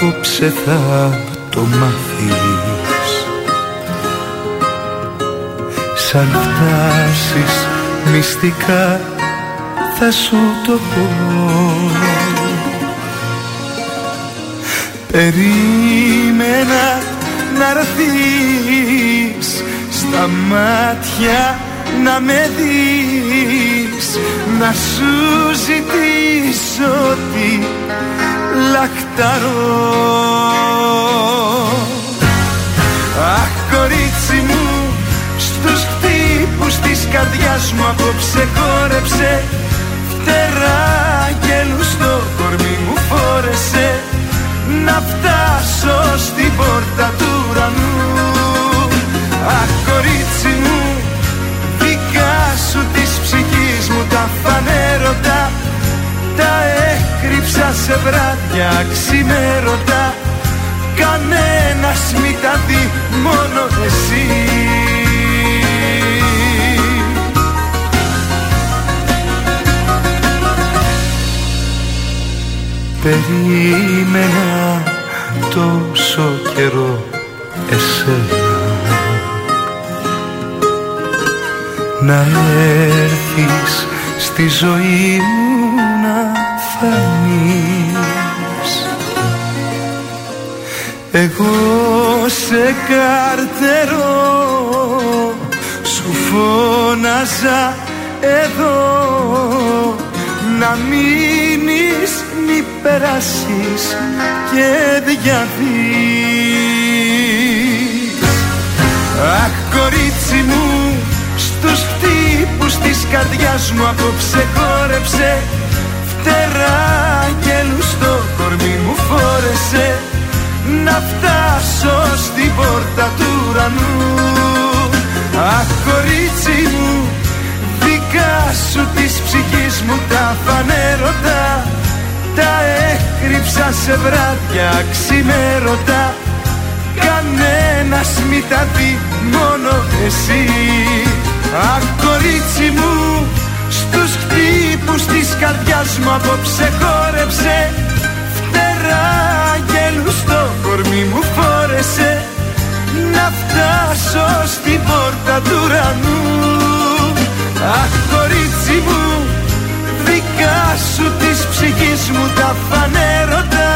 Απόψε θα το μάθεις. Σαν φτάσεις μυστικά θα σου το πω. Περίμενα να έρθεις στα μάτια να με δεις. Να σου ζητήσω τι Αχ κορίτσι μου στους χτύπους της καρδιάς μου απόψε κόρεψε, Φτερά και στο κορμί μου φόρεσε. Να φτάσω στην πόρτα του ουρανού. Αχ κορίτσι μου δικά σου της ψυχής μου τα φανέρωτα. Τα σε βράδια ξημέρωτα. Κανένας μη τα δει μόνο εσύ. Περίμενα τόσο καιρό εσένα. Να έρθεις στη ζωή μου να φανείς Εγώ σε καρτερώ σου φώναζα εδώ να μείνεις μη περάσεις και διαβείς Αχ κορίτσι μου στους χτύπους της καρδιάς μου απόψε χόρεψε Φτερά αγγέλου στο κορμί μου φόρεσε Να φτάσω στην πόρτα του ουρανού. Αχ κορίτσι μου δικά σου της ψυχής μου τα φανέρωτα Τα έκρυψα σε βράδια ξημέρωτα. Κανένας μη τα δει μόνο εσύ. Αχ κορίτσι μου στους χτύπους της καρδιάς μου απόψε χόρεψε. Φτερά αγγέλου στο κορμί μου φόρεσε. Να φτάσω στην πόρτα του ουρανού. Αχ κορίτσι μου δικά σου της ψυχής μου τα φανέρωτα.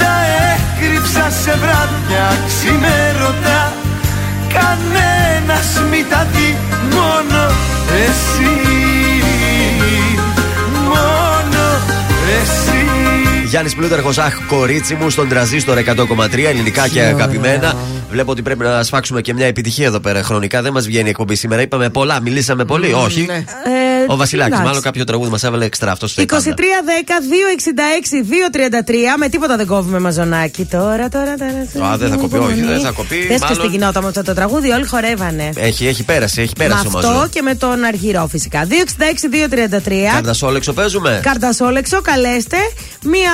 Τα έκρυψα σε βράδια ξημέρωτα. Κανένας μη τα δει μόνο εσύ Γιάννης Πλούταρχος, αχ, κορίτσι μου, στον τραζίστορ 100,3 ελληνικά και αγαπημένα. Βλέπω ότι πρέπει να σφάξουμε και μια επιτυχία εδώ πέρα χρονικά. Δεν μας βγαίνει η εκπομπή σήμερα. Είπαμε πολλά, μιλήσαμε πολύ. Όχι. Ε, Ο Βασιλάκης, εντάξει. μάλλον κάποιο τραγούδι μας έβαλε εξτρά. Αυτός 23, 10, 266, 233. Με τίποτα δεν κόβουμε μαζονάκι. Τώρα, τώρα, τώρα. Α, δεν θα κοπεί, όχι, δεν θα κοπεί, Πες και μάλλον- τι γινόταν με αυτό το τραγούδι, όλοι χορεύανε. Έχει, έχει πέρασει, έχει Με πέρασει ο αυτό Μαζό. και με τον Αργυρό φυσικά. 266-233. Καρτασόλεξο παίζουμε. Καρτασόλεξο, καλέστε. Μία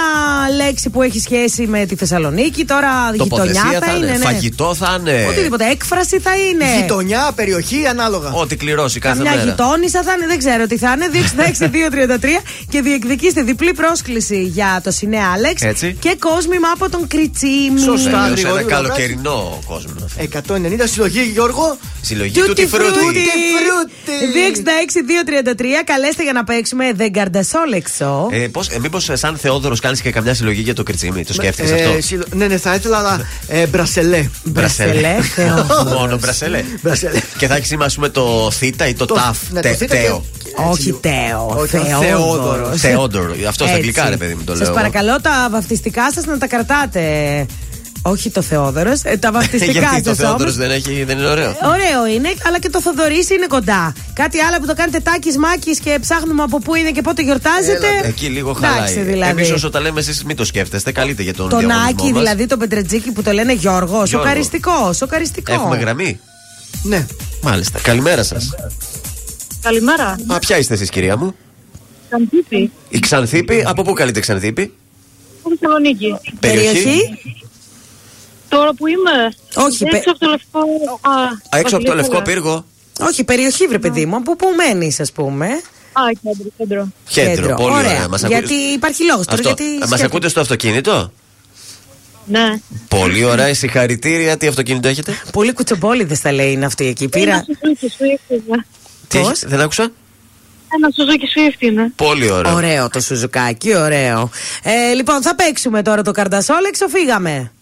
λέξη που έχει σχέση με τη Θεσσαλονίκη. Τώρα γειτονιά Τοποθεσία θα, είναι. ναι. Φαγητό θα είναι. Οτιδήποτε. Έκφραση θα είναι. Γειτονιά, περιοχή, ανάλογα. Ό,τι κληρώσει κάθε Καμιά μέρα. γειτόνισσα θα είναι, δεν ξέρω τι θα είναι. 266-233 και διεκδικήστε διπλή πρόσκληση για το Σινέ Άλεξ Έτσι. και κόσμημα από τον Κριτσίμι. Σωστά. Βεβαίως, γρήγορα, ένα γρήγορα, καλοκαιρινό κόσμο. 190 συλλογή, Γιώργο. Συλλογή Τούτι του φρούτι. φρούτι. 266-233 καλέστε για να παίξουμε Δεν Καρντασόλεξο. Ε, πώς, ε, μήπως ε, σαν Θεόδωρος κάνεις και καμιά συλλογή για το κριτσίμι, το σκέφτεσαι αυτό; Ε, συλλο- Ναι, ναι, θα ήθελα, αλλά ε, μπρασελέ. Μπρασελέ, Θεόδωρος. Μόνο μπρασελέ. Μπρασελέ. και θα έχεις σήμα, ας πούμε, το θήτα ή το, Το- ταφ. ναι, τε- το θήτα Θέο. Όχι Τέο. Όχι, ο Θεόδωρος. Θεόδωρος. Θεόντορ. Αυτό στα Έτσι. αγγλικά, ρε παιδί μου το λέω. Σας παρακαλώ τα βαφτιστικά σας να τα κρατάτε. Όχι το Θεόδωρος, ε, τα βαφτιστικά Γιατί το σας Θεόντορο όμως. δεν, έχει, δεν είναι ωραίο. Ωραίο είναι, αλλά και το Θοδωρής είναι κοντά. Κάτι άλλο που το κάνετε τάκι μάκης και ψάχνουμε από πού είναι και πότε γιορτάζετε. Εκεί λίγο Εντάξει, χαλάει. δηλαδή. Εμείς όσο τα λέμε, εσείς μην το σκέφτεστε. Καλείτε για τον Τον διαγωνισμό Άκη, μας. δηλαδή τον Πετρετζίκη που το λένε Γιώργος. Γιώργο. Σοκαριστικό, σοκαριστικό. Έχουμε γραμμή; Ναι. Μάλιστα. Καλημέρα σας. Καλημέρα. Α, ποια είστε εσείς, κυρία μου; Καμπίπη. Η Ξανθήπη. Από πού καλείτε Ξανθήπη. Από Θεσσαλονίκη. Περιοχή. Τώρα που είμαι. Όχι, πε- Έξω από το λευκό. Α, Α, έξω από το Βασιλεία λευκό Καλά. πύργο. Όχι, περιοχή, βρε παιδί μου. Από πού μένεις, ας πούμε; Α, κέντρο, κέντρο. Κέντρο. Πολύ ωραία. Μας γιατί υπάρχει λόγος τώρα. Αυτό. Γιατί Μας σκέφτομαι. ακούτε στο αυτοκίνητο; Ναι. Πολύ ωραία. Συγχαρητήρια. Τι αυτοκίνητο έχετε; Πολύ κουτσομπόλιδες θα λέει είναι αυτή εκεί. Πήρα. Ένα Suzuki Swift είναι. Τι έχετε, δεν άκουσα; Ένα Suzuki Swift είναι. Πολύ ωραία. Ωραίο το Σουζουκάκι, ωραίο. Ε, λοιπόν, θα παίξουμε τώρα το καρτασόλεξο, φύγαμε.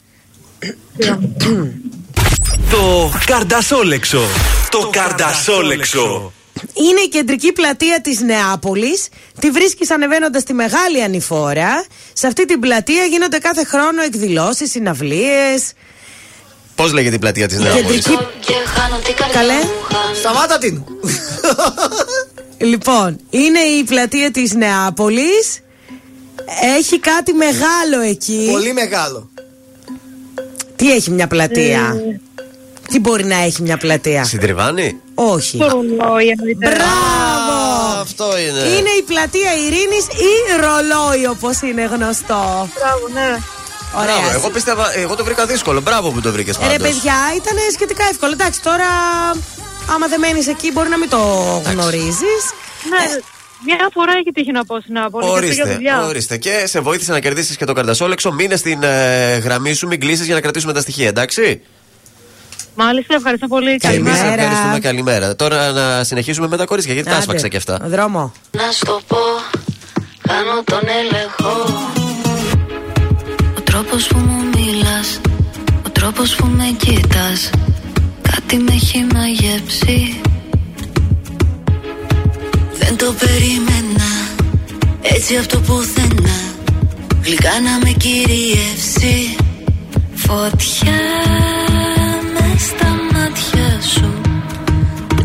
Το Καρντασόλεξο. Το Καρντασόλεξο. Είναι η κεντρική πλατεία της Νεάπολης. Τη βρίσκεις ανεβαίνοντας τη Μεγάλη Ανηφόρα. Σε αυτή την πλατεία γίνονται κάθε χρόνο εκδηλώσεις, συναυλίες. Πώς λέγεται η πλατεία της Η Νεάπολης; κεντρική... Καλέ. Σταμάτα την. Λοιπόν, είναι η πλατεία της Νεάπολης. Έχει κάτι μεγάλο εκεί. Πολύ μεγάλο. Τι έχει μια πλατεία; Τι μπορεί να έχει μια πλατεία; Συντριβάνει. Όχι. Ρολόι, εννοείται. Μπράβο! αυτό είναι. Είναι η πλατεία Ειρήνης ή ρολόι, όπως είναι γνωστό. Μπράβο, ναι. Ωραία. Μπράβο, εγώ πίστευα, εγώ το βρήκα δύσκολο. Μπράβο που το βρήκες Ε, πάντως. Ρε παιδιά, ήταν σχετικά εύκολο. Εντάξει, τώρα άμα δεν μένεις εκεί μπορεί να μην το γνωρίζεις. Ναι, μια φορά έχει τύχει να πω στην Άπολη. και αυτό για Ορίστε, δουλειά. ορίστε. Και σε βοήθησε να κερδίσεις και το καρτασόλεξο. Μείνε στην ε, γραμμή σου, μην κλείσεις για να κρατήσουμε τα στοιχεία, εντάξει; Μάλιστα, ευχαριστώ πολύ. Και εμεί Καλημέρα. ευχαριστούμε, καλημέρα. Τώρα να συνεχίσουμε με τα κορίτσια, γιατί τα Άντε, άσφαξα και αυτά. Δρόμο. Να σου το πω, κάνω τον έλεγχο Ο τρόπος που μου μιλάς, ο τρόπος που με κοίτας Κάτι με έχει μαγέψει. Δεν το περίμενα, έτσι αυτό πουθενά Γλυκά να με κυριεύσει. Φωτιά με στα μάτια σου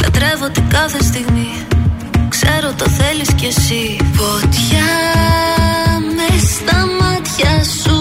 Λατρεύω την κάθε στιγμή Ξέρω το θέλεις κι εσύ. Φωτιά με στα μάτια σου Το νιώθω με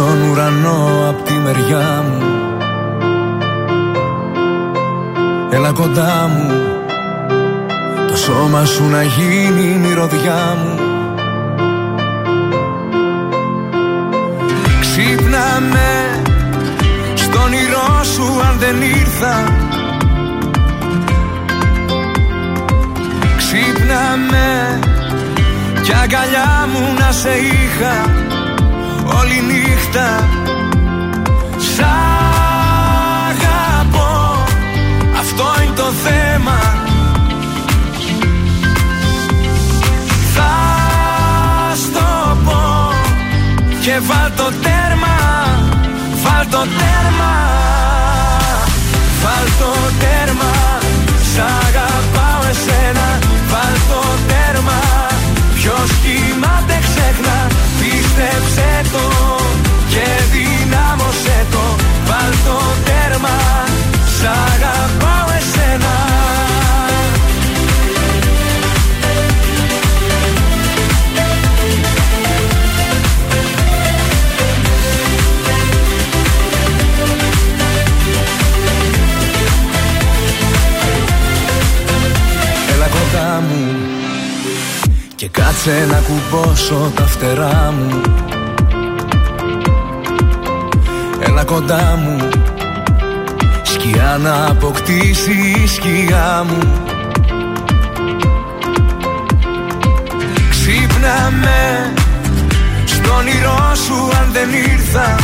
Να δεις τον ουρανό απ' τη μεριά μου. Έλα κοντά μου Το σώμα σου να γίνει η μυρωδιά μου. Ξύπνα με Στον όνειρό σου αν δεν ήρθα. Ξύπνα με κι αγκαλιά μου να σε είχα όλη νύχτα. Σ' αγαπώ. Αυτό είναι το θέμα. Θα στο πω Και βάλ το τέρμα. Βάλ το τέρμα. Βάλ το τέρμα. Σ' αγαπάω εσένα. Βάλ το τέρμα. Ποιος κοιμάται ξέχνα Πίστεψε το και δυνάμωσε το Βάλ το τέρμα Σ' αγαπάω εσένα. Κάτσε να κουμπώσω τα φτερά μου. Έλα κοντά μου. Σκιά να αποκτήσει η σκιά μου. Ξύπνα με Στον όνειρό σου αν δεν ήρθα.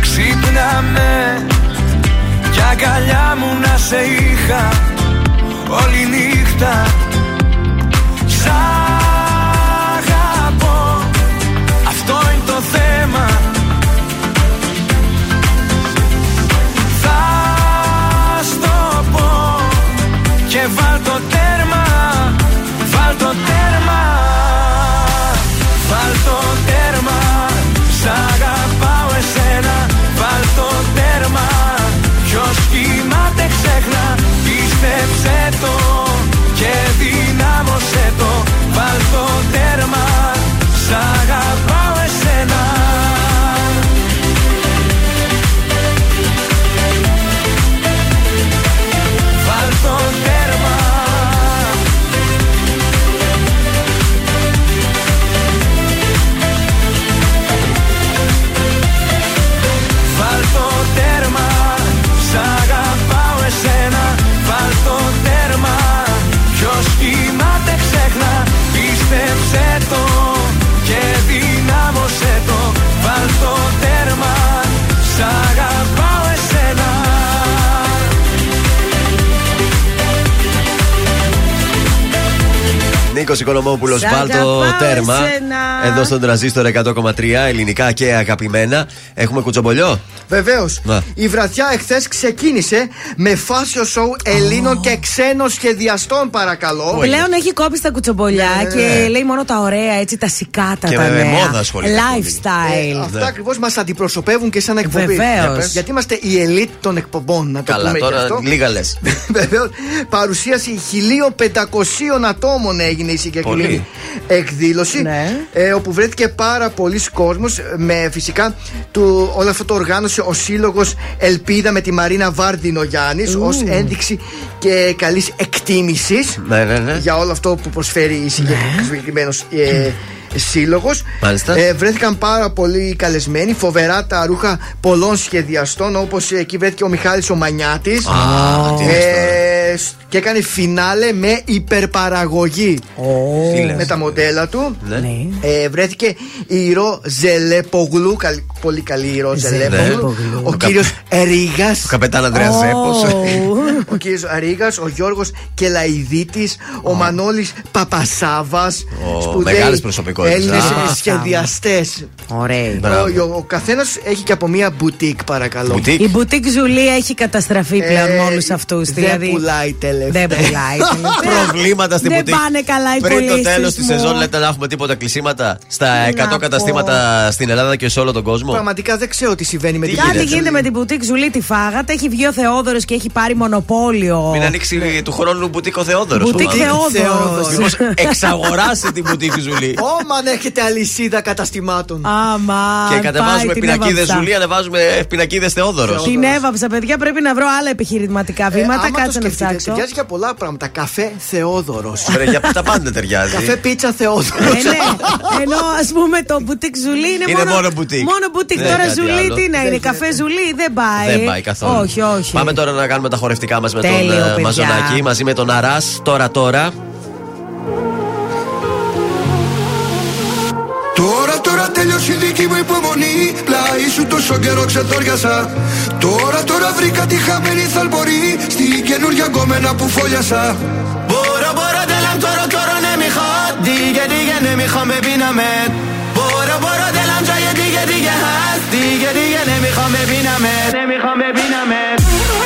Ξύπνα με Κι αγκαλιά μου να σε είχα Όλη νύχτα Οικονομόπουλο, Σ' βάλ το αγαπάω τέρμα. Εσένα. Εδώ στον τραζίστορ 100,3 ελληνικά και αγαπημένα. Έχουμε κουτσομπολιό; Βεβαίως. Να. Η βραδιά εχθές ξεκίνησε με φάσιο σοου Ελλήνων και ξένων σχεδιαστών, παρακαλώ. Πλέον έχει κόψει τα κουτσομπολιά Ναι, ναι, και ναι. λέει μόνο τα ωραία, έτσι, τα σικάτα, Και τα με νέα. μόδα ασχολείται Lifestyle. Ε, Αυτά ακριβώς μας αντιπροσωπεύουν και σαν εκπομπή. Βεβαίως. Για πες. Γιατί είμαστε η ελίτ των εκπομπών, να το Καλά, πούμε και τώρα αυτό. λίγα λες. Βεβαίως, παρουσίαση 1500 ατόμων έγινε η συγκεκριμένη Πολύ. εκδήλωση. Ναι. Ε, όπου βρέθηκε πάρα πολλοί κόσμος. Με φυσικά του, όλο αυτό το οργάνωσε ο σύλλογος Ελπίδα με τη Μαρίνα Βάρδινο Γιάννη ως ένδειξη και καλής εκτίμησης Ναι, ναι, ναι. για όλο αυτό που προσφέρει η συγκεκριμένος ε, σύλλογος. Μάλιστα. Ε, βρέθηκαν πάρα πολλοί καλεσμένοι, φοβερά τα ρούχα πολλών σχεδιαστών, όπως εκεί βρέθηκε ο Μιχάλης ο Μανιάτης. Α, τι είναι ε, σ- και έκανε φινάλε με υπερπαραγωγή Τι λες. με τα μοντέλα του. Ναι. Ε, βρέθηκε η Ρο Ζελέπογλου, καλ- πολύ καλή η Ρο Ζελέπογλου. Ζελέπογλου. Ο κύριος Ρίγα. Ο καπετάν Ανδρέας Ζέπος. Ο κύριος Ρίγα, ο Γιώργος Κελαϊδίτης, ο Μανώλης Παπασάβας. Ω, μεγάλες προσωπικότητες. Έλληνες Α. σχεδιαστές. Ωραία. Μπράβο. Ο, ο καθένας έχει και από μία μπουτίκ, παρακαλώ. Μπουτίκ; Η μπουτίκ Ζουλή έχει καταστραφεί πλέον Ε, με όλους αυτούς. Δεν Δηλαδή. πουλάει τελευταία. Δεν πουλάει. τελευταία. Προβλήματα στην Δεν μπουτίκ. πάνε καλά οι Πριν το πωλήσεις τέλος της μου. σεζόν, λέτε να έχουμε τίποτα κλεισίματα στα Τι να 100 πω. καταστήματα στην Ελλάδα και σε όλο τον κόσμο; Πραγματικά δεν ξέρω τι συμβαίνει με την Κάτι μπουτίκ. γίνεται με την μπουτίκ Ζουλή, τη φάγατε. Έχει βγει ο Θεόδωρος και έχει πάρει μονοπώλιο. Μην ανοίξει του χρόνου μπουτίκ ο Θεόδωρος. Μπουτίκ Θεόδωρος. Μήπως εξαγοράσει την μπουτίκ Ζουλή. Όμαν έχετε αλυσίδα καταστημάτων. Άμα. Και κατεβάζουμε πινακίδες Ζουλή, ανεβάζουμε πινακίδες Θεόδωρος. Την έβαψα, παιδιά. Πρέπει να βρω άλλα επιχειρηματικά βήματα. Ε, άμα το Κάτσε να σκεφτείτε, ψάξω. Ταιριάζει για πολλά πράγματα. Καφέ Θεόδωρος. Για τα πάντα ταιριάζει. Καφέ πίτσα Θεόδωρος. Ε, ναι. Ενώ ας πούμε το μπουτίκ Ζουλή είναι, Είναι μόνο μπουτίκ. Μόνο μπουτίκ. Δεν Τώρα κάτι Ζουλή άλλο. τι να είναι, καφέ Ζουλή δεν πάει. Δεν πάει καθόλου. Όχι, όχι. Πάμε τώρα να κάνουμε τα χορευτικά μας με Τέλειο, τον ε, παιδιά. Μαζονάκη μαζί με τον Αράς. Τώρα, τώρα. Τώρα, τώρα τελειώσει η δική μου υπομονή. Πλάι σου τόσο καιρό ξεθόριασα. Τώρα, τώρα βρήκα τη χαμένη θαλπορή. στη καινούργια κόμμενα που φόλιασα. Μπορώ, μπορώ, τελαμ τώρα, τώρα ναι, μη χα. Δίγε, δίγε, ναι, μη χα με. Μπορώ, μπορώ, τελαμ τζαγε, δίγε, δίγε, χα. Δίγε, δίγε, ναι, μη χα με πίναμε. Με.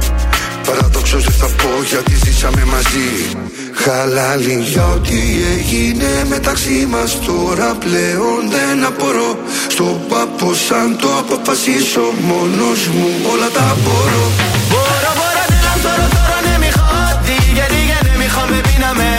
Παραδόξω δεν θα πω γιατί ζήσαμε μαζί. χάλαλη. για ό,τι έγινε μεταξύ μας τώρα πλέον δεν απορώ. Στο πάπο σαν το αποφασίσω μόνος μου όλα τα μπορώ. Μπορώ, μπορώ, ναι, δεν τώρα, τώρα, ναι, μη γιατί, γιατί, ναι, μη με πίναμε.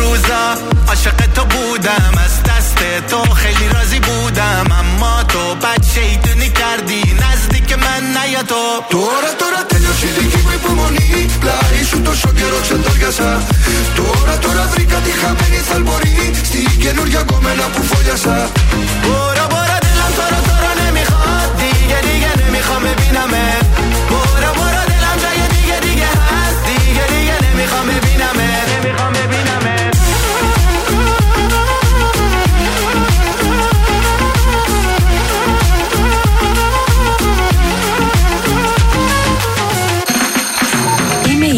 روزا عاشق تو بودم از دست تو خیلی راضی بودم اما تو بد شیطونی کردی نزدیک من نیا تو Τώρα τώρα τέλειωσε η δική μου υπομονή Πλάι σου τόσο καιρό ξεντόριασα Τώρα τώρα βρήκα τη χαμένη θαλπορή Στην καινούργια κομμένα που φόλιασα برو برو دلم تو رو تو رو نمیخواد دیگه دیگه نمیخوام ببینمت برو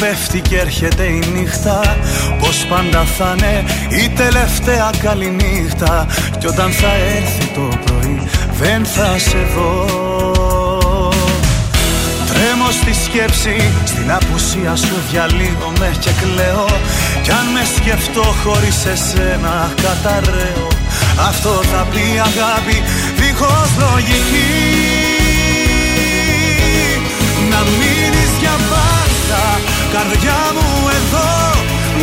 Πέφτει και έρχεται η νύχτα. Πως πάντα θα είναι η τελευταία καλή νύχτα. Κι όταν θα έρθει το πρωί δεν θα σε δω. Τρέμω στη σκέψη, στην απουσία σου διαλύομαι και κλαίω. Κι αν με σκεφτώ χωρίς εσένα καταραίω. Αυτό θα πει αγάπη δίχως λογική. Να μείνεις για πάντα Καρδιά μου εδώ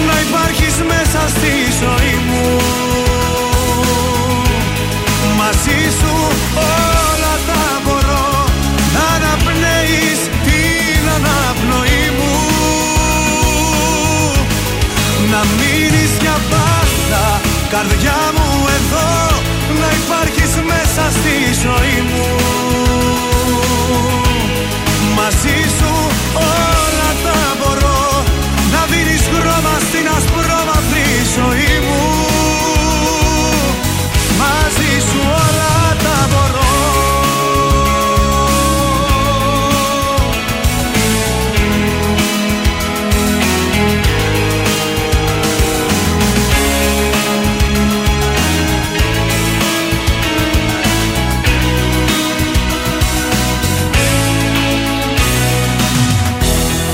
Να υπάρχεις μέσα στη ζωή μου. Μαζί σου όλα τα μπορώ Να αναπνέεις την αναπνοή μου. Να μείνεις για πάντα Καρδιά μου εδώ Να υπάρχεις μέσα στη ζωή μου. Μαζί σου όλα χρώμα στην ασπρόμαυρη ζωή μου. Μαζί σου όλα τα μπορώ.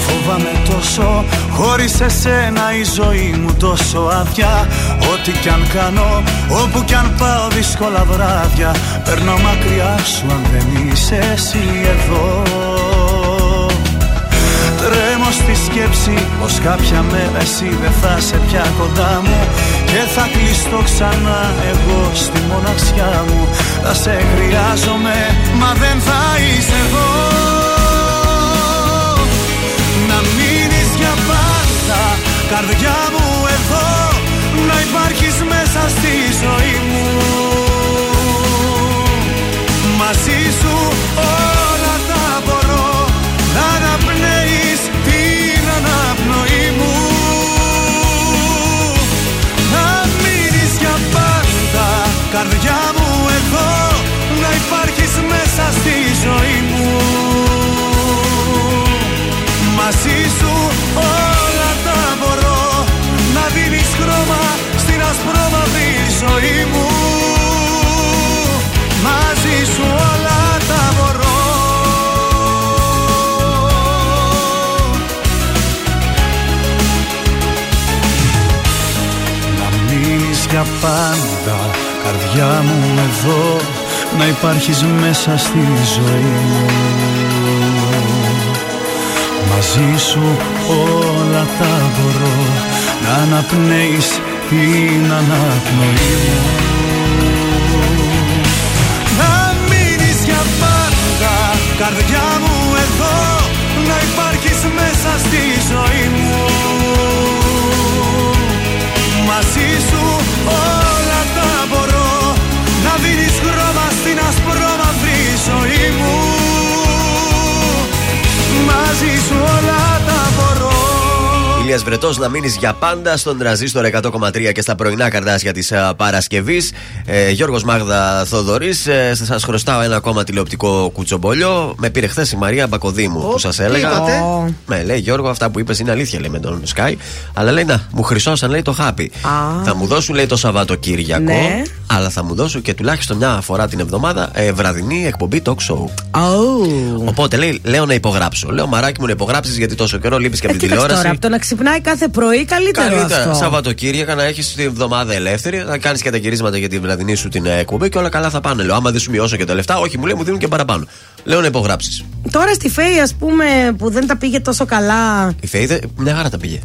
Φοβάμαι τόσο Χωρίς εσένα η ζωή μου τόσο άδεια. Ό,τι κι αν κάνω, όπου κι αν πάω δύσκολα βράδια Παίρνω μακριά σου αν δεν είσαι εσύ εδώ. Τρέμω στη σκέψη πως κάποια μέρα εσύ δεν θα σε πια κοντά μου Και θα κλειστώ ξανά εγώ στη μοναξιά μου. Θα σε χρειάζομαι μα δεν θα είσαι εδώ Καρδιά μου εδώ Να υπάρχεις μέσα στη ζωή μου. Μαζί σου όλα τα μπορώ Να αναπνέεις την αναπνοή μου. Να μείνεις για πάντα Καρδιά μου εδώ Να υπάρχεις μέσα στη ζωή μου. Μαζί σου όλα τα μπορώ Να δίνεις χρώμα στην ασπρόμαυρη ζωή μου. Μαζί σου όλα τα μπορώ. Να μείνεις για πάντα καρδιά μου εδώ να υπάρχεις μέσα στη ζωή μου. Μαζί σου όλα τα μπορώ αναπνέεις την αναπνοή μου. Να μείνεις για πάντα Καρδιά μου εδώ Να υπάρχεις μέσα στη ζωή μου. Μαζί σου όλα τα μπορώ Να δίνεις χρώμα στην ασπρόμαυρη ζωή μου. Μαζί σου όλα τα μπορώ Ηλίας Βρετός να μείνεις για πάντα στον τραζίστορ 100,3 και στα πρωινά καρδάσια της Παρασκευής. Ε, Γιώργος Μάγδα Θοδωρής, ε, σας χρωστάω ένα ακόμα τηλεοπτικό κουτσομπολιό. Με πήρε χθες η Μαρία Μπακοδήμου που σας έλεγα. είπατε; Με λέει Γιώργο, αυτά που είπες είναι αλήθεια λέει με τον Sky. Αλλά λέει να, μου χρυσώσαν λέει το χάπι. Θα μου δώσουν λέει το Σαββατοκύριακο. Ναι. Αλλά θα μου δώσουν και τουλάχιστον μια φορά την εβδομάδα ε, βραδινή εκπομπή talk show. Οπότε λέει, λέω να υπογράψω. Λέω μαράκι μου να υπογράψεις γιατί τόσο καιρό λείπεις και από την Ε, Κοίταξε τηλεόραση. τώρα, από το να ξυπνάει κάθε πρωί καλύτερο Καλύτερα. αυτό. Σαββατοκύριακα να έχεις τη εβδομάδα ελεύθερη, να κάνεις και τα γυρίσματα για την βραδινή σου την ε, εκπομπή και όλα καλά θα πάνε. Λέω, άμα δεν σου μειώσω και τα λεφτά, όχι, μου λέει, μου δίνουν και παραπάνω. Λέω να υπογράψεις. Τώρα στη Φαίη, ας πούμε, που δεν τα πήγε τόσο καλά. Η Φαίη δεν- μια χαρά τα πήγε.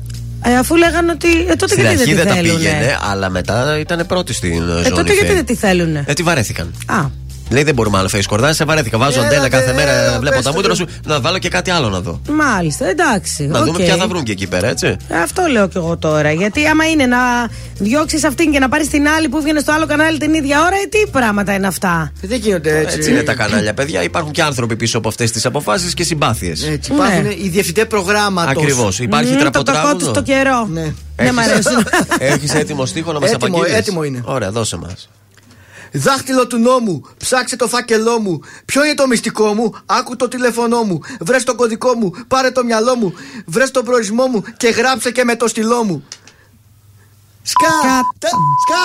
Ε, αφού λέγανε ότι. Ε, τότε Στην γιατί αρχή δεν δεν τη τα θέλουνε; πήγαινε, αλλά μετά ήταν πρώτη στην ε, ζώνη. Ε, τότε γιατί Φαίη. δεν τη θέλουνε; Ε, τη βαρέθηκαν. Α. Λέει δεν μπορούμε άλλο Φαίη Σκορδά, σε βαρέθηκα. Βάζω Έλα, Αντέννα κάθε δε, μέρα, βλέπω πες τα το μούτρα τι. σου. Να βάλω και κάτι άλλο να δω. Μάλιστα, εντάξει. Να δούμε οκ. ποια θα βρουν και εκεί πέρα, έτσι. Ε, Αυτό λέω κι εγώ τώρα. Γιατί άμα είναι να διώξεις αυτήν και να πάρεις την άλλη που βγαίνει στο άλλο κανάλι την ίδια ώρα, ε, τι πράγματα είναι αυτά. Δεν γίνονται έτσι. Έτσι είναι τα κανάλια, παιδιά. Υπάρχουν και άνθρωποι πίσω από αυτές τις αποφάσεις και συμπάθειες. Έτσι, υπάρχουν Ναι. οι διευθυντές προγράμματος. Ακριβώς. Υπάρχει Μμμ, το τραποτράγουδο. κακό του στο καιρό. Ναι. Δεν μ' αρέσουν. Έχεις έτοιμο στίχο να μας Έτοιμο, απαγγείλεις; έτοιμο είναι. Ωραία, δώσε μας. Δάχτυλο του νόμου, ψάξε το φάκελό μου. Ποιο είναι το μυστικό μου, άκου το τηλέφωνό μου. Βρες το κωδικό μου, πάρε το μυαλό μου. Βρες τον προορισμό μου και γράψε και με το στυλό μου. Σκά! Τε- Σκά!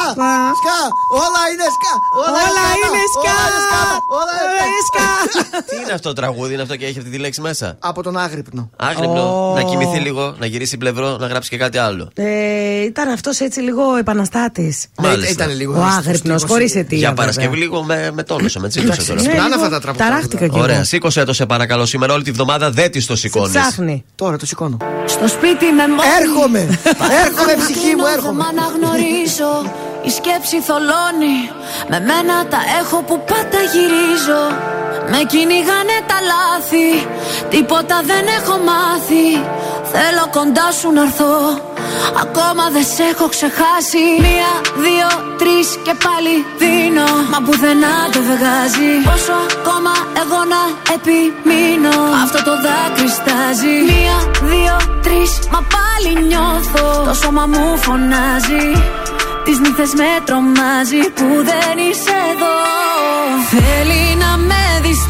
Σκά! Όλα είναι σκά! Όλα είναι σκά! Όλα Όλα είναι σκά! Τι είναι αυτό το τραγούδι, είναι αυτό και έχει αυτή τη λέξη μέσα; Από τον άγρυπνο. Άγρυπνο, Ω. να κοιμηθεί λίγο, να γυρίσει πλευρό, να γράψει και κάτι άλλο. Ε, ήταν αυτός έτσι λίγο επαναστάτης. Μάλιστα. ήταν λίγο. Ο άγρυπνος, χωρίς αιτία. Για βέβαια. Παρασκευή λίγο με, με τόνισε, με τσίπησε τώρα. Ναι, Ξυπνάνε λίγο αυτά τα τραγούδια. Ταράχτηκα κι εγώ. Ωραία, σήκωσε το σε παρακαλώ σήμερα όλη τη βδομάδα, δεν της το σηκώνεις. Ψάχνει. Τώρα το σηκώνω. Στο σπίτι με μόνη Έρχομαι! Έρχομαι, ψυχή μου, Κλείνω, έρχομαι. Δεν μ' αναγνωρίζω Η σκέψη θολώνει. Με μένα τα έχω που πάντα γυρίζω. Με κυνηγάνε τα λάθη. Τίποτα δεν έχω μάθει. Θέλω κοντά σου να έρθω Ακόμα δεν σε έχω ξεχάσει. Μία, δύο, τρεις και πάλι δίνω. Μα πουθενά δεν βγάζει. Πόσο ακόμα εγώ να επιμείνω. Αυτό το δάκρυ στάζει Μία, δύο, τρεις Μα πάλι νιώθω. Το σώμα μου φωνάζει. Τις νύχτες με τρομάζει Που δεν είσαι εδώ. Θέλει να με δει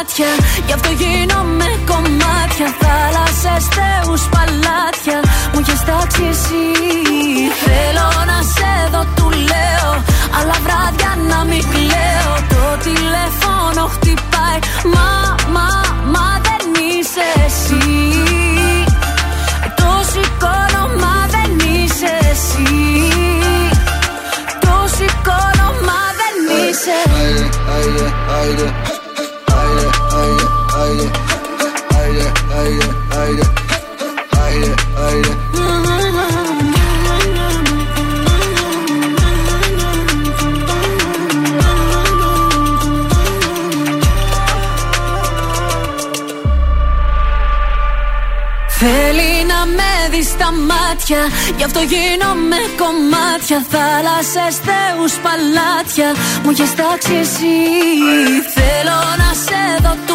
μάτια Γι' αυτό γίνομαι κομμάτια Θάλασσες, θεούς, παλάτια Μου έχεις τάξει εσύ Θέλω να σε δω, του λέω Αλλά βράδια να μην κλαίω Το τηλέφωνο χτυπάει Μα, μα, μα δεν είσαι εσύ Το σηκώνω, μα δεν είσαι εσύ Το σηκώνω, μα δεν είσαι Θέλει να με δει στα μάτια. Γι' αυτό γίνομαι κομμάτια. Θάλασσες, θεούς, παλάτια. Μου έχεις τάξει εσύ. Θέλω να σε δω, του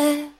Είσαι.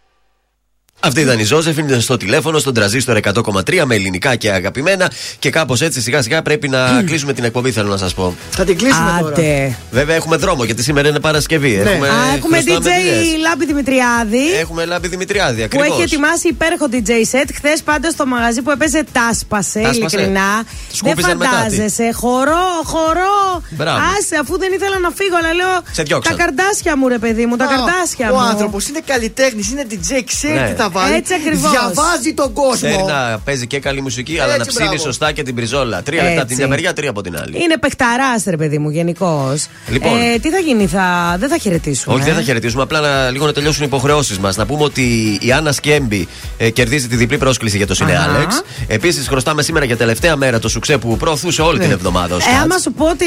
Αυτή ήταν η Ζώζεφιν στο τηλέφωνο, στον τραζίστορ 100,3 με ελληνικά και αγαπημένα. Και κάπως έτσι σιγά σιγά πρέπει να κλείσουμε την εκπομπή, θέλω να σας πω. Θα την κλείσουμε τώρα. Άντε. Βέβαια έχουμε δρόμο γιατί σήμερα είναι Παρασκευή. Ναι. Έχουμε, Α, έχουμε χρωστάμε DJ δουλειές. Λάμπη Δημητριάδη. Έχουμε Λάμπη Δημητριάδη, Που ακριβώς. έχει ετοιμάσει υπέροχο DJ set. Χθες πάντω στο μαγαζί που έπαιζε τάσπασε, Τάσπασε. ειλικρινά. Τους Δεν σκούπιζαν μετά, τι. φαντάζεσαι. Χορό, χορό. Μπράβο. Άσε, αφού δεν ήθελα να φύγω, αλλά λέω. Σε διώξαν. Τα καρτάσια μου, ρε παιδί μου, τα Α, καρτάσια Ο μου. άνθρωπος είναι καλλιτέχνης, είναι DJ, ξέρει Ναι. τι θα βάλει. Έτσι ακριβώς. Διαβάζει τον κόσμο. Ξέρει να παίζει και καλή μουσική, αλλά Έτσι, να ψήνει μπράβο. σωστά και την πριζόλα. Τρία λεπτά από την Έτσι. μια μεριά, τρία από την άλλη. Είναι παιχταράς, ρε παιδί μου, γενικώς. Λοιπόν. Ε, τι θα γίνει, θα... δεν θα χαιρετήσουμε. Όχι, ε; δεν θα χαιρετήσουμε. Απλά να, λίγο να τελειώσουν οι υποχρεώσεις μας. Να πούμε ότι η Άννα Σκέμπη ε, κερδίζει τη διπλή πρόσκληση για το Σινέ Αχα. Άλεξ. Επίσης, χρωστάμε σήμερα για τελευταία μέρα το σουξέ που προωθούσε όλη την εβδομάδα. ο Ε, Σκάτς. άμα σου πω ότι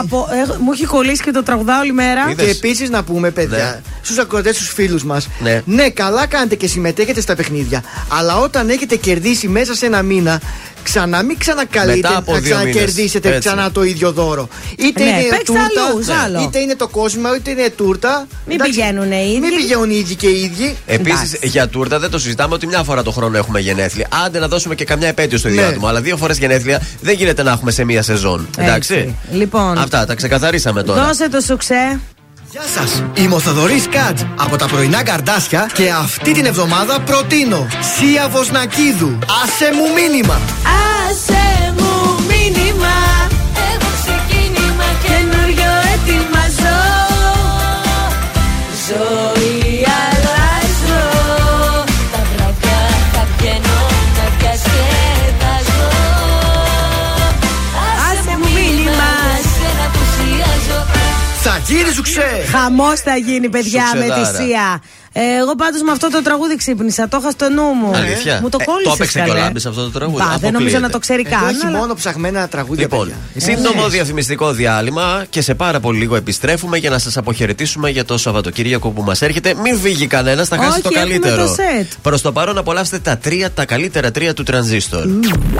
από, ε, μου έχει κολλήσει και το τραγουδάω όλη μέρα. Είδες. Και επίσης να πούμε, παιδιά, Ναι. στους ακροατές, στους φίλους μας, Ναι. καλά κάνετε και συμμετέχετε στα παιχνίδια. Αλλά όταν έχετε κερδίσει μέσα σε ένα μήνα, ξανά μην ξανακαλείτε Μετά από να δύο ξανακερδίσετε μήνες. Έτσι. ξανά το ίδιο δώρο. Είτε Ναι, είναι παίξτε τούρτα, αλλού, σ' άλλο. είτε είναι το κόσμημα, είτε είναι τούρτα. Μην πηγαίνουν οι ίδιοι. Μην πηγαίνουν οι ίδιοι και οι ίδιοι. Επίσης, για τούρτα δεν το συζητάμε ότι μια φορά το χρόνο έχουμε γενέθλια. Άντε να δώσουμε και καμιά επέτειο στο ίδιο Ναι. άτομο. Αλλά δύο φορές γενέθλια δεν γίνεται να έχουμε σε μία σεζόν. Εντάξει. Έτσι. Λοιπόν, Αυτά τα ξεκαθαρίσαμε τώρα. δώσε το σουξέ. Γεια σας! Είμαι ο Θοδωρής Κάτ από τα πρωινά καρδάσια και αυτή την εβδομάδα προτείνω Σία Βοσνακίδου. Άσε μου μήνυμα! Άσε Θα γίνει σου ξέ! Χαμός θα γίνει, παιδιά, με τη Σουξεδάρα. Σία. Ε, εγώ πάντως με αυτό το τραγούδι ξύπνησα. Το είχα στο νου μου. Αλήθεια. Μου το Ε, κόλλησε. το έπαιξε και ο Λάμπης αυτό το τραγούδι. Μπα, δεν νομίζω Αποκλείεται. να το ξέρει Εδώ καν. έχει αλλά- μόνο ψαγμένα τραγούδια. Λοιπόν, παιδιά. σύντομο ναι. διαφημιστικό διάλειμμα και σε πάρα πολύ λίγο επιστρέφουμε για να σας αποχαιρετήσουμε για το Σαββατοκύριακο που μας έρχεται. Μην φύγει κανένας, θα χάσει Όχι, το έχουμε καλύτερο. το σετ. Προς το παρόν, απολαύστε τα τρία, τα καλύτερα τρία του τρανζίστορ.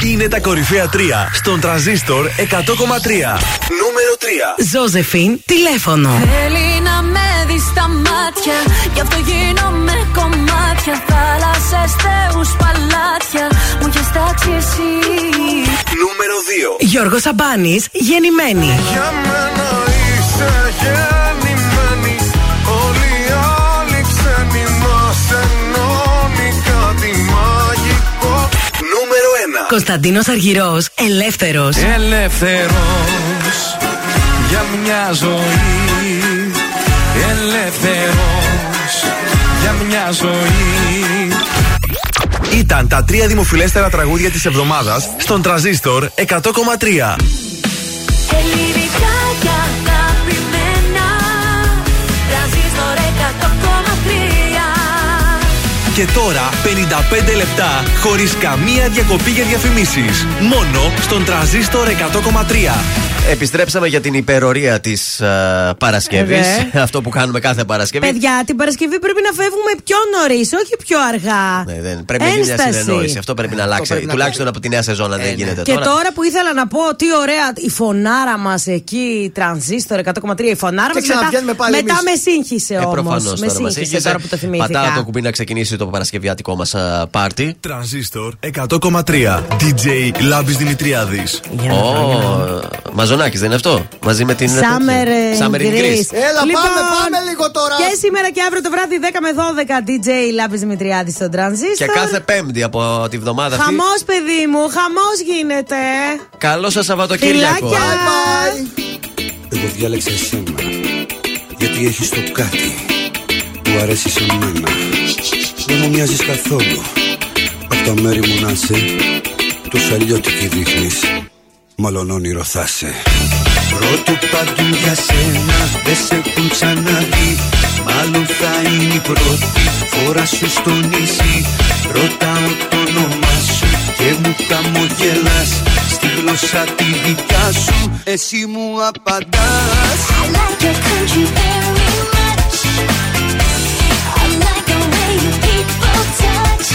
Είναι τα κορυφαία τρία στον τραζίστορ 100,3. Νούμερο 3. Ζώζεφιν, τηλέφωνο. Θέλει να με δει στα μάτια Γι' αυτό γίνομαι κομμάτια Θάλασσες, θεούς, παλάτια Μου έχεις τάξει εσύ Νούμερο 2. Γιώργος Αμπάνης, γεννημένη. Για μένα είσαι γεννημένη Όλοι οι άλλοι ξένοι μας ενώνει κάτι μαγικό Νούμερο 1. Κωνσταντίνος Αργυρός, ελεύθερος. Ελεύθερος για μια ζωή Ελεύθερος για μια ζωή Ήταν τα τρία δημοφιλέστερα τραγούδια της εβδομάδας στον τραζίστορ 100,3. Ελληνικά και αγαπημένα Τρανζίστορ 100,3 Και τώρα 55 λεπτά χωρίς καμία διακοπή για διαφημίσεις. Μόνο στον τραζίστορ 100,3. Επιστρέψαμε για την υπερορία της Παρασκευής. Ε, Αυτό που κάνουμε κάθε Παρασκευή. Παιδιά, την Παρασκευή πρέπει να φεύγουμε πιο νωρίς, όχι πιο αργά. Ναι, δεν, πρέπει να γίνει μια Ένσταση. συνεννόηση. Αυτό πρέπει να αλλάξει. πρέπει να Τουλάχιστον από τη νέα σεζόν, αν δεν γίνεται Και τώρα. τώρα που ήθελα να πω, τι ωραία η φωνάρα μας εκεί, η τρανζίστορ 100,3 η φωνάρα Και μας. Μετά, ξαναβγαίνουμε πάλι μετά εμείς. με σύγχυσε Ε, όμως. προφανώς με τώρα μας σύγχυσε τώρα που το θυμήθηκα. Πατάω το κουμπί να ξεκινήσει το παρασκευιάτικό μας πάρτι. Τρανζίστορ 100,3. DJ Λάμπης Δημητριάδης. Για Γιαννάκη, δεν είναι αυτό; Μαζί με την. Summer, ε, Summer in Greece. Έλα, λοιπόν, πάμε, πάμε λίγο τώρα. Και σήμερα και αύριο το βράδυ 10 με 12 DJ Λάπη Δημητριάδης στον Τρανζίστορ. Και κάθε Πέμπτη από τη βδομάδα αυτή. Χαμός, παιδί μου, χαμός γίνεται. Καλό σας Σαββατοκύριακο. Bye bye. Εγώ διάλεξα εσένα γιατί έχεις το κάτι που αρέσει σε μένα. Δεν μου μοιάζεις καθόλου. Από τα μέρη μου να είσαι, τόσο αλλιώτικη δείχνεις μάλλον όνειρο θα είσαι. Πρώτου πάντων για σένα δεν σε έχουν ξαναδεί. Μάλλον θα είναι η πρώτη φορά σου στο νησί. Ρωτάω το όνομά σου και μου χαμογελάς. Στη γλώσσα τη δικιά σου εσύ μου απαντάς. I like your country very much. I like the way you people touch.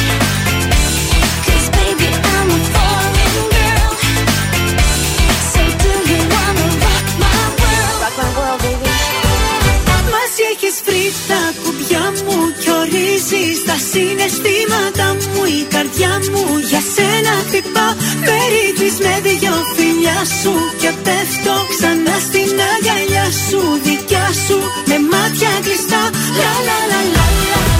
Τα κουμπιά μου κι ορίζει τα συναισθήματα μου η καρδιά μου για σένα χτυπά περίπτεις με δυο φιλιά σου και πέφτω ξανά στην αγκαλιά σου δικιά σου με μάτια κλειστά λα λα λα, λα.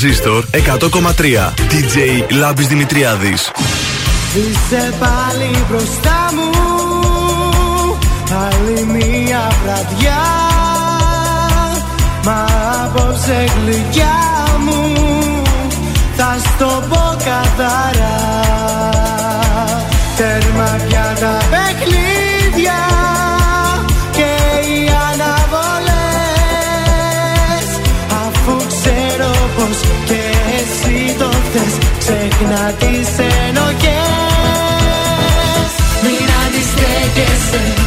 Τρανζίστορ 100,3 DJ Λάμπης Δημητριάδης. Είσαι πάλι μπροστά μου. Άλλη μια βραδιά. Μα απόψε γλυκιά. τις ενοχές Μην αντιστέκεσαι